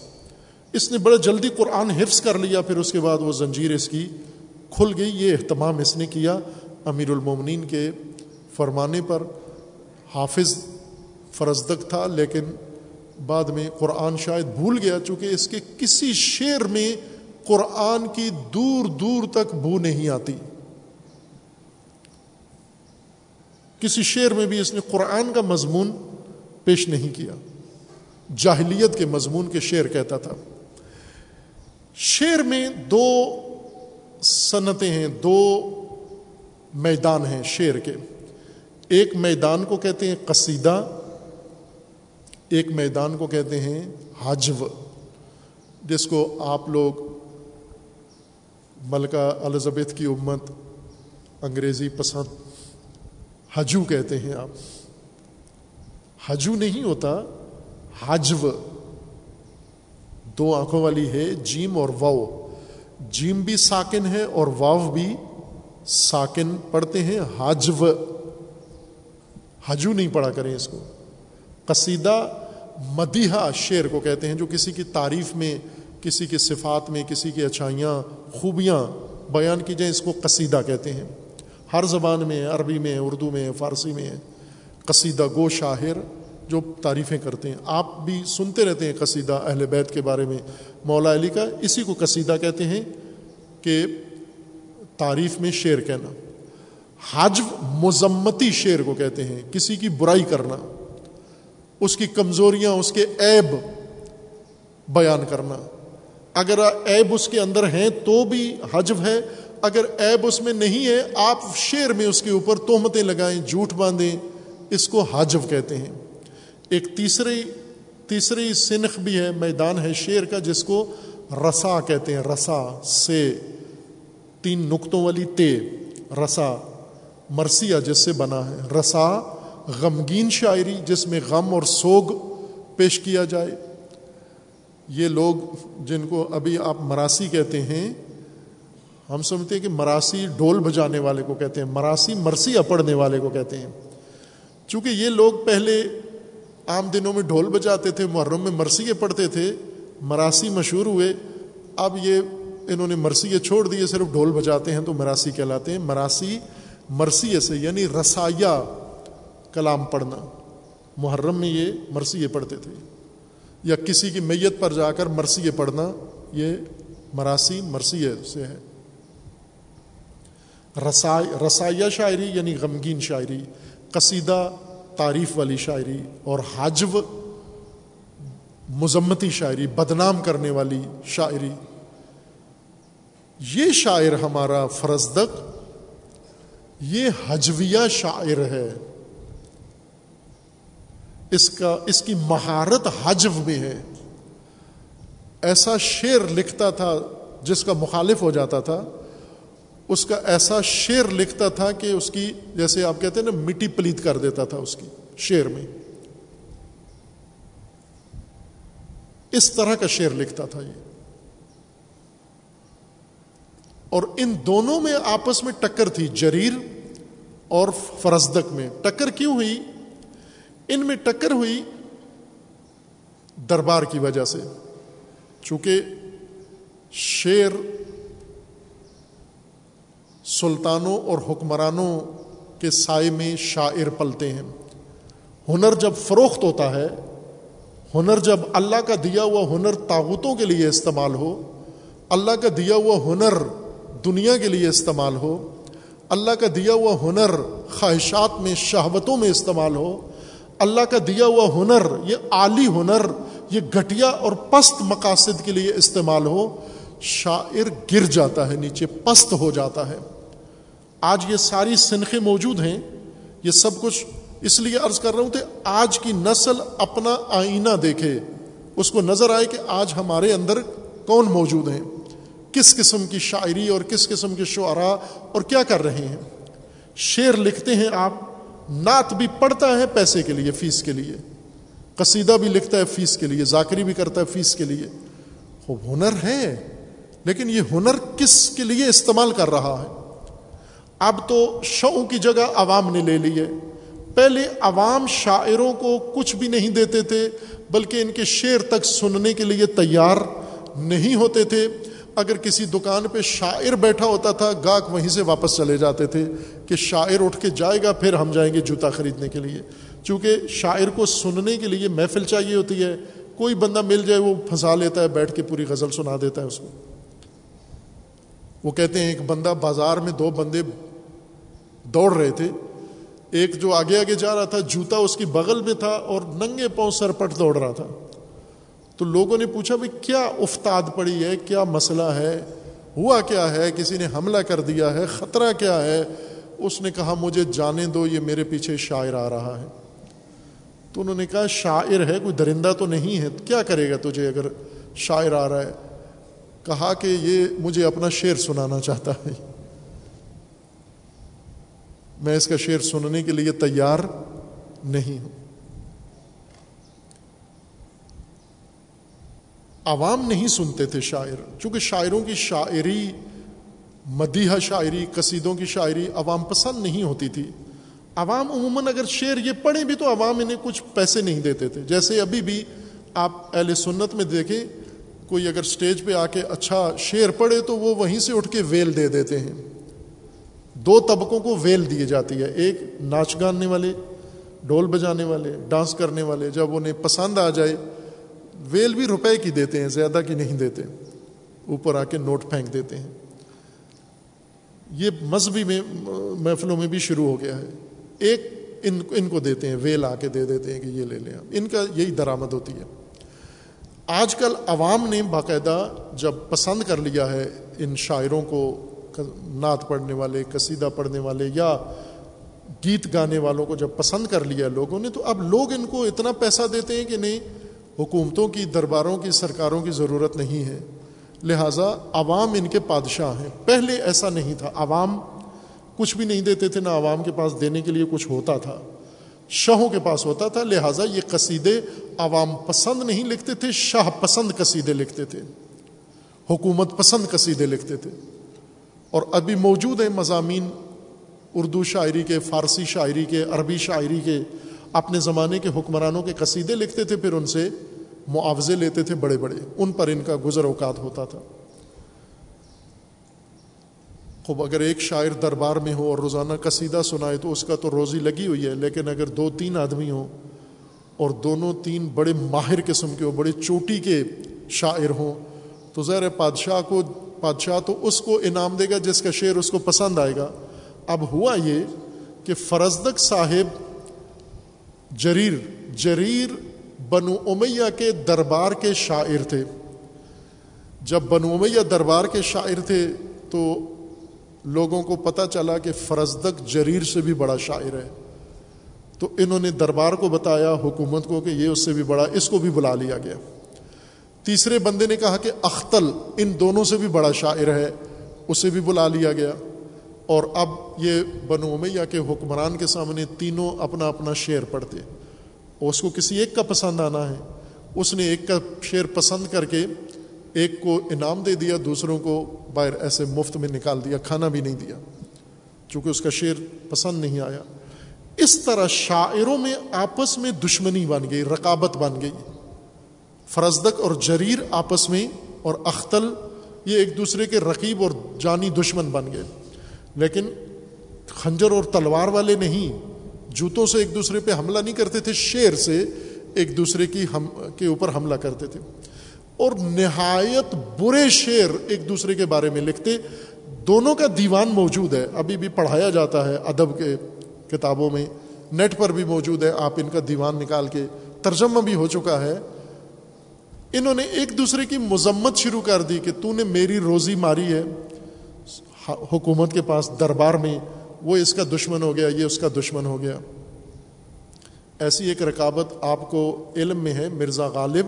اس نے بڑے جلدی قرآن حفظ کر لیا، پھر اس کے بعد وہ زنجیر اس کی کھل گئی۔ یہ اہتمام اس نے کیا امیر المومنین کے فرمانے پر۔ حافظ فرزدق تھا، لیکن بعد میں قرآن شاید بھول گیا چونکہ اس کے کسی شعر میں قرآن کی دور دور تک بو نہیں آتی۔ کسی شعر میں بھی اس نے قرآن کا مضمون پیش نہیں کیا۔ جاہلیت کے مضمون کے شعر کہتا تھا۔ شعر میں دو صنعتیں ہیں، دو میدان ہیں شعر کے۔ ایک میدان کو کہتے ہیں قصیدہ، ایک میدان کو کہتے ہیں حجو۔ جس کو آپ لوگ ملکہ الزبیت کی امت انگریزی پسند حجو کہتے ہیں آپ۔ حجو نہیں ہوتا، حجو۔ دو آنکھوں والی ہے، جیم اور واؤ۔ جیم بھی ساکن ہے اور واو بھی ساکن پڑھتے ہیں، حجو۔ حجو نہیں پڑھا کریں اس کو۔ قصیدہ مدیحہ شعر کو کہتے ہیں، جو کسی کی تعریف میں، کسی کی صفات میں، کسی کی اچھائیاں، خوبیاں بیان کی جائیں، اس کو قصیدہ کہتے ہیں۔ ہر زبان میں، عربی میں، اردو میں، فارسی میں قصیدہ گو شاہر جو تعریفیں کرتے ہیں۔ آپ بھی سنتے رہتے ہیں قصیدہ اہل بیت کے بارے میں۔ مولا علی کا اسی کو قصیدہ کہتے ہیں کہ تعریف میں شعر کہنا۔ حجو مذمتی شعر کو کہتے ہیں، کسی کی برائی کرنا۔ اس کی کمزوریاں، اس کے عیب بیان کرنا۔ اگر عیب اس کے اندر ہیں تو بھی حجو ہے۔ اگر عیب اس میں نہیں ہے، آپ شعر میں اس کے اوپر تہمتیں لگائیں، جھوٹ باندھیں، اس کو حجو کہتے ہیں۔ ایک تیسری تیسری سنخ بھی ہے، میدان ہے شعر کا، جس کو رسا کہتے ہیں، رسا، سے۔ تین نقطوں والی تے، رسا، مرثیہ، جس سے بنا ہے۔ رسا، غمگین شاعری، جس میں غم اور سوگ پیش کیا جائے۔ یہ لوگ جن کو ابھی آپ مراسی کہتے ہیں ہم سمجھتے ہیں کہ مراسی ڈھول بجانے والے کو کہتے ہیں، مراسی مرثیہ پڑھنے والے کو کہتے ہیں۔ چونکہ یہ لوگ پہلے عام دنوں میں ڈھول بجاتے تھے، محرم میں مرثیے پڑھتے تھے، مراسی مشہور ہوئے۔ اب یہ انہوں نے مرثیے چھوڑ دیے صرف ڈھول بجاتے ہیں تو مراسی کہلاتے ہیں۔ مراسی مرثیے سے یعنی رسایہ کلام پڑھنا۔ محرم میں یہ مرثیے پڑھتے تھے۔ یا کسی کی میت پر جا کر مرثیے پڑھنا، یہ مراسی مرثیے سے ہے۔ رسائی رسائیہ شاعری یعنی غمگین شاعری، قصیدہ تعریف والی شاعری اور حجو مذمتی شاعری، بدنام کرنے والی شاعری۔ یہ شاعر ہمارا فرزدق، یہ حجویہ شاعر ہے۔ اس کا، اس کی مہارت حجو میں ہے۔ ایسا شعر لکھتا تھا جس کا مخالف ہو جاتا تھا۔ اس کا ایسا شعر لکھتا تھا کہ اس کی، جیسے آپ کہتے ہیں نا، مٹی پلیت کر دیتا تھا اس کی شعر میں۔ اس طرح کا شعر لکھتا تھا یہ۔ اور ان دونوں میں آپس میں ٹکر تھی، جریر اور فرزدق میں۔ ٹکر کیوں ہوئی؟ ان میں ٹکر ہوئی دربار کی وجہ سے۔ چونکہ شعر سلطانوں اور حکمرانوں کے سائے میں شاعر پلتے ہیں۔ ہنر جب فروخت ہوتا ہے، ہنر جب اللہ کا دیا ہوا ہنر طاقتوں کے لیے استعمال ہو، اللہ کا دیا ہوا ہنر دنیا کے لیے استعمال ہو، اللہ کا دیا ہوا ہنر خواہشات میں، شہوتوں میں استعمال ہو، اللہ کا دیا ہوا ہنر، یہ اعلی ہنر، یہ گھٹیا اور پست مقاصد کے لیے استعمال ہو، شاعر گر جاتا ہے، نیچے پست ہو جاتا ہے۔ آج یہ ساری سنخیں موجود ہیں، یہ سب کچھ اس لیے عرض کر رہا ہوں کہ آج کی نسل اپنا آئینہ دیکھے، اس کو نظر آئے کہ آج ہمارے اندر کون موجود ہیں، کس قسم کی شاعری اور کس قسم کے شعراء اور کیا کر رہے ہیں۔ شعر لکھتے ہیں آپ، نعت بھی پڑھتا ہے پیسے کے لیے، فیس کے لیے۔ قصیدہ بھی لکھتا ہے فیس کے لیے، ذاکری بھی کرتا ہے فیس کے لیے۔ وہ ہنر ہے، لیکن یہ ہنر کس کے لیے استعمال کر رہا ہے؟ اب تو شو کی جگہ عوام نے لے لی ہے پہلے عوام شاعروں کو کچھ بھی نہیں دیتے تھے، بلکہ ان کے شعر تک سننے کے لیے تیار نہیں ہوتے تھے۔ اگر کسی دکان پہ شاعر بیٹھا ہوتا تھا، گاہک وہیں سے واپس چلے جاتے تھے کہ شاعر اٹھ کے جائے گا، پھر ہم جائیں گے جوتا خریدنے کے لیے۔ چونکہ شاعر کو سننے کے لیے محفل چاہیے ہوتی ہے۔ کوئی بندہ مل جائے، وہ پھنسا لیتا ہے، بیٹھ کے پوری غزل سنا دیتا ہے اس کو۔ وہ کہتے ہیں، ایک بندہ بازار میں دو بندے دوڑ رہے تھے، ایک جو آگے آگے جا رہا تھا، جوتا اس کی بغل میں تھا اور ننگے پاؤں سرپٹ دوڑ رہا تھا۔ تو لوگوں نے پوچھا بھائی کیا افتاد پڑی ہے، کیا مسئلہ ہے؟ ہوا کیا ہے؟ کسی نے حملہ کر دیا ہے؟ خطرہ کیا ہے؟ اس نے کہا، مجھے جانے دو، یہ میرے پیچھے شاعر آ رہا ہے۔ تو انہوں نے کہا، شاعر ہے، کوئی درندہ تو نہیں ہے، کیا کرے گا تجھے اگر شاعر آ رہا ہے؟ کہا کہ یہ مجھے اپنا شعر سنانا چاہتا ہے۔ میں اس کا شعر سننے کے لیے تیار نہیں ہوں۔ عوام نہیں سنتے تھے شاعر، چونکہ شاعروں کی شاعری، مدیحہ شاعری، قصیدوں کی شاعری عوام پسند نہیں ہوتی تھی۔ عوام عموماً اگر شعر یہ پڑھیں بھی تو عوام انہیں کچھ پیسے نہیں دیتے تھے۔ جیسے ابھی بھی آپ اہل سنت میں دیکھیں، کوئی اگر سٹیج پہ آ کے اچھا شعر پڑھے تو وہ وہیں سے اٹھ کے ویل دے دیتے ہیں۔ دو طبقوں کو ویل دی جاتی ہے۔ ایک ناچ گانے والے، ڈھول بجانے والے، ڈانس کرنے والے، جب انہیں پسند آ جائے، ویل بھی روپے کی دیتے ہیں، زیادہ کی نہیں دیتے۔ اوپر آ کے نوٹ پھینک دیتے ہیں۔ یہ مذہبی میں، محفلوں میں بھی شروع ہو گیا ہے۔ ایک ان ان کو دیتے ہیں، ویل آ کے دے دیتے ہیں کہ یہ لے لیں۔ ان کا یہی درآمد ہوتی ہے۔ آج کل عوام نے باقاعدہ جب پسند کر لیا ہے ان شاعروں کو نعت پڑھنے والے، قصیدہ پڑھنے والے یا گیت گانے والوں کو جب پسند کر لیا لوگوں نے تو اب لوگ ان کو اتنا پیسہ دیتے ہیں کہ نہیں، حکومتوں کی، درباروں کی، سرکاروں کی ضرورت نہیں ہے۔ لہٰذا عوام ان کے بادشاہ ہیں۔ پہلے ایسا نہیں تھا۔ عوام کچھ بھی نہیں دیتے تھے، نہ عوام کے پاس دینے کے لیے کچھ ہوتا تھا۔ شاہوں کے پاس ہوتا تھا، لہٰذا یہ قصیدے عوام پسند نہیں لکھتے تھے، شاہ پسند قصیدے لکھتے تھے۔ حکومت پسند قصیدے لکھتے تھے۔ اور ابھی موجود ہیں مضامین اردو شاعری کے، فارسی شاعری کے، عربی شاعری کے۔ اپنے زمانے کے حکمرانوں کے قصیدے لکھتے تھے، پھر ان سے معاوضے لیتے تھے بڑے بڑے۔ ان پر ان کا گزر اوقات ہوتا تھا۔ خوب، اگر ایک شاعر دربار میں ہو اور روزانہ قصیدہ سنائے تو اس کا تو روزی لگی ہوئی ہے، لیکن اگر دو تین آدمی ہوں اور دونوں تین بڑے ماہر قسم کے ہو بڑے چوٹی کے شاعر ہوں، تو ظاہر بادشاہ کو بادشاہ تو اس کو انعام دے گا جس کا شعر اس کو پسند آئے گا۔ اب ہوا یہ کہ فرزدک صاحب جریر جریر بنو امیہ کے دربار کے شاعر تھے۔ جب بنو امیہ دربار کے شاعر تھے تو لوگوں کو پتہ چلا کہ فرزدک جریر سے بھی بڑا شاعر ہے۔ تو انہوں نے دربار کو بتایا، حکومت کو کہ یہ اس سے بھی بڑا، اس کو بھی بلا لیا گیا۔ تیسرے بندے نے کہا کہ اختل ان دونوں سے بھی بڑا شاعر ہے، اسے بھی بلا لیا گیا۔ اور اب یہ بنو امیہ کے حکمران کے سامنے تینوں اپنا اپنا شعر پڑھتے۔ اور اس کو کسی ایک کا پسند آنا ہے۔ اس نے ایک کا شعر پسند کر کے ایک کو انعام دے دیا، دوسروں کو باہر ایسے مفت میں نکال دیا، کھانا بھی نہیں دیا۔ چونکہ اس کا شعر پسند نہیں آیا۔ اس طرح شاعروں میں آپس میں دشمنی بن گئی، رقابت بن گئی۔ فرزدک اور جریر آپس میں اور اختل، یہ ایک دوسرے کے رقیب اور جانی دشمن بن گئے۔ لیکن خنجر اور تلوار والے نہیں، جوتوں سے ایک دوسرے پہ حملہ نہیں کرتے تھے، شیر سے ایک دوسرے کی ہم، کے اوپر حملہ کرتے تھے۔ اور نہایت برے شعر ایک دوسرے کے بارے میں لکھتے، دونوں کا دیوان موجود ہے، ابھی بھی پڑھایا جاتا ہے ادب کے کتابوں میں، نیٹ پر بھی موجود ہے، آپ ان کا دیوان نکال کے ترجمہ بھی ہو چکا ہے۔ انہوں نے ایک دوسرے کی مذمت شروع کر دی کہ تو نے میری روزی ماری ہے، حکومت کے پاس دربار میں، وہ اس کا دشمن ہو گیا، یہ اس کا دشمن ہو گیا۔ ایسی ایک رکابت آپ کو علم میں ہے، مرزا غالب۔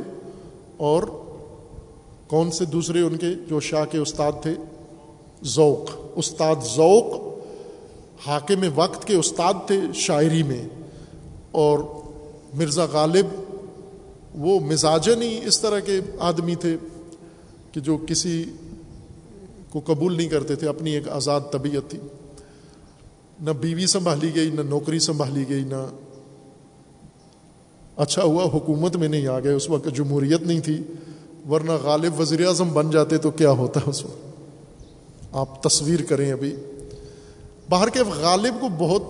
اور کون سے دوسرے ان کے جو شاہ کے استاد تھے؟ ذوق۔ استاد ذوق حاکم وقت کے استاد تھے شاعری میں۔ اور مرزا غالب وہ مزاجن ہی اس طرح کے آدمی تھے کہ جو کسی کو قبول نہیں کرتے تھے، اپنی ایک آزاد طبیعت تھی۔ نہ بیوی سنبھالی گئی، نہ نوکری سنبھالی گئی، نہ اچھا ہوا، حکومت میں نہیں آ گئے، اس وقت جمہوریت نہیں تھی۔ ورنہ غالب وزیر اعظم بن جاتے تو کیا ہوتا اس وقت؟ آپ تصویر کریں ابھی۔ باہر کے غالب کو بہت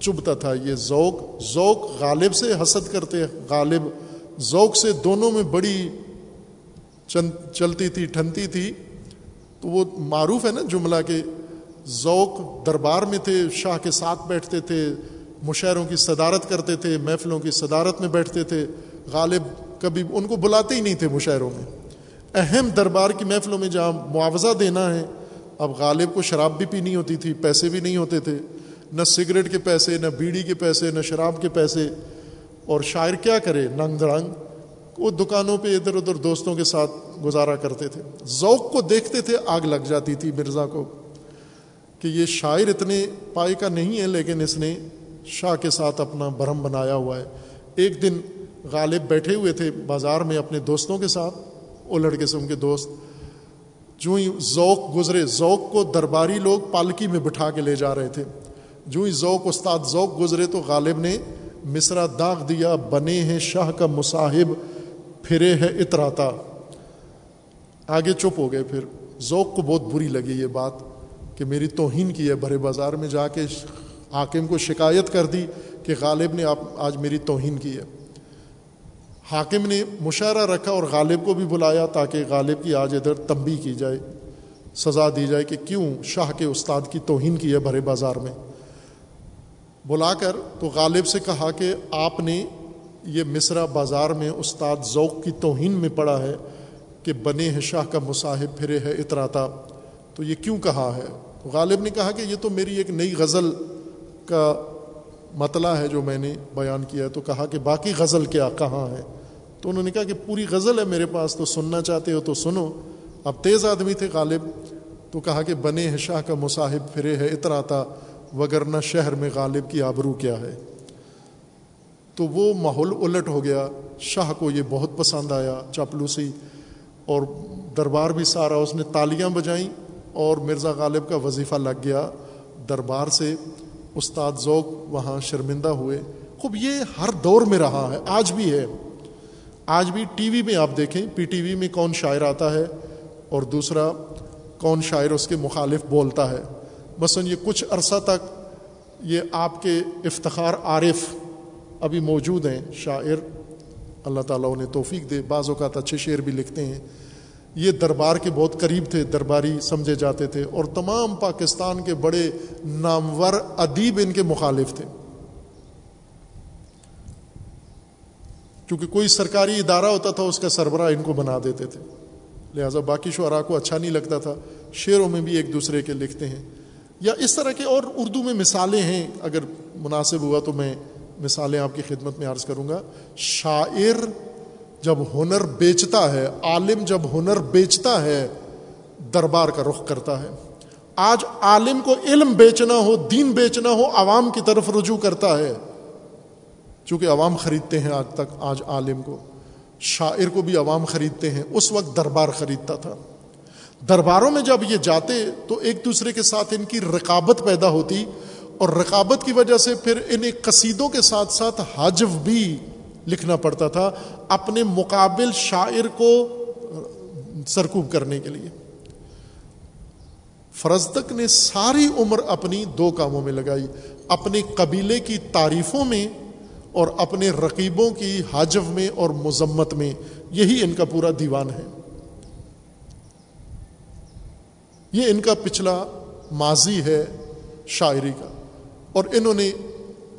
چبھتا تھا یہ ذوق۔ ذوق غالب سے حسد کرتے، غالب ذوق سے دونوں میں بڑی چلتی تھی، ٹھنتی تھی۔ تو وہ معروف ہے نا جملہ کہ ذوق دربار میں تھے، شاہ کے ساتھ بیٹھتے تھے مشاعروں کی صدارت کرتے تھے، محفلوں کی صدارت میں بیٹھتے تھے۔ غالب کبھی ان کو بلاتے ہی نہیں تھے مشاعروں میں۔ اہم دربار کی محفلوں میں جہاں معاوضہ دینا ہے، اب غالب کو شراب بھی پینی ہوتی تھی، پیسے بھی نہیں ہوتے تھے۔ نہ سگریٹ کے پیسے، نہ بیڑی کے پیسے، نہ شراب کے پیسے۔ اور شاعر کیا کرے؟ ننگ درنگ وہ دکانوں پہ ادھر ادھر دوستوں کے ساتھ گزارا کرتے تھے۔ ذوق کو دیکھتے تھے آگ لگ جاتی تھی مرزا کو کہ یہ شاعر اتنے پائے کا نہیں ہے لیکن اس نے شاہ کے ساتھ اپنا برہم بنایا ہوا ہے۔ ایک دن غالب بیٹھے ہوئے تھے بازار میں اپنے دوستوں کے ساتھ۔ وہ لڑکے سے ان کے دوست، جو ہی ذوق گزرے، ذوق کو درباری لوگ پالکی میں بٹھا کے لے جا رہے تھے۔ جو ہی ذوق، استاد ذوق گزرے تو غالب نے مصرا داغ دیا، بنے ہیں شاہ کا مصاحب، پھرے ہے اتراتا۔ آگے چپ ہو گئے پھر۔ ذوق کو بہت بری لگی یہ بات کہ میری توہین کی ہے بھرے بازار میں جا کے حاکم کو شکایت کر دی کہ غالب نے آپ آج میری توہین کی ہے۔ حاکم نے مشاعرہ رکھا اور غالب کو بھی بلایا تاکہ غالب کی آج ادھر تمبی کی جائے، سزا دی جائے کہ کیوں شاہ کے استاد کی توہین کی ہے بھرے بازار میں۔ بلا کر تو غالب سے کہا کہ آپ نے یہ مصرا بازار میں استاد ذوق کی توہین میں پڑا ہے کہ بنے ہیں شاہ کا مصاحب پھرے ہے اتراتا۔ تو یہ کیوں کہا ہے؟ غالب نے کہا کہ یہ تو میری ایک نئی غزل کا مطلع ہے جو میں نے بیان کیا ہے۔ تو کہا کہ باقی غزل کیا، کہاں ہے؟ تو انہوں نے کہا کہ پوری غزل ہے میرے پاس، تو سننا چاہتے ہو تو سنو۔ اب تیز آدمی تھے غالب، تو کہا کہ بنے ہے شاہ کا مصاحب پھرے ہے اتراتا۔ وگرنہ شہر میں غالب کی آبرو کیا ہے۔ تو وہ ماحول الٹ ہو گیا۔ شاہ کو یہ بہت پسند آیا چاپلوسی اور دربار بھی سارا اس نے تالیاں بجائیں اور مرزا غالب کا وظیفہ لگ گیا۔ دربار سے استاد ذوق وہاں شرمندہ ہوئے۔ خوب یہ ہر دور میں رہا ہے۔ آج بھی ہے۔ آج بھی ٹی وی میں آپ دیکھیں۔ پی ٹی وی میں کون شاعر آتا ہے اور دوسرا کون شاعر اس کے مخالف بولتا ہے۔ مثلاً یہ کچھ عرصہ تک یہ آپ کے افتخار عارف ابھی موجود ہیں، شاعر، اللہ تعالیٰ انہیں توفیق دے، بعض اوقات اچھے شعر بھی لکھتے ہیں۔ یہ دربار کے بہت قریب تھے، درباری سمجھے جاتے تھے اور تمام پاکستان کے بڑے نامور ادیب ان کے مخالف تھے۔ کیونکہ کوئی سرکاری ادارہ ہوتا تھا، اس کا سربراہ ان کو بنا دیتے تھے۔ لہٰذا باقی شعراء کو اچھا نہیں لگتا تھا، شعروں میں بھی ایک دوسرے کے لکھتے ہیں۔ یا اس طرح کے اور اردو میں مثالیں ہیں، اگر مناسب ہوا تو میں مثالیں آپ کی خدمت میں عرض کروں گا۔ شاعر جب ہنر بیچتا ہے، عالم جب ہنر بیچتا ہے، دربار کا رخ کرتا ہے۔ آج عالم کو علم بیچنا ہو، دین بیچنا ہو، عوام کی طرف رجوع کرتا ہے۔ چونکہ عوام خریدتے ہیں آج تک، آج عالم کو۔ شاعر کو بھی عوام خریدتے ہیں، اس وقت دربار خریدتا تھا۔ درباروں میں جب یہ جاتے تو ایک دوسرے کے ساتھ ان کی رقابت پیدا ہوتی اور رقابت کی وجہ سے پھر انہیں قصیدوں کے ساتھ ساتھ حجو بھی لکھنا پڑتا تھا اپنے مقابل شاعر کو سرکوب کرنے کے لیے۔ فرزدق نے ساری عمر اپنی دو کاموں میں لگائی، اپنے قبیلے کی تعریفوں میں اور اپنے رقیبوں کی حاجو میں اور مذمت میں، یہی ان کا پورا دیوان ہے۔ یہ ان کا پچھلا ماضی ہے شاعری کا۔ اور انہوں نے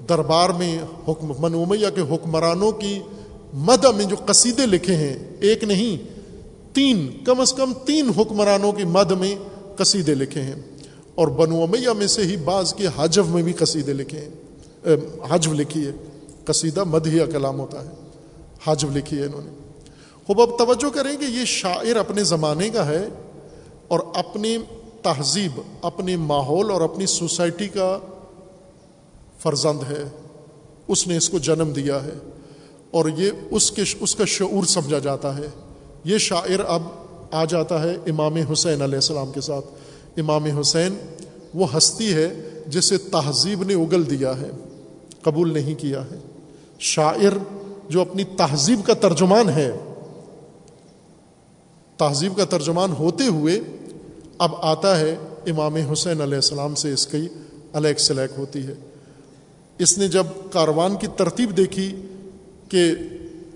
دربار میں حکم منومیہ کے حکمرانوں کی مدہ میں جو قصیدے لکھے ہیں، ایک نہیں، تین، کم از کم تین حکمرانوں کی مد میں قصیدے لکھے ہیں۔ اور بنو امیہ میں سے ہی بعض کے حجو میں بھی قصیدے لکھے ہیں۔ حجو لکھی ہے۔ قصیدہ مدھیہ کلام ہوتا ہے۔ حجو لکھی ہے انہوں نے۔ خوب، اب توجہ کریں کہ یہ شاعر اپنے زمانے کا ہے۔ اور اپنی تہذیب اپنے ماحول اور اپنی سوسائٹی کا فرزند ہے۔ اس نے اس کو جنم دیا ہے اور یہ اس کے اس کا شعور سمجھا جاتا ہے۔ یہ شاعر اب آ جاتا ہے امام حسین علیہ السلام کے ساتھ۔ امام حسین وہ ہستی ہے جسے تہذیب نے اگل دیا ہے، قبول نہیں کیا ہے۔ شاعر جو اپنی تہذیب کا ترجمان ہے تہذیب کا ترجمان ہوتے ہوئے اب آتا ہے امام حسین علیہ السلام سے اس کی الیک سلیک ہوتی ہے۔ اس نے جب کاروان کی ترتیب دیکھی کہ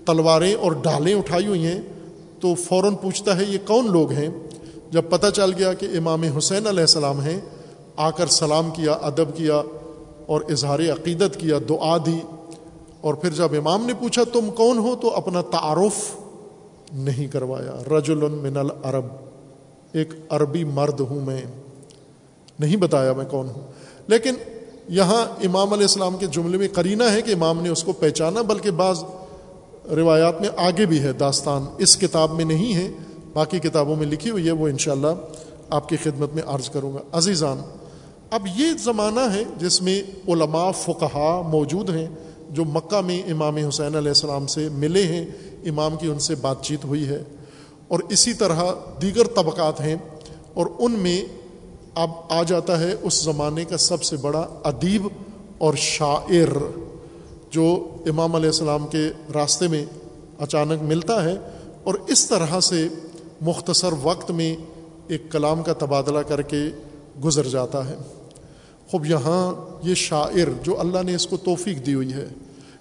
تلواریں اور ڈالیں اٹھائی ہوئی ہیں، تو فوراً پوچھتا ہے یہ کون لوگ ہیں؟ جب پتہ چل گیا کہ امام حسین علیہ السلام ہیں، آ کر سلام کیا، ادب کیا اور اظہار عقیدت کیا، دعا دی۔ اور پھر جب امام نے پوچھا تم کون ہو، تو اپنا تعارف نہیں کروایا۔ رجل من العرب ایک عربی مرد ہوں میں۔ نہیں بتایا میں کون ہوں۔ لیکن یہاں امام علیہ السلام کے جملے میں قرینہ ہے کہ امام نے اس کو پہچانا، بلکہ بعض روایات میں آگے بھی ہے۔ داستان اس کتاب میں نہیں ہے، باقی کتابوں میں لکھی ہوئی ہے۔ وہ انشاءاللہ آپ کی خدمت میں عرض کروں گا۔ عزیزان، اب یہ زمانہ ہے جس میں علماء فقہا موجود ہیں۔ جو مکہ میں امام حسین علیہ السلام سے ملے ہیں، امام کی ان سے بات چیت ہوئی ہے۔ اور اسی طرح دیگر طبقات ہیں، اور ان میں اب آ جاتا ہے اس زمانے کا سب سے بڑا ادیب اور شاعر، جو امام علیہ السلام کے راستے میں اچانک ملتا ہے۔ اور اس طرح سے مختصر وقت میں ایک کلام کا تبادلہ کر کے گزر جاتا ہے۔ خوب یہاں یہ شاعر جو اللہ نے اس کو توفیق دی ہوئی ہے،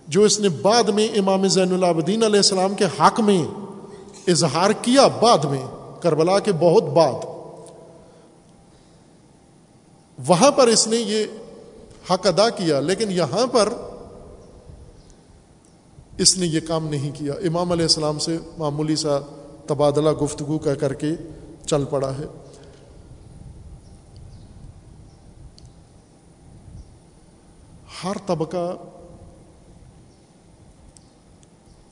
جو اس نے بعد میں امام زین العابدین علیہ السلام کے حق میں اظہار کیا بعد میں، کربلا کے بہت بعد، وہاں پر اس نے یہ حق ادا کیا، لیکن یہاں پر اس نے یہ کام نہیں کیا۔ امام علیہ السلام سے معمولی سا تبادلہ گفتگو کا کر کے چل پڑا ہے۔ ہر طبقہ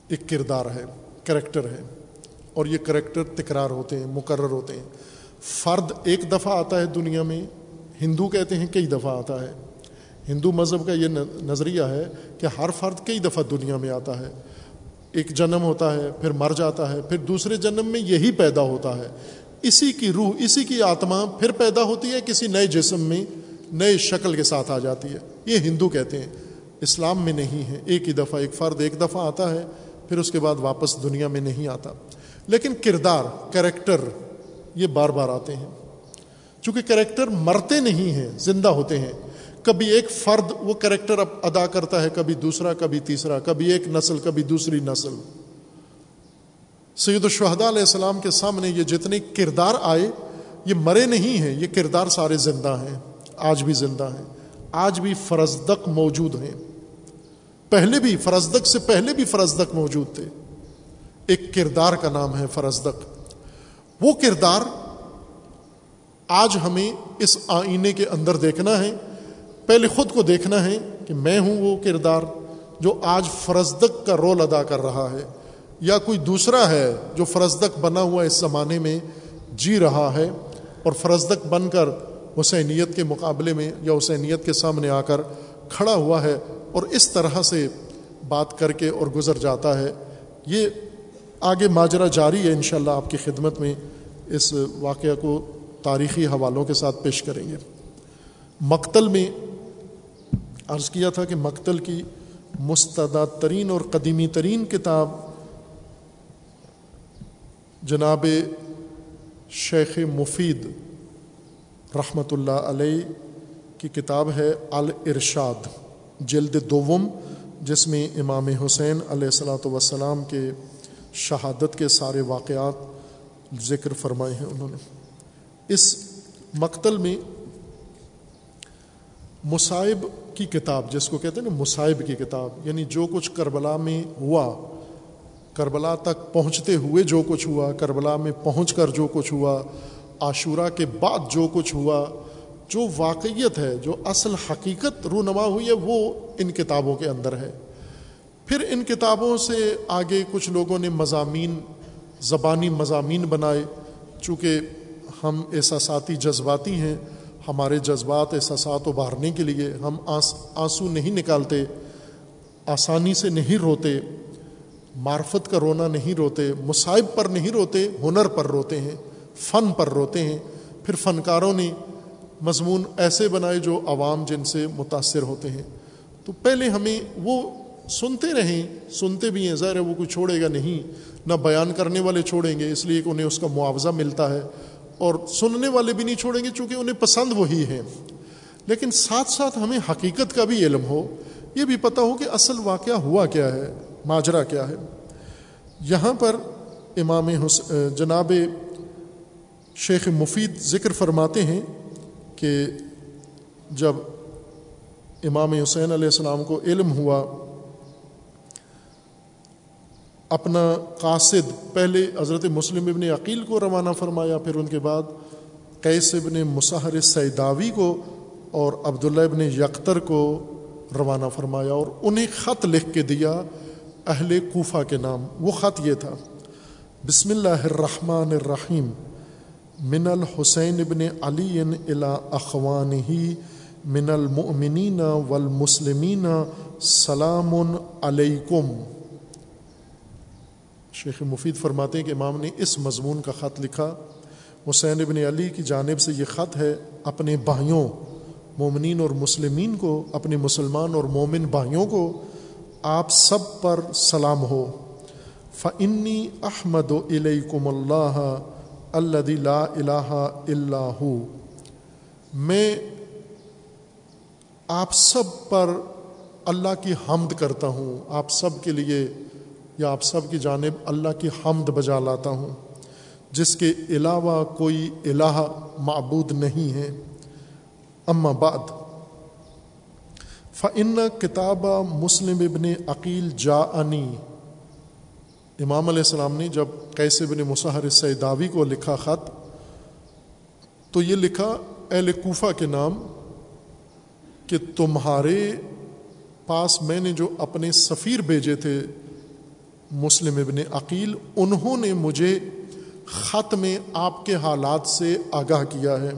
ایک کردار ہے، کریکٹر ہے۔ اور یہ کریکٹر تکرار ہوتے ہیں، مقرر ہوتے ہیں۔ فرد ایک دفعہ آتا ہے دنیا میں، ہندو کہتے ہیں کئی دفعہ آتا ہے۔ ہندو مذہب کا یہ نظریہ ہے کہ ہر فرد کئی دفعہ دنیا میں آتا ہے۔ ایک جنم ہوتا ہے، پھر مر جاتا ہے، پھر دوسرے جنم میں یہی پیدا ہوتا ہے۔ اسی کی روح، اسی کی آتما پھر پیدا ہوتی ہے کسی نئے جسم میں۔ نئے شکل کے ساتھ آ جاتی ہے۔ یہ ہندو کہتے ہیں، اسلام میں نہیں ہے۔ ایک ہی دفعہ ایک فرد ایک دفعہ آتا ہے، پھر اس کے بعد واپس دنیا میں نہیں آتا۔ لیکن کردار، کریکٹر، یہ بار بار آتے ہیں۔ چونکہ کریکٹر مرتے نہیں ہیں، زندہ ہوتے ہیں۔ کبھی ایک فرد وہ کریکٹر ادا کرتا ہے، کبھی دوسرا، کبھی تیسرا، کبھی ایک نسل، کبھی دوسری نسل۔ سید الشہداء علیہ السلام کے سامنے یہ جتنے کردار آئے، یہ مرے نہیں ہیں، یہ کردار سارے زندہ ہیں۔ آج بھی زندہ ہیں، آج بھی فرزدق موجود ہیں۔ پہلے بھی، فرزدق سے پہلے بھی فرزدق موجود تھے۔ ایک کردار کا نام ہے فرزدق۔ وہ کردار آج ہمیں اس آئینے کے اندر دیکھنا ہے۔ پہلے خود کو دیکھنا ہے کہ میں ہوں وہ کردار جو آج فرزدق کا رول ادا کر رہا ہے۔ یا کوئی دوسرا ہے جو فرزدق بنا ہوا اس زمانے میں جی رہا ہے اور فرزدق بن کر حسینیت کے مقابلے میں یا حسینیت کے سامنے آ کر کھڑا ہوا ہے اور اس طرح سے بات کر کے اور گزر جاتا ہے، یہ آگے ماجرا جاری ہے انشاءاللہ آپ کی خدمت میں اس واقعہ کو تاریخی حوالوں کے ساتھ پیش کریں گے۔ مقتل میں عرض کیا تھا کہ مقتل کی مستدہ ترین اور قدیمی ترین کتاب جناب شیخ مفید رحمۃ اللہ علیہ کی کتاب ہے الرشاد جلد دوم، جس میں امام حسین علیہ السلاۃ وسلام کے شہادت کے سارے واقعات ذکر فرمائے ہیں انہوں نے۔ اس مقتل میں مصائب کی کتاب، جس کو کہتے ہیں نا مصائب کی کتاب یعنی جو کچھ کربلا میں ہوا، کربلا تک پہنچتے ہوئے جو کچھ ہوا، کربلا میں پہنچ کر جو کچھ ہوا عاشورہ کے بعد جو کچھ ہوا، جو واقعیت ہے، جو اصل حقیقت رونما ہوئی ہے، وہ ان کتابوں کے اندر ہے۔ پھر ان کتابوں سے آگے کچھ لوگوں نے مضامین، زبانی مضامین بنائے۔ چونکہ ہم احساساتی جذباتی ہیں، ہمارے جذبات احساسات ابھارنے کے لیے ہم آنسو نہیں نکالتے، آسانی سے نہیں روتے، معرفت کا رونا نہیں روتے، مصائب پر نہیں روتے، ہنر پر روتے ہیں۔ فن پر روتے ہیں۔ پھر فنکاروں نے مضمون ایسے بنائے جو عوام جن سے متاثر ہوتے ہیں۔ تو پہلے ہمیں وہ سنتے رہیں، سنتے بھی ہیں، ظاہر ہے وہ کوئی چھوڑے گا نہیں۔ نہ بیان کرنے والے چھوڑیں گے، اس لیے کہ انہیں اس کا معاوضہ ملتا ہے۔ اور سننے والے بھی نہیں چھوڑیں گے چونکہ انہیں پسند وہی ہے لیکن ساتھ ساتھ ہمیں حقیقت کا بھی علم ہو۔ یہ بھی پتہ ہو کہ اصل واقعہ ہوا کیا ہے، ماجرا کیا ہے۔ یہاں پر امام جناب شیخ مفید ذکر فرماتے ہیں کہ جب امام حسین علیہ السلام کو علم ہوا، اپنا قاصد پہلے حضرت مسلم ابن عقیل کو روانہ فرمایا، پھر ان کے بعد قیس ابن مصحر سیداوی کو اور عبداللہ ابن یکتر کو روانہ فرمایا اور انہیں خط لکھ کے دیا اہل کوفہ کے نام۔ وہ خط یہ تھا، بسم اللہ الرحمن الرحیم۔ من الحسین ابن علی الا اخوان ہی من المؤمنین والمسلمین سلام علیکم۔ شیخ مفید فرماتے ہیں کہ امام نے اس مضمون کا خط لکھا۔ حسین ابن علی کی جانب سے یہ خط ہے، اپنے بھائیوں، مومنین اور مسلمین کو، اپنے مسلمان اور مومن بھائیوں کو آپ سب پر سلام ہو۔ فنی احمد و علیکم اللہ اللہ لا الہ اللہ میں آپ سب پر اللہ کی حمد کرتا ہوں۔ آپ سب کے لیے یا آپ سب کی جانب اللہ کی حمد بجا لاتا ہوں۔ جس کے علاوہ کوئی الہ معبود نہیں ہے۔ اما بعد فن کتاب مسلم ابن عقیل جا انی امام علیہ السلام نے جب کیسے ابن مصحر سیداوی کو لکھا خط، تو یہ لکھا، اہل کوفہ کے نام کہ تمہارے پاس میں نے جو اپنے سفیر بھیجے تھے مسلم ابن عقیل، انہوں نے مجھے خط میں آپ کے حالات سے آگاہ کیا ہے۔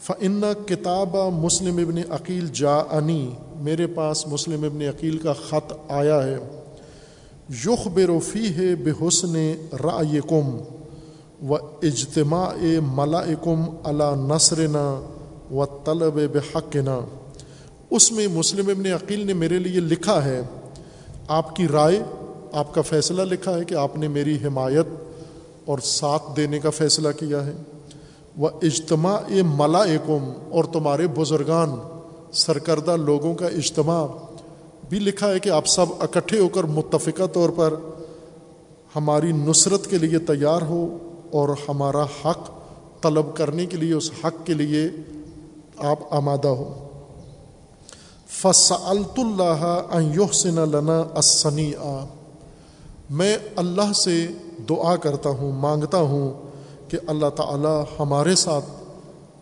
فن کتاب مسلم ابن عقیل جا انی میرے پاس مسلم ابن عقیل کا خط آیا ہے۔ یخ بے ہے بے حسن رائے کم و اجتماع ملا کم اللہ نثرنا و طلب بحقنا۔ اس میں مسلم ابن عقیل نے میرے لیے لکھا ہے، آپ کی رائے، آپ کا فیصلہ لکھا ہے کہ آپ نے میری حمایت اور ساتھ دینے کا فیصلہ کیا ہے۔ وہ اجتماع ملا اور تمہارے بزرگان، سرکردہ لوگوں کا اجتماع۔ بھی لکھا ہے کہ آپ سب اکٹھے ہو کر متفقہ طور پر ہماری نصرت کے لیے تیار ہو اور ہمارا حق طلب کرنے کے لیے، اس حق کے لیے آپ آمادہ ہو۔ فصلط اللہ یحسن لنا اسنی میں اللہ سے دعا کرتا ہوں، مانگتا ہوں کہ اللہ تعالی ہمارے ساتھ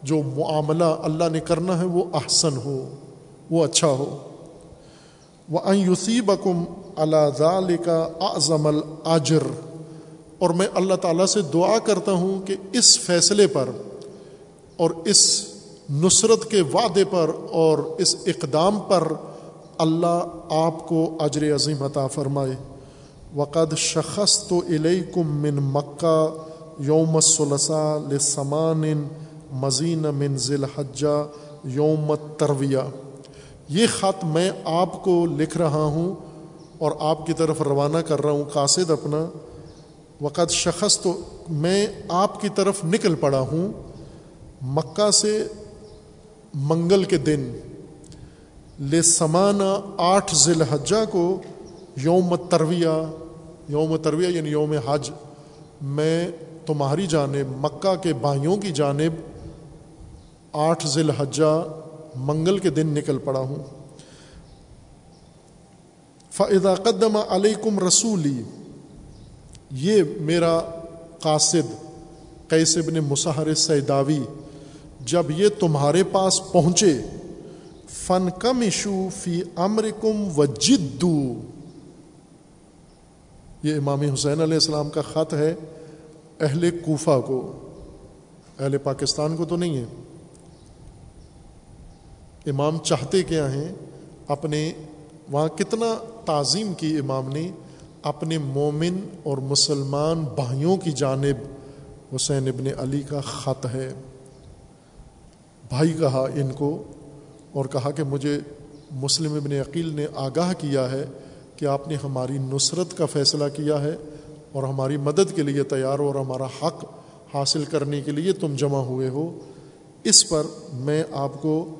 جو معاملہ اللہ نے کرنا ہے، وہ احسن ہو، وہ اچھا ہو۔ وہ یوسیب کم اللہ ذال کا اعظم الجر اور میں اللہ تعالیٰ سے دعا کرتا ہوں کہ اس فیصلے پر اور اس نصرت کے وعدے پر اور اس اقدام پر اللہ آپ کو اجر عظیم عطا فرمائے۔ وقد شخص تو علیکم من مکہ یوم الثلثاء لسمان مزین من ذی الحجہ یوم ترویہ یہ خط میں آپ کو لکھ رہا ہوں اور آپ کی طرف روانہ کر رہا ہوں، قاصد اپنا۔ وقت شخص تو میں آپ کی طرف نکل پڑا ہوں مکہ سے منگل کے دن۔ لے سمانہ آٹھ ذی الحجہ کو یوم ترویہ یوم ترویہ یعنی یوم حج، میں تمہاری جانب، مکہ کے بھائیوں کی جانب آٹھ ذی الحجہ منگل کے دن نکل پڑا ہوں۔ فضا قدم علیکم رسولی یہ میرا قاصد قیس ابن مسحر سیداوی، جب یہ تمہارے پاس پہنچے فن کم ایشو فی امر کم و جدو یہ امام حسین علیہ السلام کا خط ہے اہل کوفہ کو۔ اہل پاکستان کو تو نہیں ہے۔ امام چاہتے کیا ہیں؟ اپنے وہاں کتنا تعظیم کی امام نے؟ اپنے مومن اور مسلمان بھائیوں کی جانب حسین ابن علی کا خط ہے۔ بھائی کہا ان کو اور کہا کہ مجھے مسلم ابن عقیل نے آگاہ کیا ہے کہ آپ نے ہماری نصرت کا فیصلہ کیا ہے اور ہماری مدد کے لیے تیار ہو اور ہمارا حق حاصل کرنے کے لیے تم جمع ہوئے ہو۔ اس پر میں آپ کو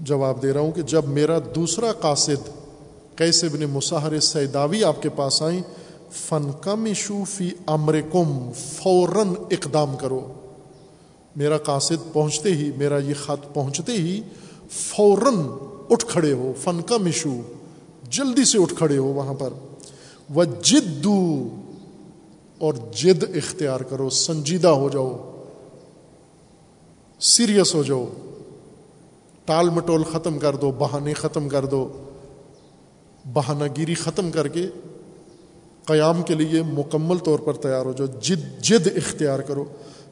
جواب دے رہا ہوں کہ جب میرا دوسرا قاصد کیسے ابن مسحر سیداوی آپ کے پاس آئیں فن کم شوفی امر کم فوراً اقدام کرو۔ میرا قاصد پہنچتے ہی، میرا یہ خط پہنچتے ہی فوراً اٹھ کھڑے ہو فن کا مشو جلدی سے اٹھ کھڑے ہو وہاں پر۔ وہ جدو اور جد اختیار کرو، سنجیدہ ہو جاؤ۔ سیریس ہو جاؤ۔ ٹال مٹول ختم کر دو، بہانے ختم کر دو۔ بہانہ گیری ختم کر کے قیام کے لیے مکمل طور پر تیار ہو جاؤ جد جد اختیار کرو۔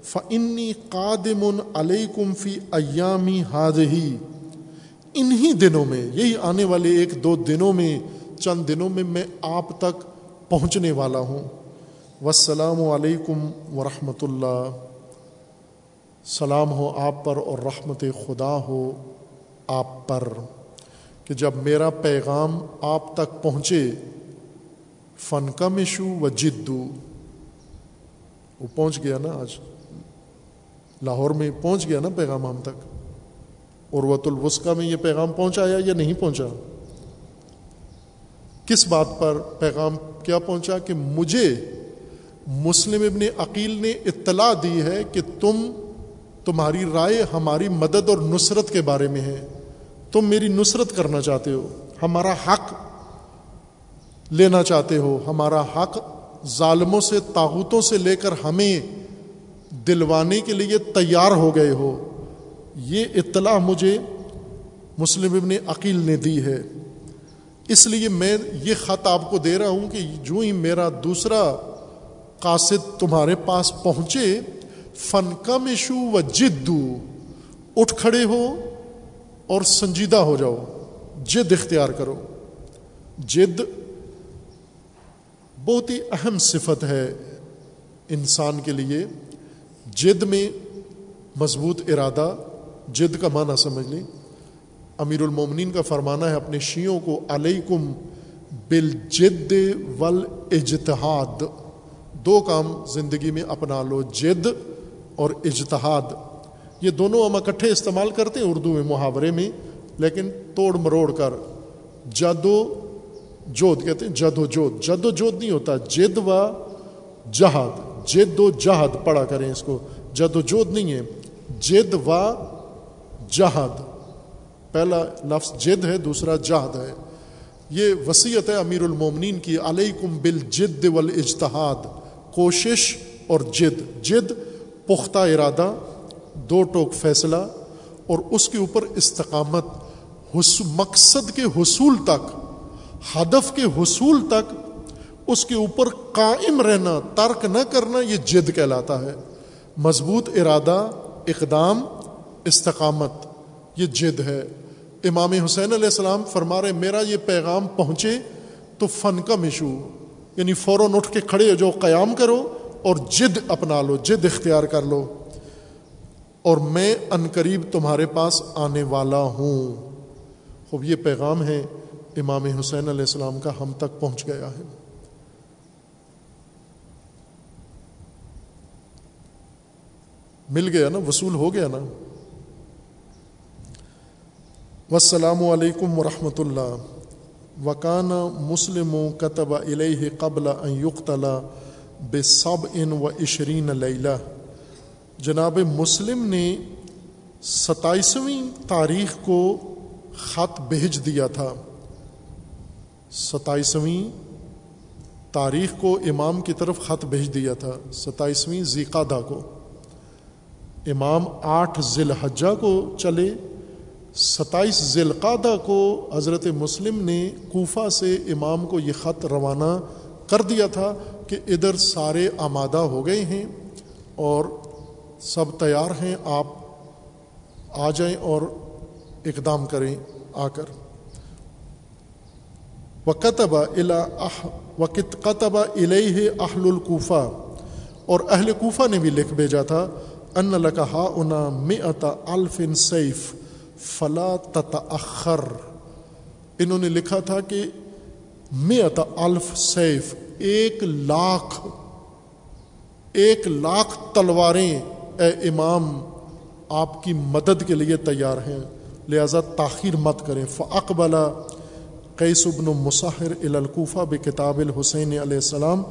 فنی قادم علیکم فی ایامی ہاد ہی انہی دنوں میں، یہی آنے والے ایک دو دنوں میں، چند دنوں میں میں آپ تک پہنچنے والا ہوں۔ والسلام علیکم ورحمۃ اللہ سلام ہو آپ پر اور رحمت خدا ہو۔ آپ پر کہ جب میرا پیغام آپ تک پہنچے فن کا مشو و جدو وہ پہنچ گیا نا آج۔ لاہور میں پہنچ گیا نا پیغام ہم تک۔ عروت الوسقہ میں یہ پیغام پہنچایا یا نہیں پہنچا؟ کس بات پر پیغام کیا پہنچا؟ کہ مجھے مسلم ابن عقیل نے اطلاع دی ہے کہ تم تمہاری رائے ہماری مدد اور نصرت کے بارے میں ہے۔ تم میری نصرت کرنا چاہتے ہو، ہمارا حق لینا چاہتے ہو، ہمارا حق ظالموں سے طاقتوں سے لے کر ہمیں دلوانے کے لیے تیار ہو گئے ہو۔ یہ اطلاع مجھے مسلم ابن عقیل نے دی ہے۔ اس لیے میں یہ خط آپ کو دے رہا ہوں کہ جو ہی میرا دوسرا قاصد تمہارے پاس پہنچے، فن کا مشو و جدو، اٹھ کھڑے ہو اور سنجیدہ ہو جاؤ، جد اختیار کرو۔ جد بہت ہی اہم صفت ہے انسان کے لیے۔ جد میں مضبوط ارادہ، جد کا معنی سمجھ لیں۔ امیر المومنین کا فرمانا ہے اپنے شیوں کو، علیکم بال جد ول اجتہاد دو کام زندگی میں اپنا لو، جد اور اجتہاد۔ یہ دونوں ہم اکٹھے استعمال کرتے ہیں اردو میں محاورے میں، لیکن توڑ مروڑ کر جد و جود کہتے ہیں، جد و جود جد و جود نہیں ہوتا، جد و جہاد جد و جہاد پڑھا کریں اس کو۔ جد و جود نہیں ہے، جد و جہاد پہلا لفظ جد ہے، دوسرا جہد ہے۔ یہ وسیعت ہے امیر المومنین کی، علیکم بال جد والاجتہاد۔ کوشش اور جد۔ جد، پختہ ارادہ۔ دو ٹوک فیصلہ اور اس کے اوپر استقامت مقصد کے حصول تک، ہدف کے حصول تک اس کے اوپر قائم رہنا، ترک نہ کرنا یہ جد کہلاتا ہے۔ مضبوط ارادہ، اقدام، استقامت، یہ جد ہے۔ امام حسین علیہ السلام فرما رہے، میرا یہ پیغام پہنچے تو فن کا مشو۔ یعنی فوراً اٹھ کے کھڑے ہو جو قیام کرو اور جد اپنا لو، جد اختیار کر لو۔ اور میں ان قریب تمہارے پاس آنے والا ہوں۔ خوب، یہ پیغام ہے، امام حسین علیہ السلام کا ہم تک پہنچ گیا ہے۔ مل گیا نا، وصول ہو گیا نا۔ والسلام علیکم ورحمۃ اللہ۔ وکان مسلم کتب علیہ قبل یقتلا بے بے ان و عشرین لیلہ۔ جناب مسلم نے ستائیسویں تاریخ کو خط بھیج دیا تھا۔ ستائیسویں تاریخ کو امام کی طرف خط بھیج دیا تھا۔ ستائیسویں ذیقادہ کو۔ امام آٹھ ذی الحجہ کو چلے۔ ستائیس ذی القادہ کو حضرت مسلم نے کوفہ سے امام کو یہ خط روانہ کر دیا تھا کہ ادھر سارے آمادہ ہو گئے ہیں اور سب تیار ہیں، آپ آ جائیں اور اقدام کریں آ کر۔ وقتبہ الا وقت قطبہ الہ اہل القوفہ اور اہل کوفہ نے بھی لکھ بھیجا تھا ان لکھا انا مئت الف سیف فلا تتأخر۔ انہوں نے لکھا تھا کہ مئت الف سیف، ایک لاکھ ایک لاکھ تلواریں اے امام، آپ کی مدد کے لیے تیار ہیں، لہذا تاخیر مت کریں۔ فعقبلا قیس ابن مصحر الکوفہ بے کتاب الحسین علیہ السلام۔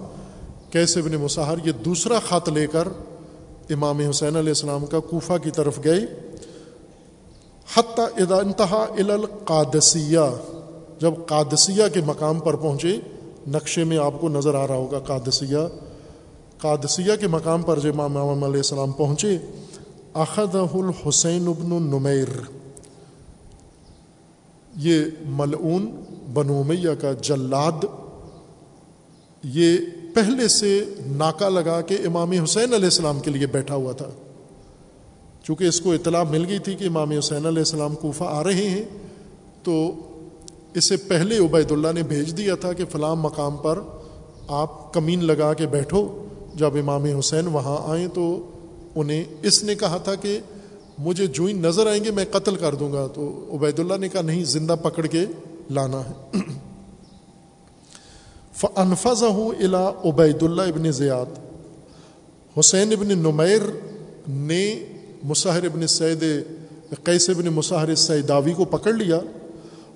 کیس ابن مصحر یہ دوسرا خط لے کر امام حسین علیہ السلام کا کوفہ کی طرف گئے۔ حتیٰ ادا انتہا القادسیہ، جب قادسیہ کے مقام پر پہنچے، نقشے میں آپ کو نظر آ رہا ہوگا، قادسیہ۔ قادسیہ کے مقام پر جب امام علیہ السلام پہنچے اخد الحسین ابن نمیر۔ یہ ملعون بنو میہ کا جلاد۔ یہ پہلے سے ناکا لگا کے امام حسین علیہ السلام کے لیے بیٹھا ہوا تھا۔ چونکہ اس کو اطلاع مل گئی تھی کہ امام حسین علیہ السلام کوفہ آ رہے ہیں، تو اس سے پہلے عبید اللہ نے بھیج دیا تھا کہ فلاں مقام پر آپ کمین لگا کے بیٹھو۔ جب امام حسین وہاں آئیں تو انہیں اس نے کہا تھا کہ مجھے جو ہی نظر آئیں گے، میں قتل کر دوں گا۔ تو عبید اللہ نے کہا، نہیں، زندہ پکڑ کے لانا ہے۔ فنفظ ہوں الا عبید اللہ ابن زیاد۔ حسین ابن نمیر نے مصحر ابن سعید قیس ابن مصحر سعیداوی کو پکڑ لیا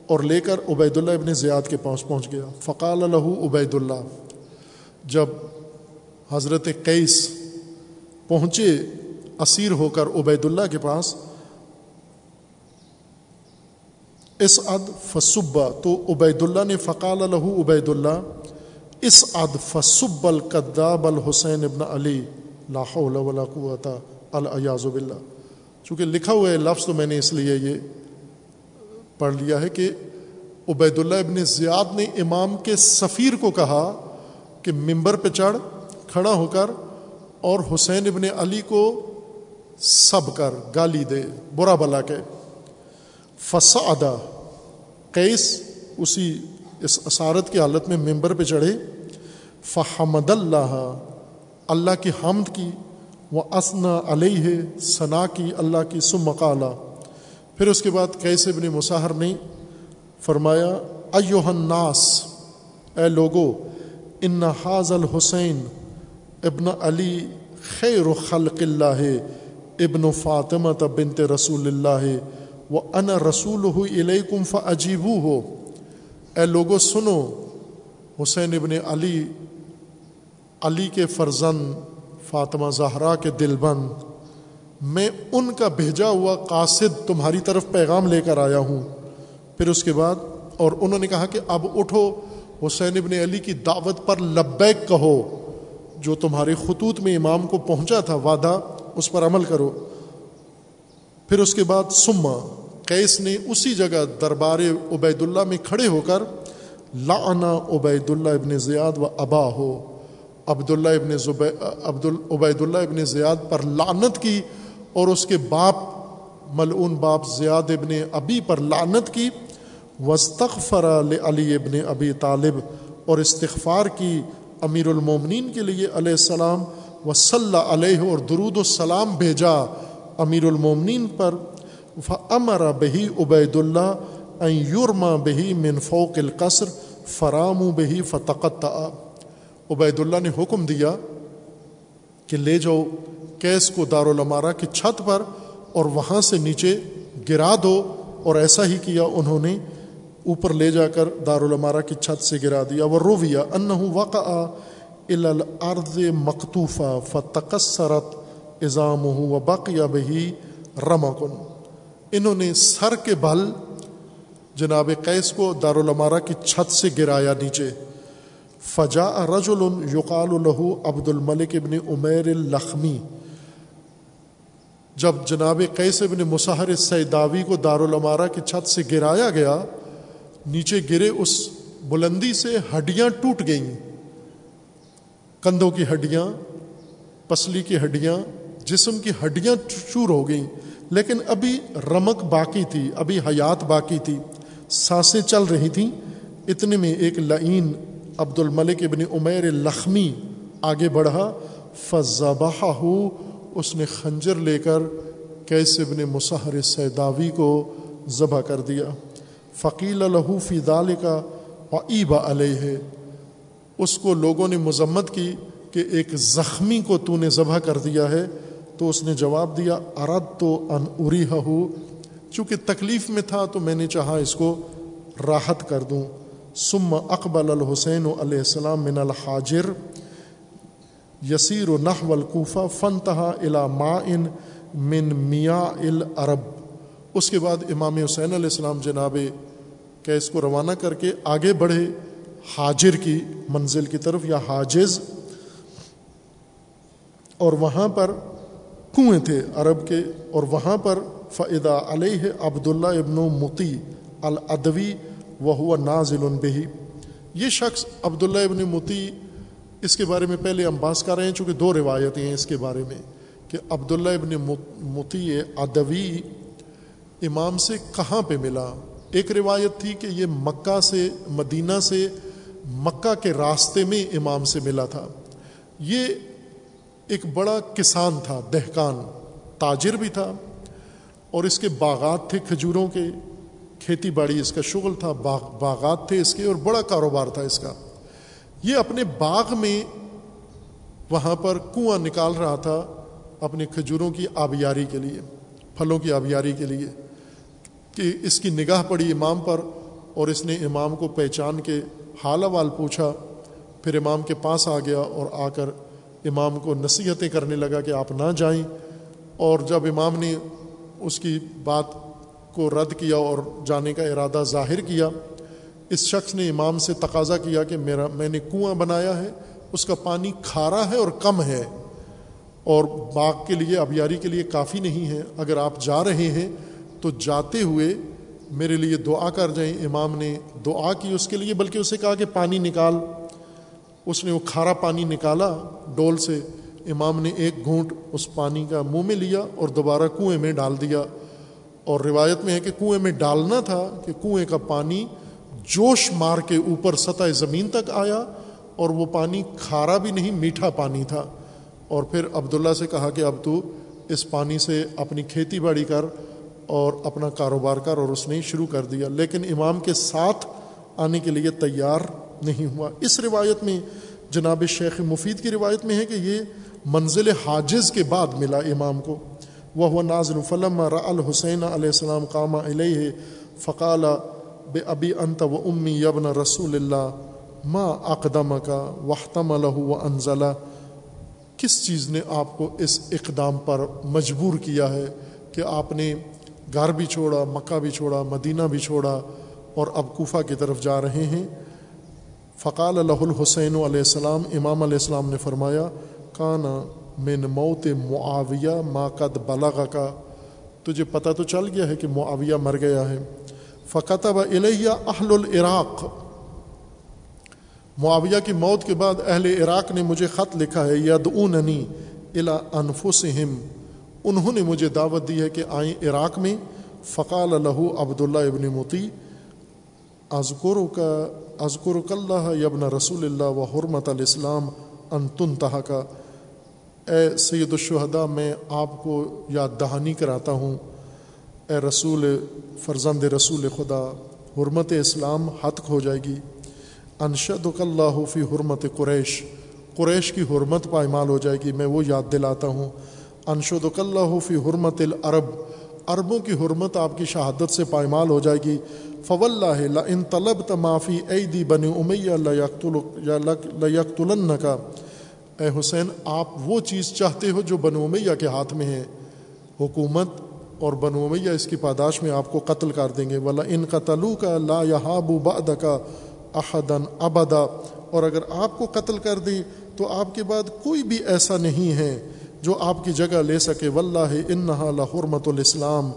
اور لے کر عبید اللہ ابن زیاد کے پاس پہنچ گیا۔ فقال الح عبید اللہ۔ جب حضرت قیس پہنچے اسیر ہو کر عبید اللہ کے پاس۔ اس اد فصبا تو عبید اللہ نے فقال الح عبید اللہ، اس اد فصب القداب الحسین ابن علی لاہ قوت الیاز باللہ۔ چونکہ لکھا ہوا ہے لفظ تو میں نے اس لیے یہ پڑھ لیا ہے کہ عبید اللہ ابن زیاد نے امام کے سفیر کو کہا کہ ممبر پہ چڑھ۔ کھڑا ہو کر اور حسین ابن علی کو سب کر گالی دے، برا بلا کے۔ فسا قیس اسی اس اسارت کی حالت میں ممبر پہ چڑھے۔ فحمد اللہ اللہ کی حمد کی وہ اسنا علیہ ثنا کی، اللہ کی سم مقالہ پھر اس کے بعد کیسے ابن مساہر نے فرمایا ایوہ الناس، اے لوگو، ان حاض الحسین ابن علی خیر خلق اللہ، ابن فاطمہ بنت رسول اللہ، و ان رسول ہو علیکم فعجیب ہو اے لوگو، سنو، حسین ابن علی علی کے فرزند فاطمہ زہرا کے دل بند میں ان کا بھیجا ہوا قاصد تمہاری طرف پیغام لے کر آیا ہوں۔ پھر اس کے بعد، اور انہوں نے کہا کہ اب اٹھو، حسین ابن علی کی دعوت پر لبیک کہو۔ جو تمہارے خطوط میں امام کو پہنچا تھا وعدہ، اس پر عمل کرو۔ پھر اس کے بعد سما قیس نے اسی جگہ دربار عبید اللہ میں کھڑے ہو کر لانا عبید اللہ ابن زیاد و ابا ہو۔ عبداللہ ابن عبد عبید اللہ ابن زیاد پر لعنت کی اور اس کے باپ، ملعون باپ زیاد ابن ابی پر لعنت کی۔ وسطر علی ابن ابی طالب اور استغفار کی۔ امیر المومنین کے لیے علیہ السلام و صلی علیہ اور درود السلام بھیجا امیر المومنین پر امر بہی عبید اللہ یورما بہی من فوق القصر فرام بہی فتقت عبید اللہ نے حکم دیا کہ لے جاؤ کیس کو دارالمارا کی چھت پر اور وہاں سے نیچے گرا دو اور ایسا ہی کیا انہوں نے۔ اوپر لے جا کر دارالمارا کی چھت سے گرا دیا۔ وہ رویا ان وقع الارض مقطوفہ فتقصرت اظام ہوں و بقیہ بہی رمکن انہوں نے سر کے بل جناب قیس کو دارالمارہ کی چھت سے گرایا نیچے۔ فجا رجل یقال الہو عبد الملک ابن عمیر الخمی جب جناب قیس ابن مسحر سیداوی کو دارالمارہ کی چھت سے گرایا گیا نیچے گرے اس بلندی سے ہڈیاں ٹوٹ گئیں۔ کندھوں کی ہڈیاں، پسلی کی ہڈیاں، جسم کی ہڈیاں چور ہو گئیں۔ لیکن ابھی رمک باقی تھی، ابھی حیات باقی تھی۔ سانسیں چل رہی تھیں۔ اتنے میں ایک لعین عبد الملک ابن عمیر لخمی آگے بڑھا۔ فضبہ ہو اس نے خنجر لے کر کیس ابن مسحر سیداوی کو ذبح کر دیا۔ فقیل لہو فی دال کا عیبا علیہ اس کو لوگوں نے مذمت کی کہ ایک زخمی کو تو نے ذبح کر دیا ہے، تو اس نے جواب دیا ارد تو ان اری ہو چونکہ تکلیف میں تھا تو میں نے چاہا اس کو راحت کر دوں۔ سم اقبال الحسین علیہ السلام من الحاجر۔ یسیر و نح القوفہ فن تہا الا ما ان من میاں العرب اس کے بعد امام حسین علیہ السلام جناب کیس کو روانہ کر کے آگے بڑھے، حاجر کی منزل کی طرف یا حاجز، اور وہاں پر کنویں تھے عرب کے، اور وہاں پر فعدا علیہ عبداللہ ابن متی الادوی وہ ہوا نازل بہی یہ شخص عبداللہ ابن متی اس کے بارے میں پہلے ہم باس کر رہے ہیں، چونکہ دو روایتیں ہیں اس کے بارے میں کہ عبداللہ ابن متی ادوی امام سے کہاں پہ ملا؟ ایک روایت تھی کہ یہ مکہ سے، مدینہ سے، مکہ کے راستے میں امام سے ملا تھا۔ یہ ایک بڑا کسان تھا دہکان تاجر بھی تھا۔ اور اس کے باغات تھے کھجوروں کے۔ کھیتی باڑی اس کا شغل تھا، باغ، باغات تھے اس کے اور بڑا کاروبار تھا اس کا۔ یہ اپنے باغ میں وہاں پر کنواں نکال رہا تھا اپنے کھجوروں کی آبیاری کے لیے، پھلوں کی آبیاری کے لیے۔ کہ اس کی نگاہ پڑی امام پر اور اس نے امام کو پہچان کے حال وال پوچھا، پھر امام کے پاس آ گیا اور آ کر امام کو نصیحتیں کرنے لگا کہ آپ نہ جائیں۔ اور جب امام نے اس کی بات کو رد کیا اور جانے کا ارادہ ظاہر کیا، اس شخص نے امام سے تقاضا کیا کہ میرا، میں نے کنواں بنایا ہے، اس کا پانی کھارا ہے اور کم ہے۔ اور باغ کے لیے، ابیاری کے لیے کافی نہیں ہے۔ اگر آپ جا رہے ہیں تو جاتے ہوئے میرے لیے دعا کر جائیں۔ امام نے دعا کی اس کے لیے، بلکہ اسے کہا کہ پانی نکال۔ اس نے وہ کھارا پانی نکالا ڈول سے۔ امام نے ایک گھونٹ اس پانی کا منہ میں لیا اور دوبارہ کنویں میں ڈال دیا۔ اور روایت میں ہے کہ کنویں میں ڈالنا تھا کہ کنویں کا پانی جوش مار کے اوپر سطح زمین تک آیا اور وہ پانی کھارا بھی نہیں، میٹھا پانی تھا۔ اور پھر عبداللہ سے کہا کہ اب تو اس پانی سے اپنی کھیتی باڑی کر۔ اور اپنا کاروبار کر اور اس نے شروع کر دیا، لیکن امام کے ساتھ آنے کے لیے تیار نہیں ہوا۔ اس روایت میں جناب شیخ مفید کی روایت میں ہے کہ یہ منزل حاجز کے بعد ملا امام کو۔ وہ نازل فلم را الحسین علیہ السلام قامہ علیہ فقال بے ابی انت و امی یبن رسول اللہ ما اقدم کا وحتم الح و انزلہ۔ کس چیز نے آپ کو اس اقدام پر مجبور کیا ہے کہ آپ نے گھر بھی چھوڑا، مکہ بھی چھوڑا، مدینہ بھی چھوڑا اور اب کوفہ کی طرف جا رہے ہیں۔ فقال اللہ الحسین علیہ السلام، امام علیہ السلام نے فرمایا، کانا من موت معاویہ ما قد بلغ کا تجھے پتہ تو چل گیا ہے کہ معاویہ مر گیا ہے۔ فقطب الیہ اہل العراق۔ معاویہ کی موت کے بعد اہل عراق نے مجھے خط لکھا ہے، یدعوننی الا انفسہم. انہوں نے مجھے دعوت دی ہے کہ آئیں عراق میں۔ فقال لہو عبداللہ ابن متی ازکر کا ازکر اللہ یبن رسول اللہ و حرمت الاسلام ان تن کا اے سید الشہدا میں آپ کو یاد دہانی کراتا ہوں۔ اے رسول فرزند رسول خدا، حرمت اسلام حتق ہو جائے گی۔ انشد اللہ فی حرمت قریش۔ قریش کی حرمت پائمال ہو جائے گی۔ میں وہ یاد دلاتا ہوں۔ انشد اللہ فی حرمت العرب، عربوں کی حرمت آپ کی شہادت سے پائمال ہو جائے گی۔ فو اللہ ان طلب تمافی اے دی بن امیہ لیکت کا اے حسین، آپ وہ چیز چاہتے ہو جو بن امیہ کے ہاتھ میں ہے۔ حکومت اور بنو امیہ اس کی پاداش میں آپ کو قتل کر دیں گے۔ ولا ان قتلو کا لا یہاب بعد کا احدن ابدا۔ اور اگر آپ کو قتل کر دیں تو آپ کے بعد کوئی بھی ایسا نہیں ہے۔ جو آپ کی جگہ لے سکے، واللہ انہا لحرمت الاسلام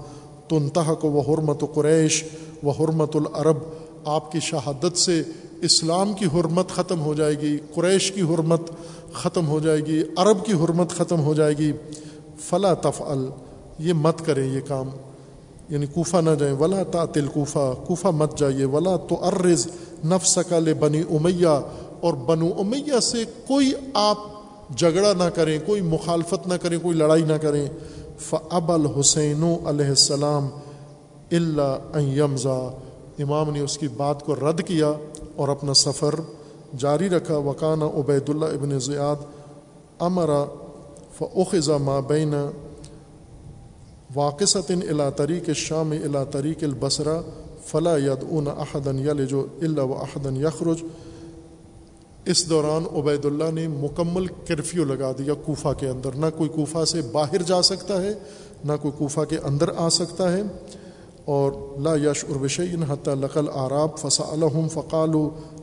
تنتحق و حرمت قریش و حرمت العرب۔ آپ کی شہادت سے اسلام کی حرمت ختم ہو جائے گی، قریش کی حرمت ختم ہو جائے گی، عرب کی حرمت ختم ہو جائے گی۔ فلا تفعل، یہ مت کریں یہ کام۔ یعنی کوفہ نہ جائیں، ولا تعطل کوفہ کوفہ مت جائیے۔ ولا تو ارز نفس کا لے بنی امیہ، اور بنو امیہ سے کوئی آپ جھگڑا نہ کریں، کوئی مخالفت نہ کریں، کوئی لڑائی نہ کریں۔ فب الحسین علیہ السلام اللہ یمزا امام نے اس کی بات کو رد کیا اور اپنا سفر جاری رکھا۔ وکانہ عبید اللہ ابن زیاد امرا فعزا ما بین الا طریق شام الا طریق البصرا فلا ید اون احدن یل جو اللہ و احدن یخرج اس دوران عبید اللہ نے مکمل کرفیو لگا دیا کوفہ کے اندر۔ نہ کوئی کوفہ سے باہر جا سکتا ہے، نہ کوئی کوفہ کے اندر آ سکتا ہے۔ اور لا یش اروشین حتیٰ لقل آراب فسا الحم فقال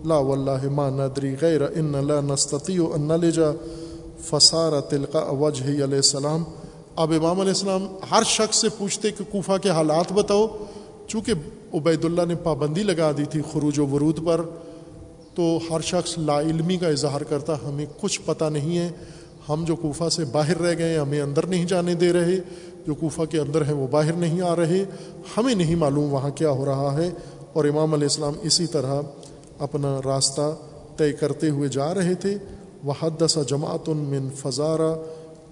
لا واللہ ما ندری غیر ان لا نستطیع ان لجا فسار تلقا وجہ علیہ السلام۔ اب امام علیہ السلام ہر شخص سے پوچھتے کہ کوفہ کے حالات بتاؤ۔ چونکہ عبید اللہ نے پابندی لگا دی تھی خروج و ورود پر تو ہر شخص لا علمی کا اظہار کرتا، ہمیں کچھ پتہ نہیں ہے، ہم جو کوفہ سے باہر رہ گئے، ہمیں اندر نہیں جانے دے رہے، جو کوفہ کے اندر ہیں وہ باہر نہیں آ رہے، ہمیں نہیں معلوم وہاں کیا ہو رہا ہے۔ اور امام علیہ السلام اسی طرح اپنا راستہ طے کرتے ہوئے جا رہے تھے۔ وہ حد جماعت من فضارہ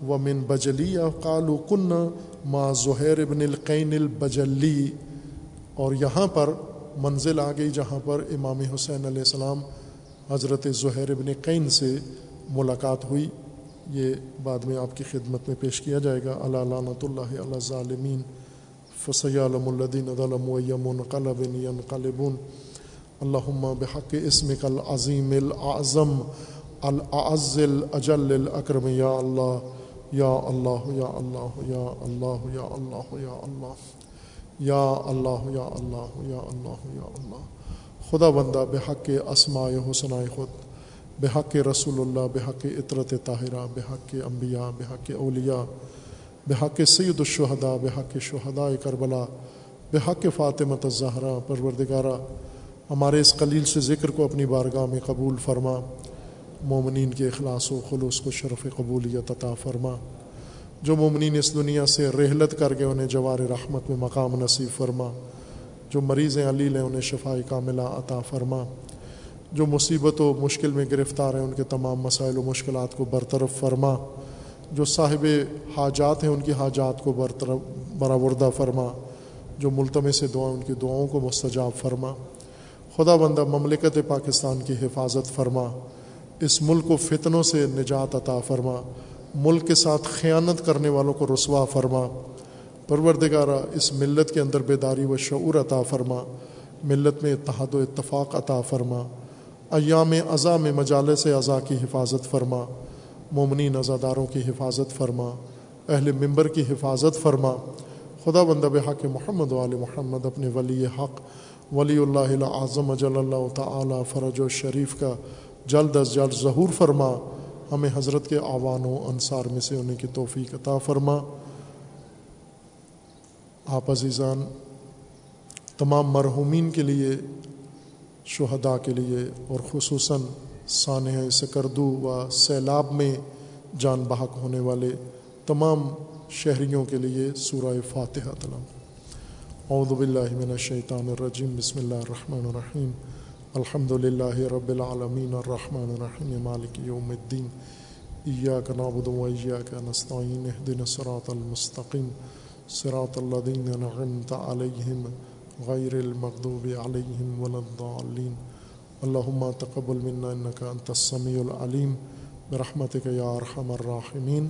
و من بجلیہ قالو کن ما ظہیر ابن القین البجلی اور یہاں پر منزل آ گئی جہاں پر امام حسین علیہ السلام حضرت ظہیر ابن قین سے ملاقات ہوئی۔ یہ بعد میں آپ کی خدمت میں پیش کیا جائے گا۔ اللہ لعنت اللہ علیہ ظالمین فسیالم الدین ظلم ویم قلب قلبون بحق اسم کل عظیم العظم، العز الاجل الاکرم۔ یا اللہ یا اللہ یا اللہ یا اللہ یا اللہ یا اللہ۔ یا اللہ یا اللہ یا اللہ یا اللہ. خدا بندہ، بحق اسماء حسنائے خود، بحق رسول اللہ بحق عطرت طاہرہ، بحق انبیاء، بحق اولیاء، بحق سید الشہداء، بحق شہداء کربلا، بحق فاطمۃ الزہرا، پروردگارہ. ہمارے اس قلیل سے ذکر کو اپنی بارگاہ میں قبول فرما، مومنین کے اخلاص و خلوص کو شرف قبولیت عطا فرما. جو مومنین اس دنیا سے رحلت کر کے انہیں جوار رحمت میں مقام نصیب فرما، جو مریض علیل ہیں انہیں شفائی کاملہ عطا فرما، جو مصیبت و مشکل میں گرفتار ہیں ان کے تمام مسائل و مشکلات کو برطرف فرما، جو صاحب حاجات ہیں ان کی حاجات کو برطرف برآوردہ فرما، جو ملتمے سے دعائیں ان کی دعاؤں کو مستجاب فرما۔ خدا بندہ مملکت پاکستان کی حفاظت فرما، اس ملک کو فتنوں سے نجات عطا فرما۔ ملک کے ساتھ خیانت کرنے والوں کو رسوا فرما۔ پروردگارہ، اس ملت کے اندر بیداری و شعور عطا فرما۔ ملت میں اتحاد و اتفاق عطا فرما۔ ایام ازا میں مجالس اعضاء کی حفاظت فرما۔ مومنین ازاداروں کی حفاظت فرما۔ اہل ممبر کی حفاظت فرما۔ خدا بندہ بحق محمد وال محمد اپنے ولی حق، ولی اللہ اعظم اجل اللہ تعالی فرج و شریف کا جلد از جلد ظہور فرما۔ ہمیں حضرت کے آوان و انصار میں سے ہونے کی توفیق عطا فرما۔ آپ عزیزان، تمام مرحومین کے لیے، شہداء کے لیے اور خصوصاً سانح سکردو و سیلاب میں جان بحق ہونے والے تمام شہریوں کے لیے سورہ فاتحہ تلم اعوذ باللہ من الشیطان الرجیم، بسم اللہ الرحمن الرحیم۔ الحمد للہ رب العالمین الرحمن الرحیم، مالک یوم الدین، ایاک نعبد و ایاک نستعین اهدنا الصراط المستقیم، صراط الذین نعمت علیہم غیر المغضوب علیہم ولا الضالین۔ اللہم تقبل منا انکا انت السمیع العلیم۔ برحمتک یا ارحم الراحمین۔